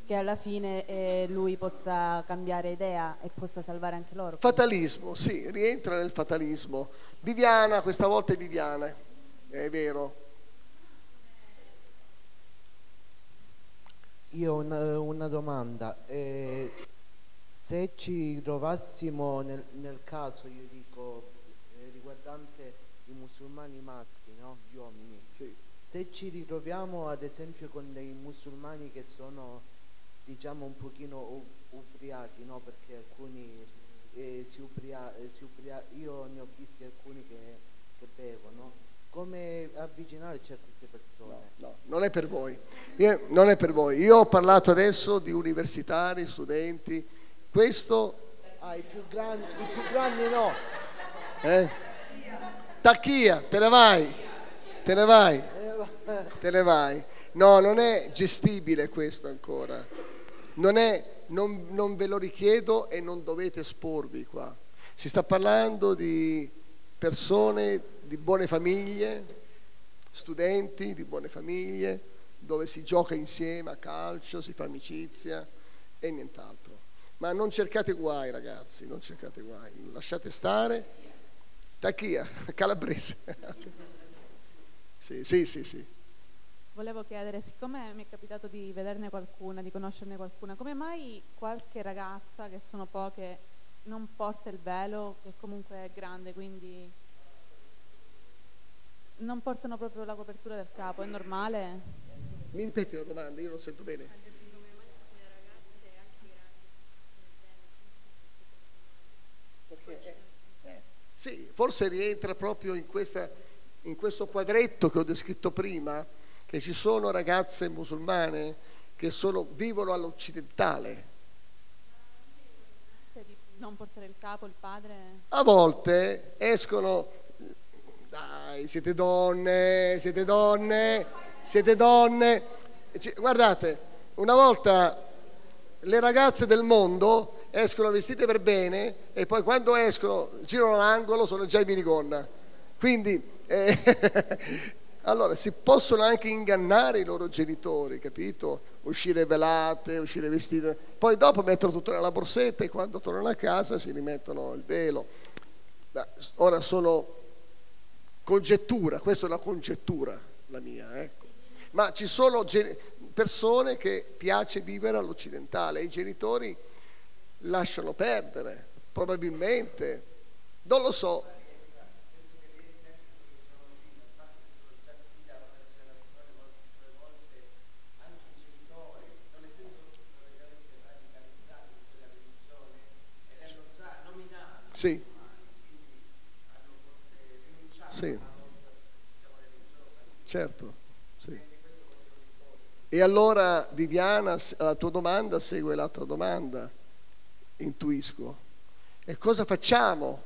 che alla fine eh, lui possa cambiare idea e possa salvare anche loro. Fatalismo, sì, rientra nel fatalismo. Viviana, questa volta è Viviana, è vero. Io ho una, una domanda. Eh, se ci trovassimo nel, nel caso, io dico, eh, riguardante i musulmani maschi, no? gli uomini, sì. se ci ritroviamo ad esempio con dei musulmani che sono diciamo un pochino ubriachi, no? perché alcuni eh, si, ubria, eh, ubria, io ne ho visti alcuni che che bevono, come avvicinarci a queste persone? No, non è per voi. Io, non è per voi. Io ho parlato adesso di universitari, studenti. Questo... Ah, i più grandi, i più grandi no. Eh? Tacchia, te ne vai. Te ne vai. Te ne vai. No, non è gestibile questo ancora. Non, è, non, non ve lo richiedo e non dovete esporvi qua. Si sta parlando di persone di buone famiglie, studenti di buone famiglie, dove si gioca insieme a calcio, si fa amicizia e nient'altro. Ma non cercate guai, ragazzi, non cercate guai, lasciate stare. Tacchia, calabrese. sì, sì, sì, sì. Volevo chiedere, siccome mi è capitato di vederne qualcuna, di conoscerne qualcuna, come mai qualche ragazza, che sono poche, non porta il velo, che comunque è grande, quindi non portano proprio la copertura del capo? È normale? Mi ripeti la domanda, io non sento bene. Eh, sì, forse rientra proprio in, questa, in questo quadretto che ho descritto prima, che ci sono ragazze musulmane che sono, vivono all'occidentale. Non portare il capo, il padre? A volte escono, dai, siete donne, siete donne, siete donne. Guardate, una volta le ragazze del mondo escono vestite per bene e poi quando escono, girano l'angolo, sono già in minigonna. Quindi... Eh, Allora si possono anche ingannare i loro genitori, capito? Uscire velate, uscire vestite, poi dopo mettono tutto nella borsetta e quando tornano a casa si rimettono il velo. Ora sono congettura, questa è una congettura la mia, ecco. Ma ci sono persone che piace vivere all'occidentale, i genitori lasciano perdere, probabilmente, non lo so, Sì. Sì. Certo. Sì. E allora Viviana, la tua domanda segue l'altra domanda, intuisco. E cosa facciamo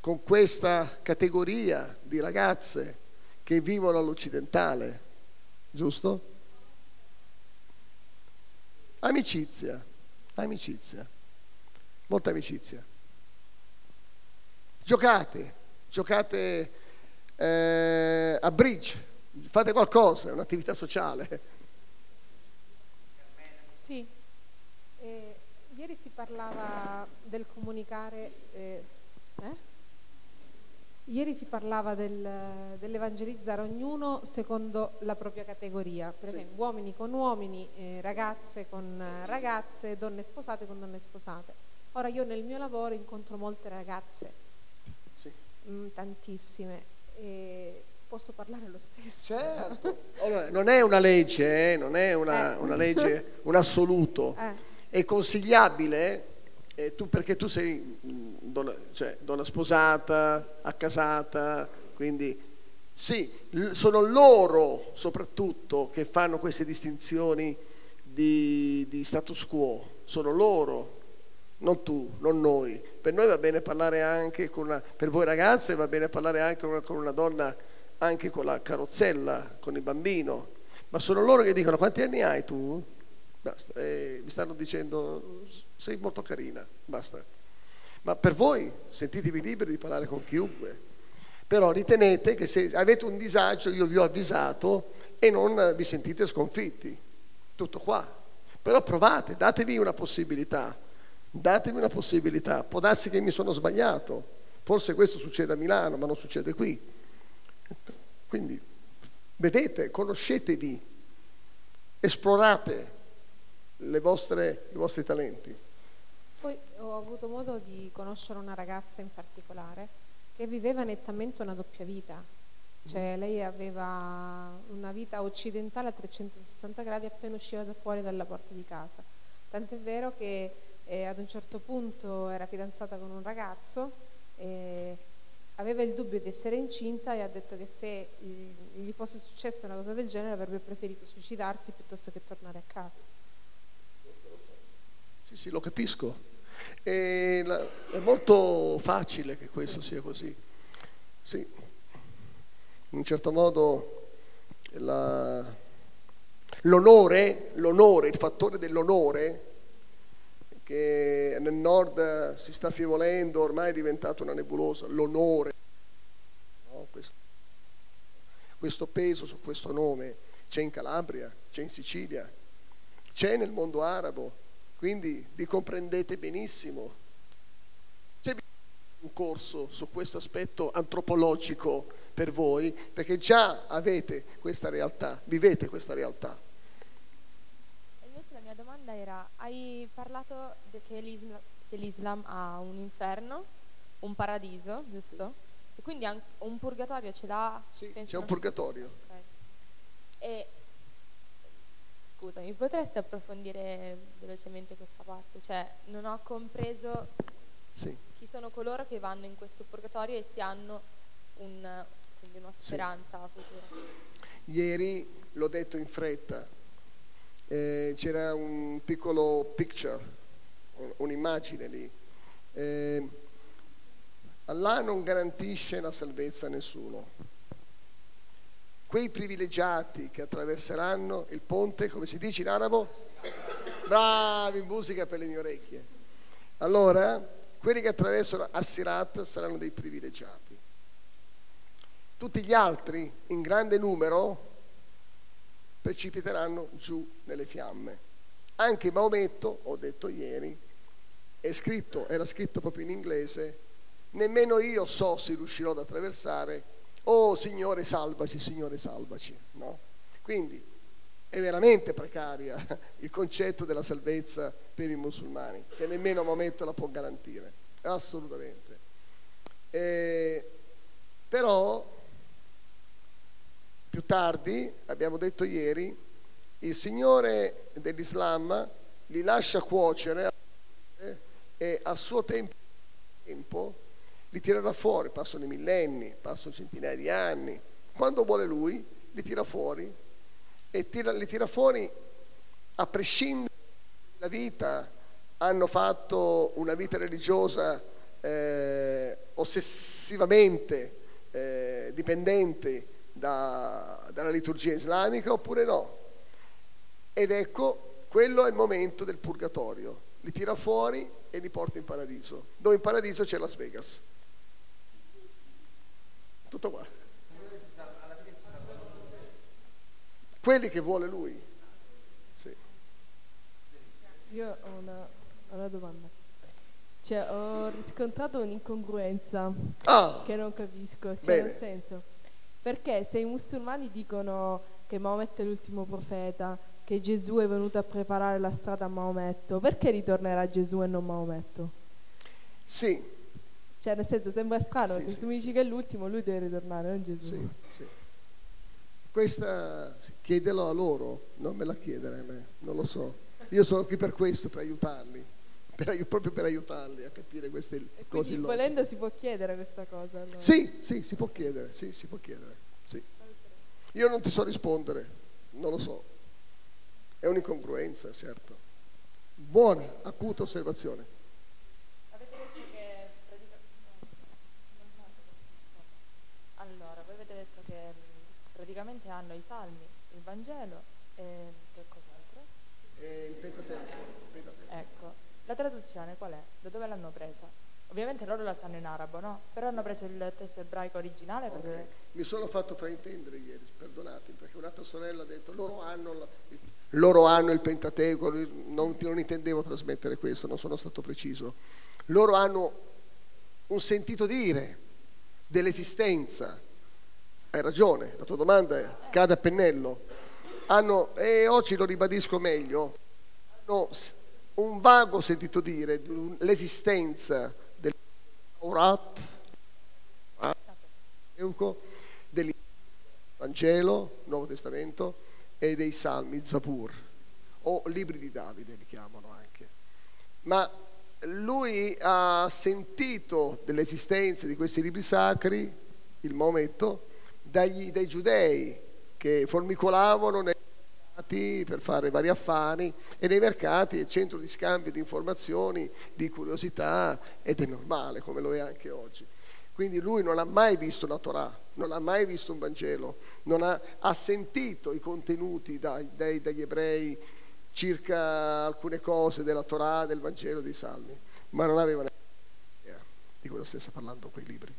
con questa categoria di ragazze che vivono all'occidentale? Giusto? Amicizia, amicizia, molta amicizia. Giocate, giocate eh, a bridge, fate qualcosa, è un'attività sociale. Sì, ieri si parlava del comunicare, eh, eh? ieri si parlava del, dell'evangelizzare ognuno secondo la propria categoria, per sì. esempio uomini con uomini, eh, ragazze con ragazze, donne sposate con donne sposate. Ora io nel mio lavoro incontro molte ragazze Mm, tantissime. E posso parlare lo stesso? Certo. Allora, non è una legge, eh? non è una, eh. una, legge, un assoluto. È consigliabile, eh, tu, perché tu sei donna, cioè, donna sposata, accasata, quindi sì, sono loro soprattutto che fanno queste distinzioni di, di status quo, sono loro, non tu, non noi. Per noi va bene parlare anche con una, per voi ragazze va bene parlare anche con una, con una donna, anche con la carrozzella, con il bambino, ma sono loro che dicono quanti anni hai tu? Basta, eh, mi stanno dicendo sei molto carina, basta. Ma per voi sentitevi liberi di parlare con chiunque, però ritenete che se avete un disagio io vi ho avvisato e non vi sentite sconfitti, tutto qua. Però provate, datevi una possibilità datemi una possibilità, può darsi che mi sono sbagliato, forse questo succede a Milano, ma non succede qui. Quindi vedete, conoscetevi, esplorate vostre, i vostri talenti. Poi ho avuto modo di conoscere una ragazza in particolare che viveva nettamente una doppia vita, cioè lei aveva una vita occidentale a 360 gradi appena usciva da fuori dalla porta di casa. Tant'è vero che e ad un certo punto era fidanzata con un ragazzo e aveva il dubbio di essere incinta e ha detto che se gli fosse successa una cosa del genere avrebbe preferito suicidarsi piuttosto che tornare a casa. Sì, sì, lo capisco. La, è molto facile che questo sia così. Sì, in un certo modo la, l'onore, l'onore, il fattore dell'onore che nel nord si sta affievolendo, ormai è diventato una nebulosa, l'onore, no? questo, questo peso su questo nome c'è in Calabria, c'è in Sicilia, c'è nel mondo arabo, quindi vi comprendete benissimo. C'è un corso su questo aspetto antropologico per voi, perché già avete questa realtà, vivete questa realtà. Invece la mia domanda era, hai parlato che l'Islam, che l'Islam ha un inferno, un paradiso, giusto? E quindi un purgatorio ce l'ha? Sì, c'è un purgatorio. Okay. E scusami, potresti approfondire velocemente questa parte? Cioè, non ho compreso sì. chi sono coloro che vanno in questo purgatorio e si hanno un, una speranza sì. futura. Ieri l'ho detto in fretta, eh, c'era un piccolo picture, un'immagine lì. Eh, Allah non garantisce la salvezza a nessuno. Quei privilegiati che attraverseranno il ponte, come si dice in arabo? Bravi, musica per le mie orecchie. Allora, quelli che attraversano Assirat saranno dei privilegiati. Tutti gli altri, in grande numero, precipiteranno giù nelle fiamme. Anche Maometto, ho detto ieri, scritto, era scritto proprio in inglese, nemmeno io so se riuscirò ad attraversare, oh Signore salvaci, Signore salvaci. No? Quindi è veramente precaria il concetto della salvezza per i musulmani, se nemmeno Maometto la può garantire, assolutamente. Eh, però più tardi, abbiamo detto ieri, il Signore dell'Islam li lascia cuocere e a suo tempo li tirerà fuori, passano i millenni, passano centinaia di anni, quando vuole lui li tira fuori e tira, li tira fuori a prescindere dalla vita, hanno fatto una vita religiosa eh, ossessivamente eh, dipendente da, dalla liturgia islamica oppure no. Ed ecco, quello è il momento del purgatorio. Li tira fuori e li porta in paradiso, dove in paradiso c'è Las Vegas. Tutto qua. Quelli che vuole lui. Sì. Io ho una, una domanda. Cioè, ho riscontrato un'incongruenza ah, che non capisco. Cioè, nel senso, perché se i musulmani dicono che Maometto è l'ultimo profeta, che Gesù è venuto a preparare la strada a Maometto, perché ritornerà Gesù e non Maometto? Sì. Cioè, nel senso, sembra strano, Sì, perché sì, tu mi dici che è l'ultimo, lui deve ritornare, non Gesù. Sì, sì. Questa chiedelo a loro, non me la chiedere a me, non lo so. Io sono qui per questo, per aiutarli, per proprio per aiutarli a capire queste E cose quindi illogiche. volendo si può chiedere questa cosa. allora. Sì, sì, si può chiedere, sì, si può chiedere. Sì. Io non ti so rispondere, non lo so. È un'incongruenza, certo. Buona, acuta osservazione. Avete detto che allora, voi avete detto che mh, praticamente hanno i salmi, il Vangelo e che cos'altro? E il Pentateuco. Ecco, la traduzione qual è? Da dove l'hanno presa? Ovviamente loro la sanno in arabo, no? Però hanno preso il testo ebraico originale perché Ok. Mi sono fatto fraintendere ieri, perdonatemi, perché un'altra sorella ha detto loro hanno, la- il, loro hanno il Pentateuco, non, non intendevo trasmettere questo, non sono stato preciso. Loro hanno un sentito dire dell'esistenza. Hai ragione, la tua domanda cade a pennello. Hanno, e oggi lo ribadisco meglio, hanno un vago sentito dire dell'esistenza del Pentateuco, del Vangelo, Nuovo Testamento e dei Salmi, Zabur, o libri di Davide li chiamano anche. Ma lui ha sentito dell'esistenza di questi libri sacri, il Maometto, dagli, dai giudei che formicolavano nei mercati per fare vari affari e nei mercati è centro di scambio di informazioni, di curiosità ed è normale come lo è anche oggi. Quindi lui non ha mai visto una Torah, non ha mai visto un Vangelo, ha, ha, sentito i contenuti dai, dai, dagli ebrei circa alcune cose della Torah, del Vangelo, dei Salmi, ma non aveva idea di cosa stesse parlando quei libri.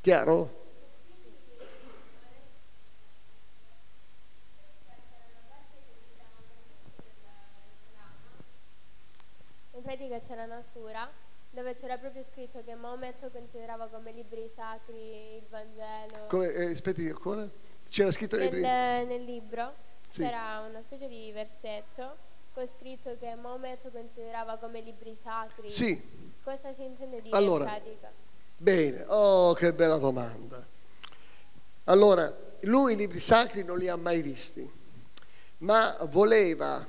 Chiaro? In pratica c'era una sura dove c'era proprio scritto che Maometto considerava come libri sacri il Vangelo. Come, eh, aspetti ancora? C'era scritto nel, libri... nel libro Sì. c'era una specie di versetto con scritto che Maometto considerava come libri sacri. Sì. Cosa si intende dire Allora, in pratica? Bene, oh che bella domanda. Allora, lui i libri sacri non li ha mai visti, ma voleva,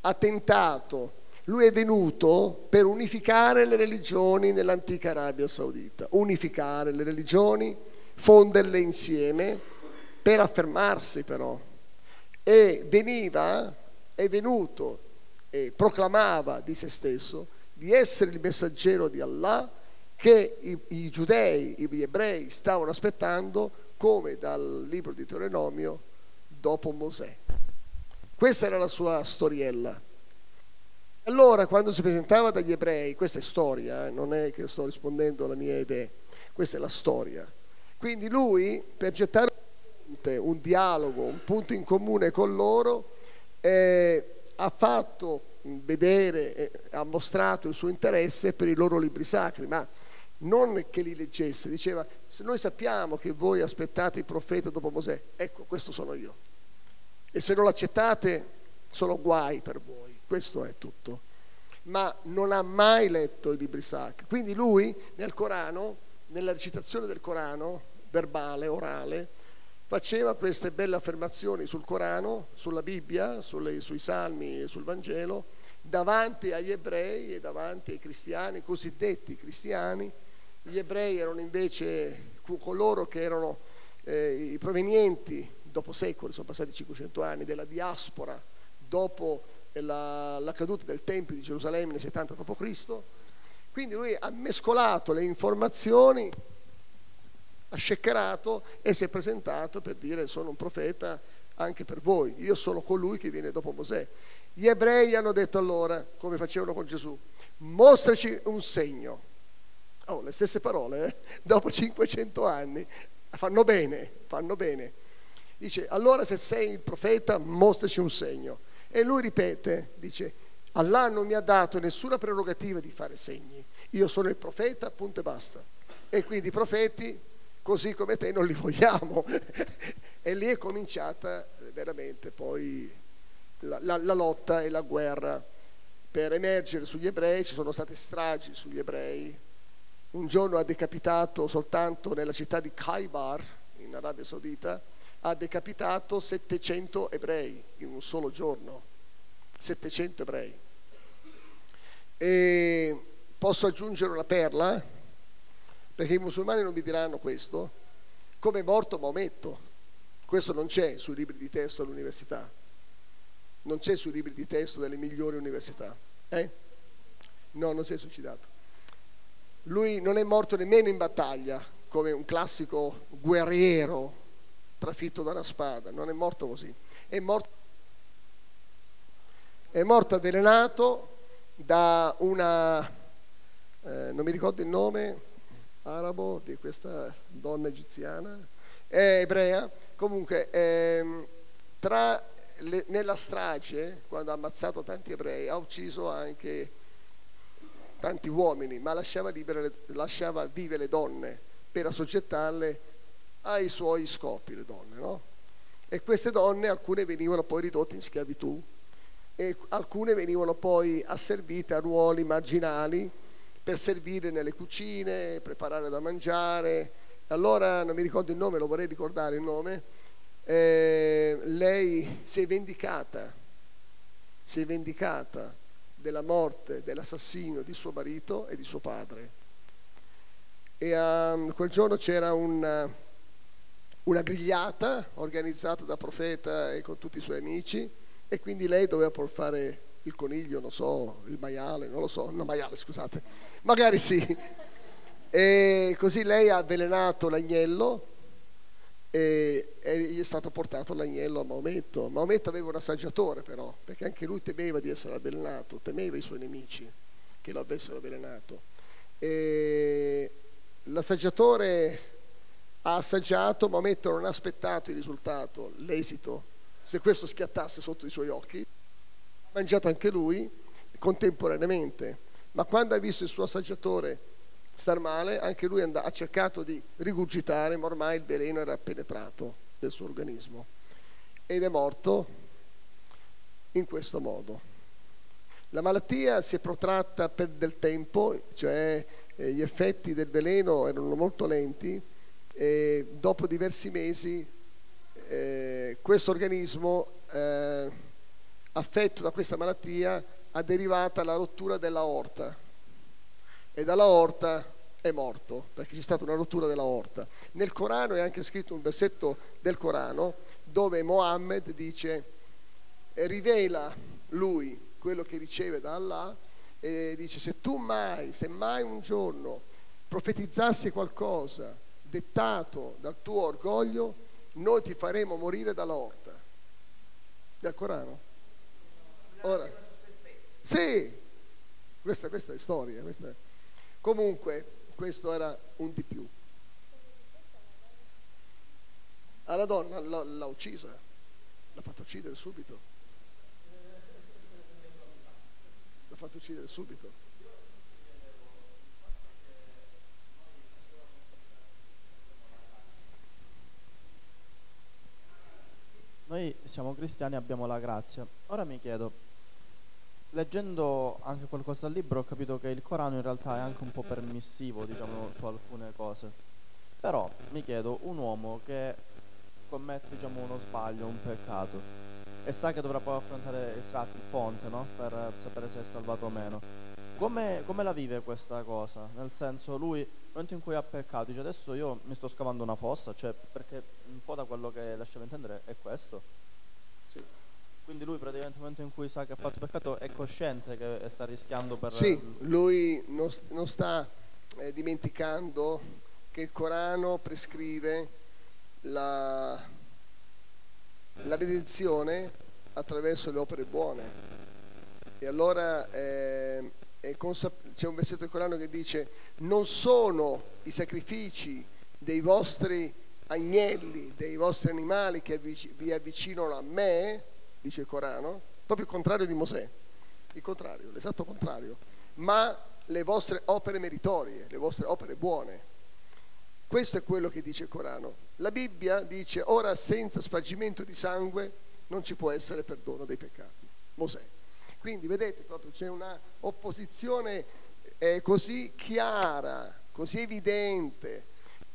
ha tentato, lui è venuto per unificare le religioni nell'antica Arabia Saudita, unificare le religioni, fonderle insieme per affermarsi però. E veniva, è venuto e proclamava di se stesso di essere il messaggero di Allah che i, i giudei, gli ebrei stavano aspettando come dal libro di Deuteronomio dopo Mosè. Questa era la sua storiella. Allora, quando si presentava dagli ebrei, questa è storia, eh, non è che sto rispondendo alla mia idea, questa è la storia. Quindi lui, per gettare un dialogo, un punto in comune con loro, eh, ha fatto vedere, eh, ha mostrato il suo interesse per i loro libri sacri, ma non che li leggesse, diceva, se noi sappiamo che voi aspettate il profeta dopo Mosè, ecco, questo sono io. E se non l'accettate, sono guai per voi, questo è tutto. Ma non ha mai letto i libri sacri. Quindi lui nel Corano, nella recitazione del Corano, verbale, orale, faceva queste belle affermazioni sul Corano, sulla Bibbia, sulle, sui Salmi e sul Vangelo, davanti agli ebrei e davanti ai cristiani, cosiddetti cristiani. Gli ebrei erano invece coloro che erano eh, i provenienti, dopo secoli, sono passati 500 anni, della diaspora, dopo la, la caduta del Tempio di Gerusalemme nel 70 d.C. Quindi lui ha mescolato le informazioni ha sceccerato e si è presentato per dire sono un profeta anche per voi, io sono colui che viene dopo Mosè. Gli ebrei hanno detto allora, come facevano con Gesù, mostraci un segno. Oh, le stesse parole, eh? dopo 500 anni, fanno bene, fanno bene. Dice, allora se sei il profeta, mostraci un segno. E lui ripete, dice, Allah non mi ha dato nessuna prerogativa di fare segni, io sono il profeta, punto e basta. E quindi i profeti così come te non li vogliamo. e lì è cominciata veramente poi la, la, la, lotta e la guerra per emergere sugli ebrei, ci sono state stragi sugli ebrei. Un giorno ha decapitato soltanto nella città di Khaybar, in Arabia Saudita, ha decapitato 700 ebrei in un solo giorno. 700 ebrei. E posso aggiungere una perla? perché i musulmani non vi diranno questo, come è morto Maometto. Questo non c'è sui libri di testo all'università, non c'è sui libri di testo delle migliori università. Eh? No, non si è suicidato. Lui non è morto nemmeno in battaglia, come un classico guerriero trafitto da una spada, non è morto così. È morto, è morto avvelenato da una, eh, non mi ricordo il nome, arabo di questa donna egiziana, è ebrea, comunque ehm, le, nella strage, quando ha ammazzato tanti ebrei, ha ucciso anche tanti uomini, ma lasciava, libere, lasciava vive le donne per assoggettarle ai suoi scopi, le donne. No? E queste donne, alcune venivano poi ridotte in schiavitù e alcune venivano poi asservite a ruoli marginali per servire nelle cucine, preparare da mangiare. Allora non mi ricordo il nome, lo vorrei ricordare il nome. Eh, lei si è vendicata, si è vendicata della morte, dell'assassinio di suo marito e di suo padre. E um, quel giorno c'era un, una grigliata organizzata da profeta e con tutti i suoi amici e quindi lei doveva portare il coniglio, non so, il maiale, non lo so, no maiale scusate, magari sì. E così lei ha avvelenato l'agnello e, e gli è stato portato l'agnello a Maometto. Maometto aveva un assaggiatore però, perché anche lui temeva di essere avvelenato, temeva i suoi nemici che lo avessero avvelenato. E l'assaggiatore ha assaggiato, Maometto non ha aspettato il risultato, l'esito, se questo schiattasse sotto i suoi occhi, ha mangiato anche lui contemporaneamente, ma quando ha visto il suo assaggiatore star male, anche lui ha cercato di rigurgitare, ma ormai il veleno era penetrato nel suo organismo ed è morto in questo modo. La malattia si è protratta per del tempo, cioè eh, gli effetti del veleno erano molto lenti e dopo diversi mesi eh, questo organismo eh, affetto da questa malattia ha derivato la rottura della orta e dalla orta è morto perché c'è stata una rottura della orta. Nel Corano è anche scritto un versetto del Corano dove Mohammed dice rivela lui quello che riceve da Allah e dice se tu mai, se mai un giorno profetizzassi qualcosa dettato dal tuo orgoglio, noi ti faremo morire dalla orta. Del Corano. Ora, sì, questa, questa è storia. Questa. Comunque, questo era un di più. Alla donna l'ha, l'ha uccisa, l'ha fatta uccidere subito. L'ha fatta uccidere subito. Noi siamo cristiani e abbiamo la grazia. Ora mi chiedo, leggendo anche qualcosa dal libro ho capito che il Corano in realtà è anche un po' permissivo, diciamo, su alcune cose. Però mi chiedo, un uomo che commette diciamo, uno sbaglio, un peccato, e sa che dovrà poi affrontare il ponte, no? Per sapere se è salvato o meno. Come, come, la vive questa cosa? Nel senso, lui, nel momento in cui ha peccato, dice adesso io mi sto scavando una fossa, cioè, perché un po' da quello che lasciava intendere è questo quindi lui praticamente nel momento in cui sa che ha fatto peccato è cosciente che sta rischiando per... Sì, lui non, non sta eh, dimenticando che il Corano prescrive la, la redenzione attraverso le opere buone. E allora eh, consap- c'è un versetto del Corano che dice non sono i sacrifici dei vostri agnelli, dei vostri animali che vi avvicinano a me, dice il Corano, proprio il contrario di Mosè, il contrario, l'esatto contrario, ma le vostre opere meritorie, le vostre opere buone. Questo è quello che dice il Corano. La Bibbia dice ora senza spargimento di sangue non ci può essere perdono dei peccati. Mosè. Quindi vedete proprio c'è una opposizione eh, così chiara, così evidente.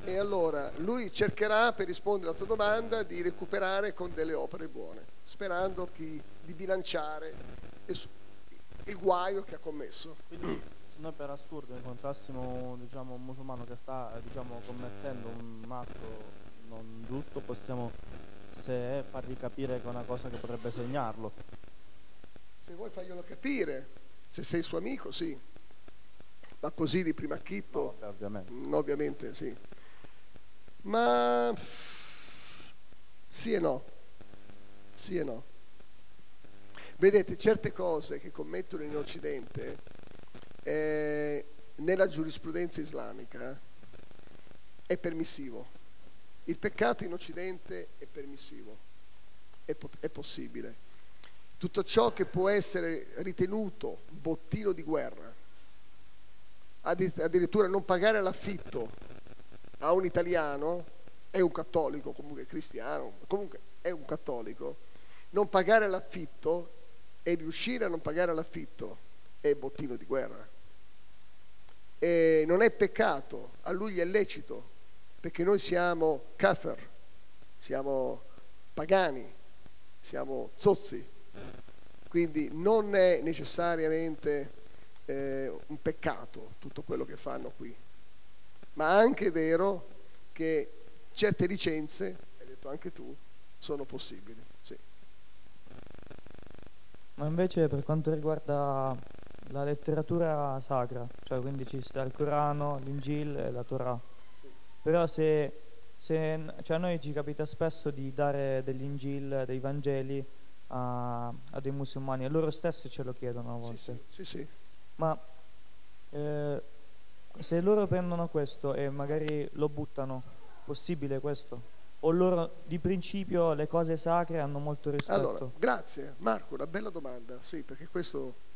E allora lui cercherà per rispondere alla tua domanda di recuperare con delle opere buone sperando chi, di bilanciare il guaio che ha commesso. Quindi noi per assurdo incontrassimo diciamo, un musulmano che sta diciamo, commettendo un atto non giusto, possiamo se fargli capire che è una cosa che potrebbe segnarlo. Se vuoi farglielo capire, se sei suo amico, sì. Ma così di prima acchitto? No, ovviamente. Mm, ovviamente sì. Ma sì e no sì e no. Vedete, certe cose che commettono in Occidente, eh, nella giurisprudenza islamica, è permissivo. Il peccato in Occidente è permissivo, è, po- è possibile. Tutto ciò che può essere ritenuto bottino di guerra, addirittura non pagare l'affitto a un italiano, è un cattolico, comunque cristiano, comunque è un cattolico, non pagare l'affitto e riuscire a non pagare l'affitto è bottino di guerra. E non è peccato, a lui è lecito, perché noi siamo kafir, siamo pagani, siamo zozzi. Quindi non è necessariamente eh, un peccato tutto quello che fanno qui, ma anche è vero che certe licenze, hai detto anche tu, sono possibili. Sì. Ma invece per quanto riguarda la letteratura sacra, cioè quindi ci sta il Corano, l'Ingil e la Torah, però se, se cioè a noi ci capita spesso di dare dell'Ingil, dei Vangeli a, a dei musulmani e loro stessi ce lo chiedono a volte. Sì, sì, sì. Ma eh, se loro prendono questo e magari lo buttano, possibile questo? O loro di principio le cose sacre hanno molto rispetto? Allora, grazie Marco, una bella domanda, sì, perché questo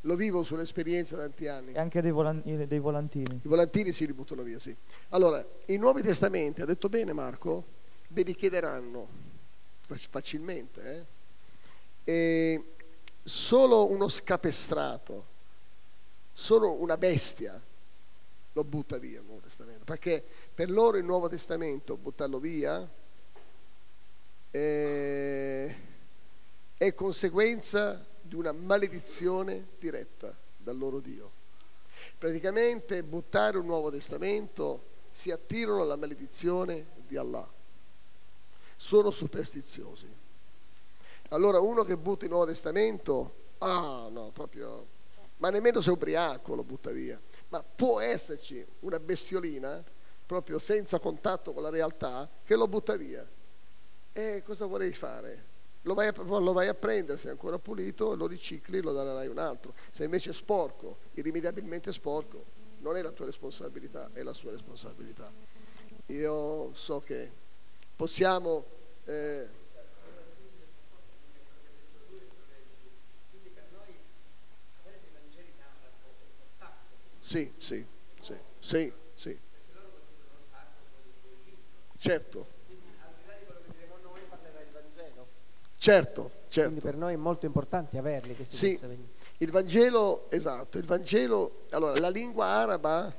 lo vivo sull'esperienza da tanti anni. E anche dei, volan- dei volantini. I volantini si li buttano via, sì. Allora, i Nuovi Testamenti, ha detto bene Marco, ve li chiederanno facilmente, eh? E solo uno scapestrato, solo una bestia lo butta via il Nuovo Testamento, perché per loro il Nuovo Testamento, buttarlo via, è, è conseguenza di una maledizione diretta dal loro Dio. Praticamente buttare un Nuovo Testamento si attirano alla maledizione di Allah. Sono superstiziosi. Allora uno che butta il Nuovo Testamento, ah no, proprio, ma nemmeno se è ubriaco lo butta via. Ma può esserci una bestiolina, proprio senza contatto con la realtà, che lo butta via. E cosa vorrei fare? Lo vai, a, lo vai, a, prendere, se è ancora pulito, lo ricicli, lo darai un altro. Se invece è sporco, irrimediabilmente sporco, non è la tua responsabilità, è la sua responsabilità. Io so che possiamo... Eh, sì, sì, sì, sì, sì. Certo. Certo, certo. Quindi per noi è molto importante averli questi sì. Il Vangelo, esatto, il Vangelo, allora la lingua araba,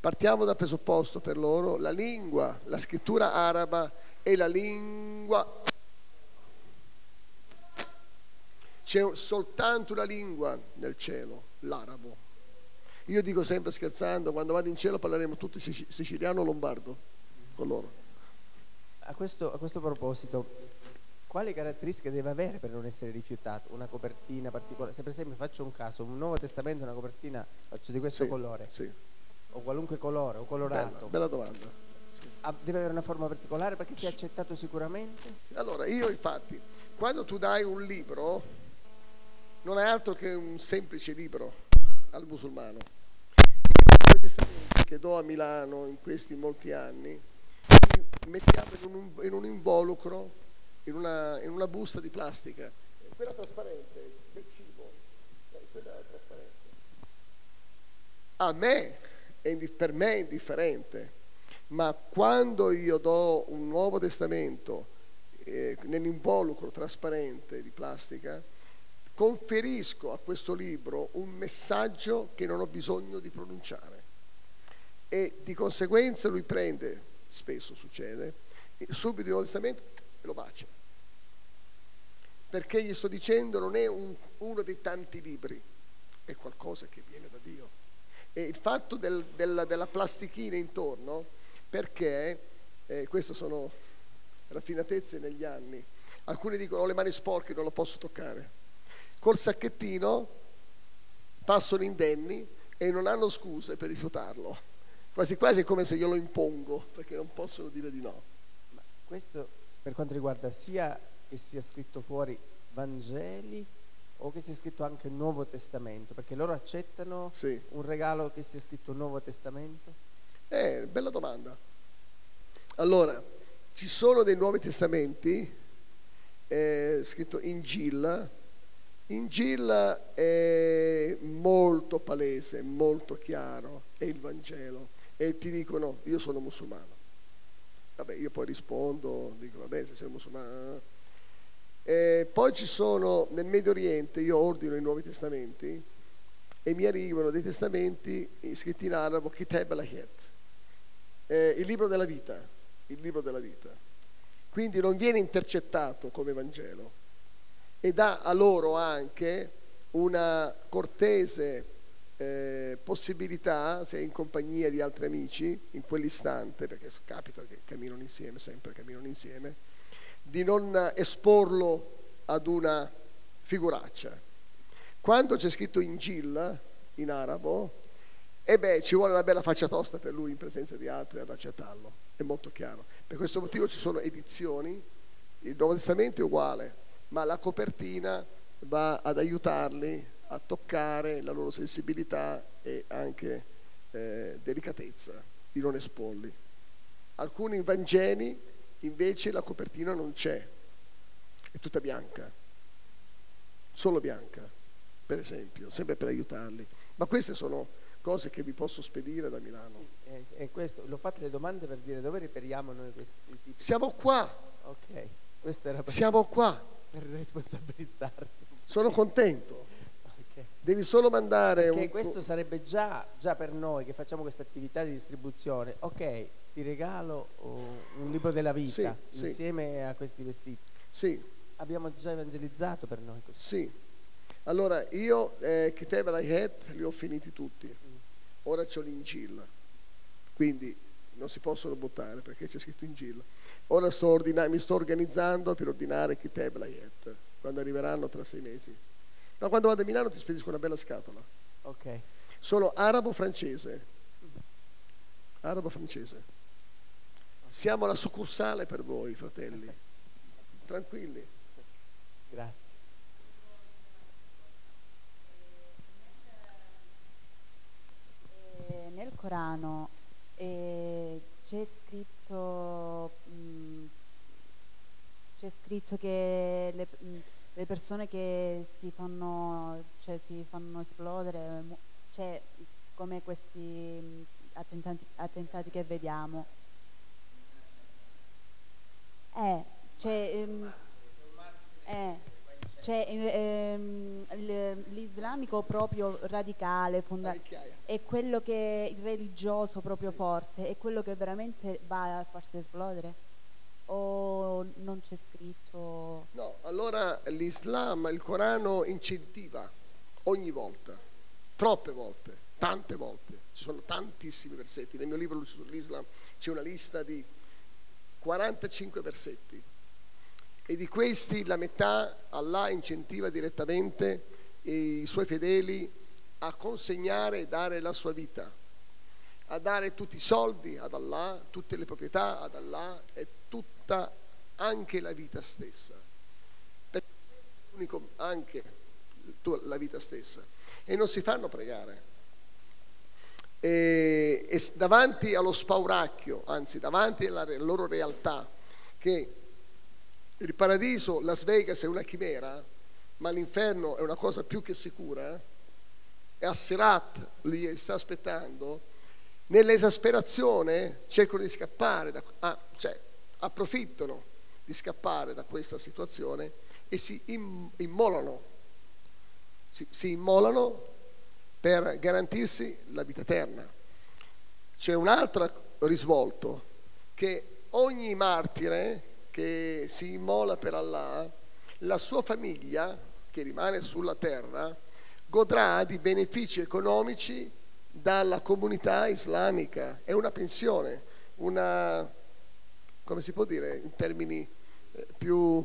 partiamo dal presupposto per loro, la lingua, la scrittura araba è la lingua, c'è soltanto una lingua nel cielo, l'arabo. Io dico sempre scherzando, quando vado in cielo parleremo tutti siciliano o lombardo con loro. A questo, a questo proposito, quali caratteristiche deve avere per non essere rifiutato? Una copertina particolare? Se per esempio faccio un caso, un Nuovo Testamento, una copertina faccio di questo sì, colore, sì. o qualunque colore, o colorato. Bella, bella domanda. Sì. Ah, deve avere una forma particolare perché sia accettato sicuramente? Allora, io infatti, quando tu dai un libro, non è altro che un semplice libro al musulmano. I testamenti che do a Milano in questi molti anni, li mettiamo in un, in un involucro in una, in una busta di plastica, quella trasparente del cibo, quella trasparente. A me, per me è indifferente, ma quando io do un Nuovo Testamento eh, nell'involucro trasparente di plastica, conferisco a questo libro un messaggio che non ho bisogno di pronunciare e di conseguenza lui prende, spesso succede, subito il Nuovo Testamento e lo bacia perché gli sto dicendo non è un, uno dei tanti libri, è qualcosa che viene da Dio. E il fatto del, del, della plastichina intorno, perché, eh, queste sono raffinatezze negli anni, alcuni dicono ho le mani sporche, non lo posso toccare. Col sacchettino passano indenni e non hanno scuse per rifiutarlo. Quasi quasi è come se io lo impongo, perché non possono dire di no. Ma questo per quanto riguarda sia che sia scritto fuori Vangeli o che sia scritto anche Nuovo Testamento? Perché loro accettano sì. un regalo che sia scritto Nuovo Testamento? Eh, bella domanda. Allora, ci sono dei Nuovi Testamenti, eh, scritto in In Gil è molto palese, molto chiaro, è il Vangelo. E ti dicono, io sono musulmano. Vabbè, io poi rispondo, dico, vabbè, se sei musulmano eh, poi ci sono nel Medio Oriente, io ordino i Nuovi Testamenti e mi arrivano dei testamenti scritti in arabo, Kitab al-Hayat, eh, il libro della vita, il libro della vita. Quindi non viene intercettato come Vangelo, e dà a loro anche una cortese eh, possibilità, se è in compagnia di altri amici, in quell'istante, perché capita che camminano insieme, sempre camminano insieme, di non esporlo ad una figuraccia. Quando c'è scritto in Gil, in arabo, e beh, ci vuole una bella faccia tosta per lui in presenza di altri ad accettarlo, è molto chiaro. Per questo motivo ci sono edizioni, il Nuovo Testamento è uguale, ma la copertina va ad aiutarli a toccare la loro sensibilità e anche eh, delicatezza di non esporli. Alcuni Vangeli invece la copertina non c'è, è tutta bianca, solo bianca, per esempio, sempre per aiutarli. Ma queste sono cose che vi posso spedire da Milano. Sì, è, è questo, l'ho fatte le domande per dire dove reperiamo noi questi tipi. Siamo qua. Ok, questo era per, Siamo qua. Per responsabilizzarti. Sono contento. Devi solo mandare Perché un... questo sarebbe già, già per noi che facciamo questa attività di distribuzione. Ok, ti regalo oh, un libro della vita Sì, sì. insieme a questi vestiti. Sì. Abbiamo già evangelizzato per noi così. Sì. Allora, io eh, Kitab al-Hayat li ho finiti tutti. Ora c'ho l'Ingil. Quindi non si possono buttare perché c'è scritto Ingil. Ora sto ordina- mi sto organizzando per ordinare Kitab al-Hayat quando arriveranno tra sei mesi. Ma quando vado a Milano ti spedisco una bella scatola. Ok. Sono arabo-francese. Arabo-francese. Siamo la succursale per voi, fratelli. Tranquilli. Grazie. Eh, nel Corano eh, c'è scritto mh, c'è scritto che le, mh, le persone che si fanno cioè si fanno esplodere c'è come questi mh, attentati, attentati che vediamo. Eh, c'è ehm, eh, c'è ehm, l'islamico proprio radicale, fonda- è quello che il religioso proprio forte, è quello che veramente va a farsi esplodere? O non c'è scritto? No, allora l'Islam, il Corano incentiva ogni volta, troppe volte, tante volte, ci sono tantissimi versetti. Nel mio libro sull'Islam c'è una lista di 45 versetti e di questi la metà Allah incentiva direttamente i suoi fedeli a consegnare e dare la sua vita, a dare tutti i soldi ad Allah, tutte le proprietà ad Allah e tutta anche la vita stessa. Perché è unico anche la vita stessa. E non si fanno pregare. E, e davanti allo spauracchio, anzi davanti alla loro realtà, che il paradiso, Las Vegas è una chimera, ma l'inferno è una cosa più che sicura, e Assirat li sta aspettando, nell'esasperazione cercano di scappare, da- ah, cioè approfittano di scappare da questa situazione e si im- immolano, si, si immolano per garantirsi la vita eterna. C'è un altro risvolto che ogni martire che si immola per Allah, la sua famiglia che rimane sulla terra godrà di benefici economici dalla comunità islamica. È una pensione, una, come si può dire in termini eh, più,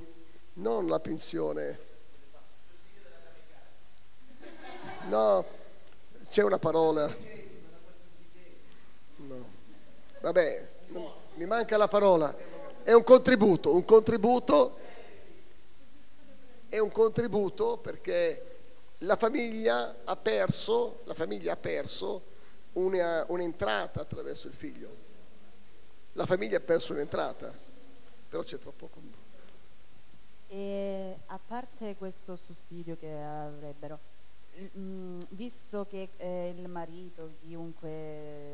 non la pensione, no, c'è una parola, no, vabbè, mi manca la parola, è un contributo, un contributo, è un contributo perché la famiglia ha perso, famiglia ha perso una- un'entrata attraverso il figlio. La famiglia ha perso un'entrata, però c'è troppo con- E a parte questo sussidio che avrebbero, visto che eh, il marito, chiunque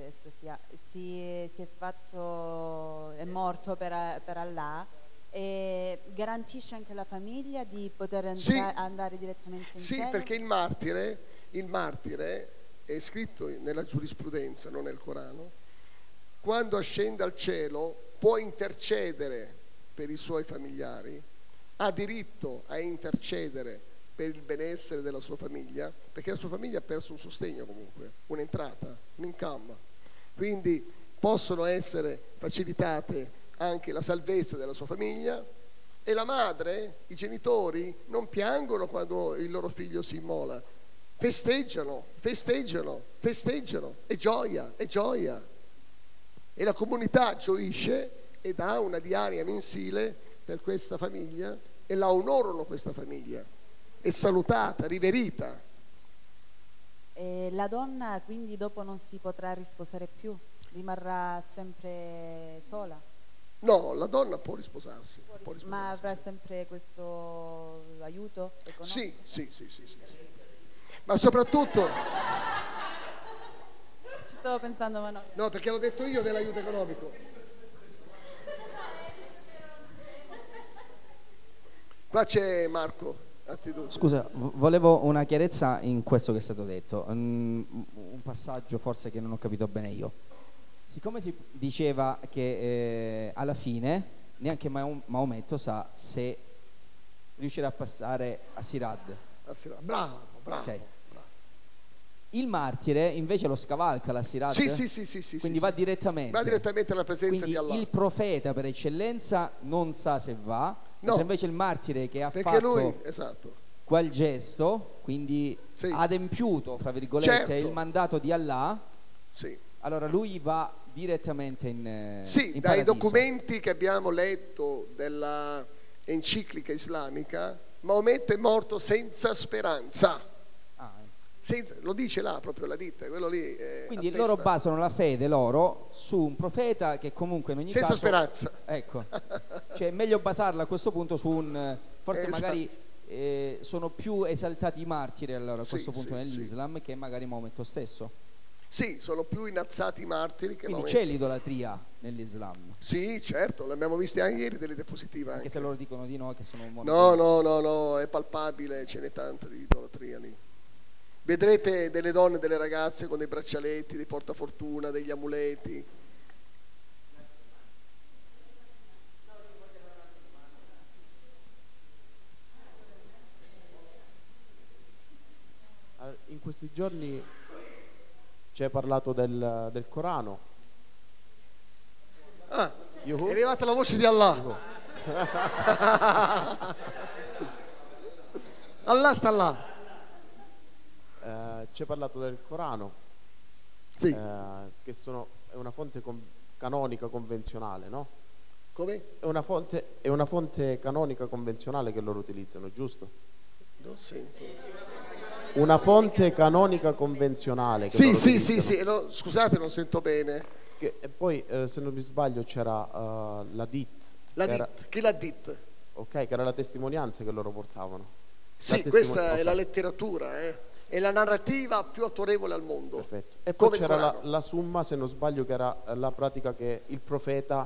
esso sia, si, si è fatto, è morto per, per Allah, eh, garantisce anche la famiglia di poter entra- Sì. andare direttamente in Sì, cielo? perché il martire, il martire è scritto nella giurisprudenza, non nel Corano, quando ascende al cielo può intercedere per i suoi familiari ha diritto a intercedere per il benessere della sua famiglia, perché la sua famiglia ha perso un sostegno comunque, un'entrata, un income. Quindi possono essere facilitate anche la salvezza della sua famiglia e la madre, i genitori non piangono quando il loro figlio si immola, festeggiano, festeggiano, festeggiano, è gioia, è gioia. E la comunità gioisce e dà una diaria mensile per questa famiglia e la onorano questa famiglia. È salutata, riverita. E la donna quindi dopo non si potrà risposare più, rimarrà sempre sola. No, la donna può risposarsi. Può ris- può risposarsi, ma avrà sì. sempre questo aiuto economico? Sì, sì, sì, sì, sì, sì. Ma soprattutto, Ci stavo pensando, ma no. no, perché l'ho detto io dell'aiuto economico. Qua c'è Marco. Scusa, vo- volevo una chiarezza in questo che è stato detto, Mm, un passaggio forse che non ho capito bene io. Siccome si diceva che eh, alla fine neanche Mao- Maometto sa se riuscirà a passare a Sirad. Ah, sì, Bravo, bravo. Ok. Il martire invece lo scavalca la Sirad? Sì, sì, sì, sì, sì, Quindi sì, va direttamente. Va direttamente alla presenza Quindi di Allah. il profeta per eccellenza non sa se va, No. invece il martire che ha Perché fatto lui, esatto. quel gesto, quindi ha adempiuto, fra virgolette, Certo. il mandato di Allah, Sì. allora lui va direttamente in, eh, Sì, in dai paradiso. documenti che abbiamo letto della enciclica islamica, Maometto è morto senza speranza. Senza- lo dice là proprio la ditta, quello lì. eh, Quindi attesta. loro basano la fede loro su un profeta che comunque in ogni Senza caso... speranza. Ecco, cioè è meglio basarla a questo punto su un... eh, Forse Esatto. magari eh, sono più esaltati i martiri allora a Sì, questo punto sì, nell'Islam che magari Maometto stesso. Sì, sono più inazzati i martiri che Quindi Maometto. c'è l'idolatria nell'Islam, Sì, certo, l'abbiamo visto anche ieri delle diapositive. anche Anche. se loro dicono di no che sono No, monoteisti. no, no, no, è palpabile, ce n'è tanta di idolatria lì. Vedrete delle donne e delle ragazze con dei braccialetti, dei portafortuna, degli amuleti. In questi giorni ci hai parlato del, del Corano. Ah, Yuhu. è arrivata la voce di Allah. Allah sta là. Eh, ci hai parlato del Corano, Sì. eh, che sono- è una fonte con- canonica convenzionale, no? Come? È una, fonte, è una fonte canonica convenzionale che loro utilizzano, giusto? Non sento. Una fonte canonica convenzionale. Sì, sì, sì, utilizzano. sì, no, scusate, non sento bene. Che- e poi, eh, se non mi sbaglio, c'era eh, la DIT. La che era- dit, chi l'ha dit? ok, che era la testimonianza che loro portavano. Sì, La questa testimon- è la letteratura, eh. È la narrativa più autorevole al mondo. Perfetto. E poi c'era la, la summa, se non sbaglio, che era la pratica che il profeta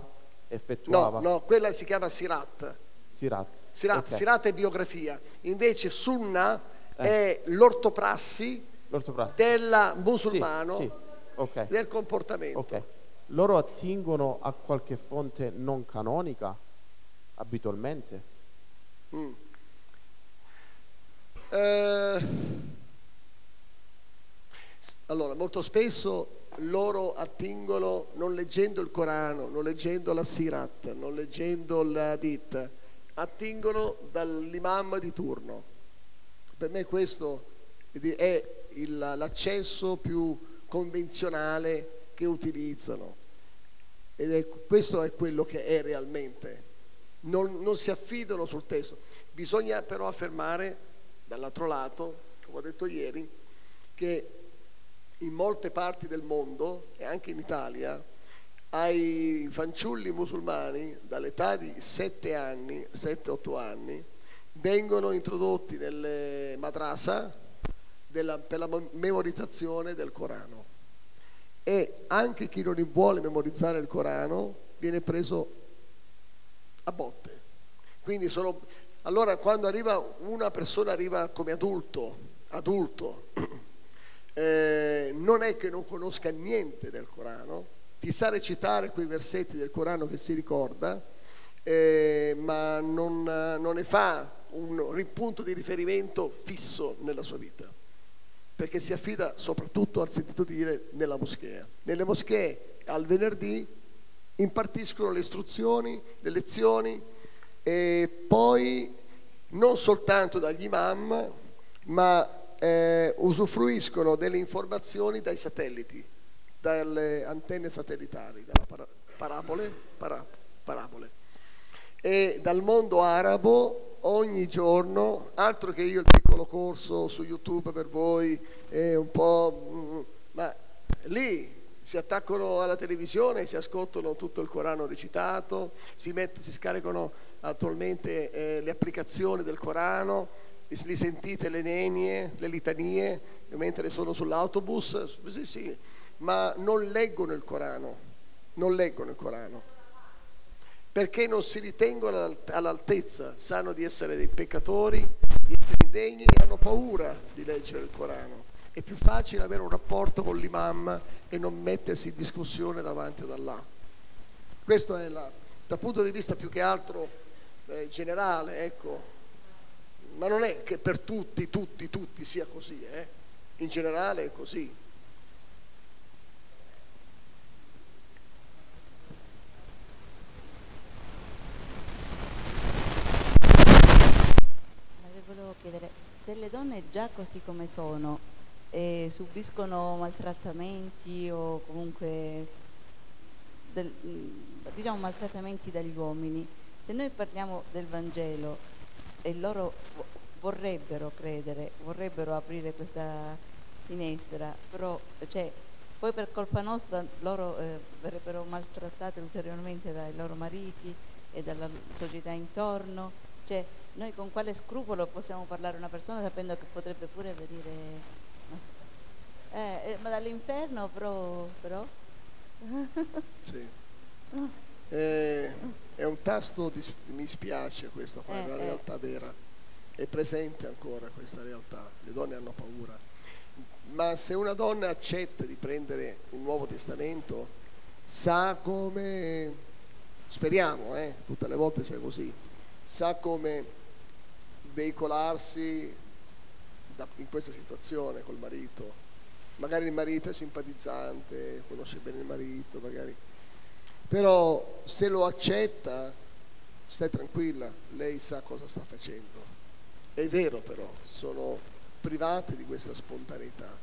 No, effettuava. no, quella si chiama Sirat. Sirat. Sirat, Ok. Sirat è biografia. Invece Sunna Eh. è l'ortoprassi L'ortoprassi. del musulmano, Sì, sì. Ok. del comportamento. Ok. Loro attingono a qualche fonte non canonica abitualmente? Mm. Eh, allora, molto spesso loro attingono non leggendo il Corano, non leggendo la Sirat, non leggendo il Hadith, attingono dall'imam di turno. Per me questo è il- l'accesso più convenzionale che utilizzano ed è, questo è quello che è realmente. Non, non si affidano sul testo. Bisogna però affermare, dall'altro lato, come ho detto ieri, che in molte parti del mondo e anche in Italia ai fanciulli musulmani dall'età di 7 anni, 7-8 anni, vengono introdotti nelle madrasa della- per la mo- memorizzazione del Corano e anche chi non vuole memorizzare il Corano viene preso a botte. Quindi sono, allora quando arriva una persona arriva come adulto, adulto, eh, non è che non conosca niente del Corano, ti sa recitare quei versetti del Corano che si ricorda, eh, ma non, non ne fa un punto di riferimento fisso nella sua vita, perché si affida soprattutto al sentito dire nella moschea. Nelle moschee al venerdì impartiscono le istruzioni, le lezioni e poi non soltanto dagli imam, ma eh, usufruiscono delle informazioni dai satelliti, dalle antenne satellitari, dalle para- parabole, para- parabole. E dal mondo arabo ogni giorno, altro che io il piccolo corso su YouTube per voi, è un po'... mm, ma lì si attaccano alla televisione, si ascoltano tutto il Corano recitato, si, met- si scaricano attualmente eh, le applicazioni del Corano, e li sentite le nenie, le litanie, mentre sono sull'autobus, sì, sì, ma non leggono il Corano, non leggono il Corano perché non si ritengono all'alt- all'altezza, sanno di essere dei peccatori, di essere indegni e hanno paura di leggere il Corano. È più facile avere un rapporto con l'imam e non mettersi in discussione davanti ad Allah. Questo è la, dal punto di vista più che altro eh, generale, ecco. Ma non è che per tutti, tutti, tutti sia così, eh? In generale è così. Volevo chiedere, se le donne già così come sono eh, subiscono maltrattamenti o comunque del- mh, diciamo maltrattamenti dagli uomini, se noi parliamo del Vangelo e loro vo- vorrebbero credere, vorrebbero aprire questa finestra, però cioè, poi per colpa nostra loro eh, verrebbero maltrattate ulteriormente dai loro mariti e dalla società intorno. Cioè, noi con quale scrupolo possiamo parlare a una persona sapendo che potrebbe pure venire... Eh, eh, ma dall'inferno però... però? Sì. Eh, è un tasto, di, mi spiace questo qua, è una Eh, eh. realtà vera, è presente ancora questa realtà, le donne hanno paura, ma se una donna accetta di prendere un Nuovo Testamento, sa come, speriamo, eh, tutte le volte sia così, sa come veicolarsi da- in questa situazione col marito. Magari il marito è simpatizzante, conosce bene il marito, magari. Però se lo accetta, stai tranquilla, lei sa cosa sta facendo. È vero però, sono private di questa spontaneità.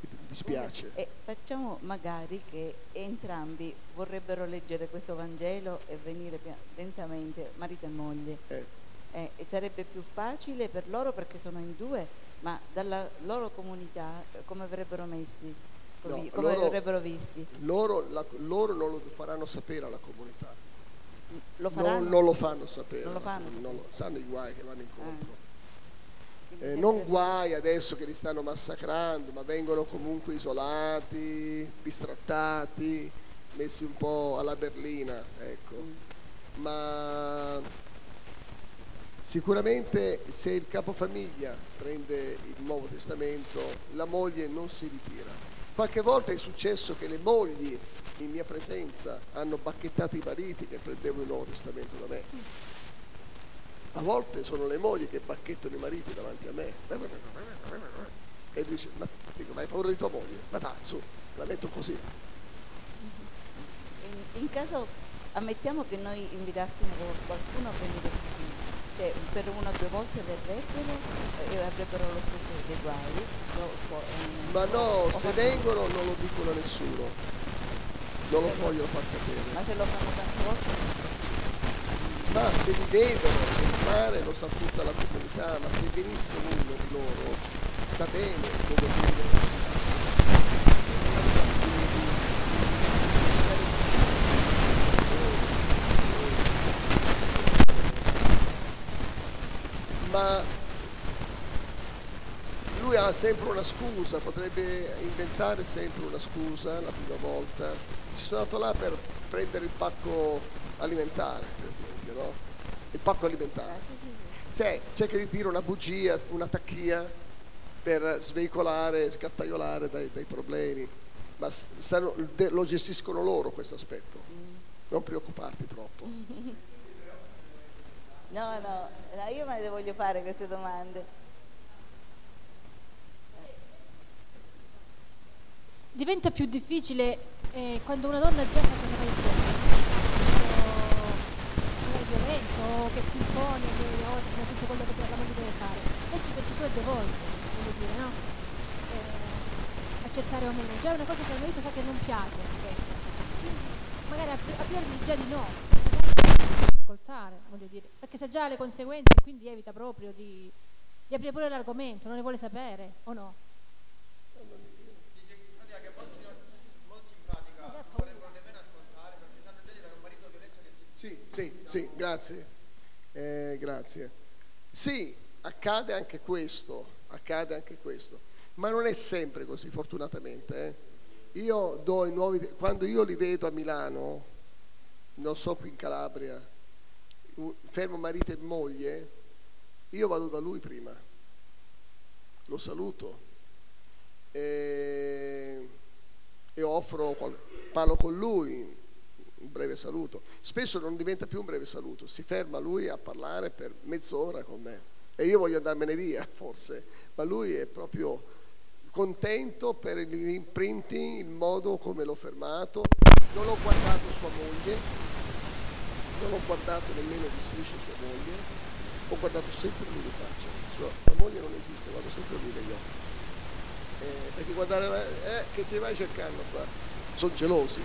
Mi dispiace. E facciamo magari che entrambi vorrebbero leggere questo Vangelo e venire lentamente, marito e moglie. Eh, e sarebbe più facile per loro perché sono in due, ma dalla loro comunità eh, come verrebbero messi? No, come loro- verrebbero visti? Loro, la- loro non lo faranno sapere alla comunità. Lo Non-? Non, lo fanno sapere. Non lo fanno comunità, non lo- sanno i guai che vanno incontro. Quindi Eh, non guai adesso che li stanno massacrando, ma vengono comunque isolati, bistrattati, messi un po' alla berlina, ecco. Ma sicuramente se il capofamiglia prende il Nuovo Testamento, la moglie non si ritira. Qualche volta è successo che le mogli in mia presenza hanno bacchettato i mariti che prendevano il Nuovo Testamento da me. A volte sono le mogli che bacchettano i mariti davanti a me. E dice, ma, dico, ma hai paura di tua moglie? Ma dai, su, la metto così. In, in caso, ammettiamo che noi invitassimo qualcuno a venire cioè per una o due volte verrebbero e avrebbero lo stesso dei guai. no, po- eh, Ma no, se vengono non lo dicono a nessuno. Non lo vogliono far sapere. Ma se lo fanno tante volte, non so se- Ma se li vedono entrare lo sa tutta la comunità, ma se venisse uno di loro sa bene dove vive. Ma lui ha sempre una scusa, potrebbe inventare sempre una scusa la prima volta. Ci sono andato là per prendere il pacco alimentare, per esempio, no? Il pacco alimentare. Ah, sì, sì, sì. Sì, cerca di dire una bugia, una tacchia per sveicolare, scattaiolare dai, dai problemi, ma sanno- lo gestiscono loro questo aspetto. Non preoccuparti troppo. No, no, no, io me le voglio fare queste domande. Diventa più difficile eh, quando una donna già sa cosa va incontro, magari violento, che si impone, che ordina tutto quello che la moglie deve fare. Lei ci pensa pure due volte, voglio dire, no? Eh, accettare o meno. Già è una cosa che al marito sa che non piace questa. Quindi magari a, a priori già di no, ascoltare, voglio dire, perché sa già le conseguenze, quindi evita proprio di, di aprire pure l'argomento, non ne vuole sapere, o no? Sì, sì, sì, grazie. Eh, grazie. Sì, accade anche questo, accade anche questo, ma non è sempre così, fortunatamente. eh. Io do i nuovi, quando io li vedo a Milano, non so qui in Calabria, fermo marito e moglie, io vado da lui prima, lo saluto. E, e offro, parlo con lui, un breve saluto. Spesso non diventa più un breve saluto, si ferma lui a parlare per mezz'ora con me. E io voglio andarmene via forse, ma lui è proprio contento per l'imprinting, il modo come l'ho fermato. Non ho guardato sua moglie, non ho guardato nemmeno di striscio sua moglie, ho guardato sempre lui in faccia. Sua, sua moglie non esiste, guardo sempre lui negli occhi. Eh, perché guardare la, eh, che se vai cercando qua, sono gelosi.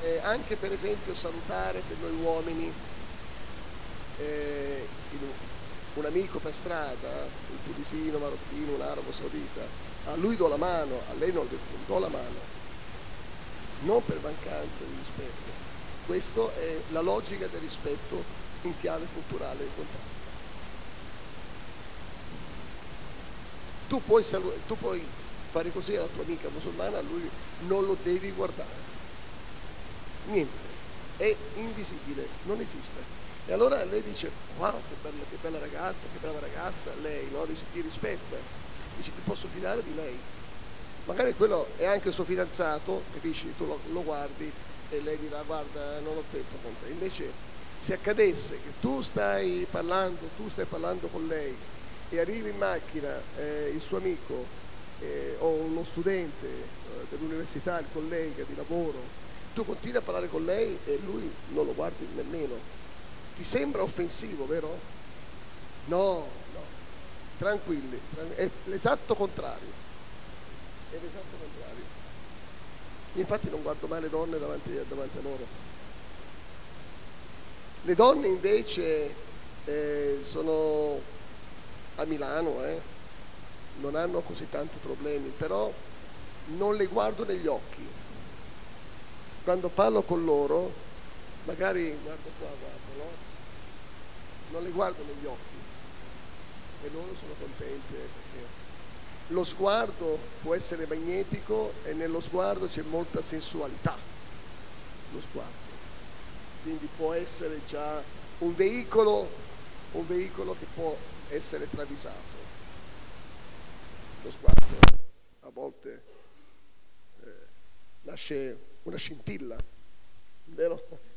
Eh, anche per esempio salutare per noi uomini eh, in- un amico per strada, un tunisino, marocchino, un arabo saudita, a lui do la mano, a lei non le- non do la mano, non per mancanza di rispetto. Questa è la logica del rispetto in chiave culturale del contatto. Tu puoi, salu- tu puoi fare così alla tua amica musulmana, a lui non lo devi guardare. Niente, è invisibile, non esiste. E allora lei dice, wow, che bella, che bella ragazza, che brava ragazza, lei, no? Dice, ti rispetta, dice, ti posso fidare di lei. Magari quello è anche il suo fidanzato, capisci? Tu lo, lo guardi e lei dirà, guarda, non ho tempo con te. Invece, se accadesse che tu stai parlando, tu stai parlando con lei e arrivi in macchina eh, il suo amico eh, o uno studente eh, dell'università, il collega di lavoro, tu continui a parlare con lei e lui non lo guardi nemmeno. Ti sembra offensivo, vero? No, no, tranquilli, tran- è l'esatto contrario. È l'esatto contrario. Infatti non guardo mai le donne davanti, davanti a loro. Le donne invece eh, sono a Milano, eh, non hanno così tanti problemi, però non le guardo negli occhi. Quando parlo con loro, magari guardo qua, guardo, no? Non le guardo negli occhi e loro sono contente perché lo sguardo può essere magnetico e nello sguardo c'è molta sensualità. Lo sguardo. Quindi può essere già un veicolo, un veicolo che può essere travisato. Lo sguardo a volte eh, nasce una scintilla, vero?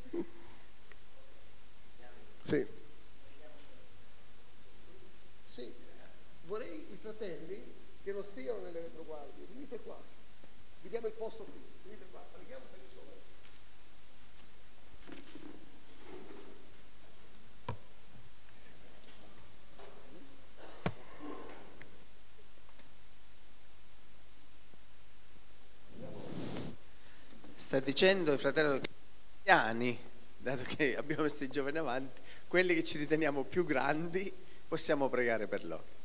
Sì. Sì, vorrei i fratelli che non stiano nelle retroguardie, venite qua, vediamo il posto qui, venite qua, preghiamo per il sole. Sta dicendo il fratello cristiani, dato che abbiamo messo i giovani avanti, quelli che ci riteniamo più grandi, possiamo pregare per loro.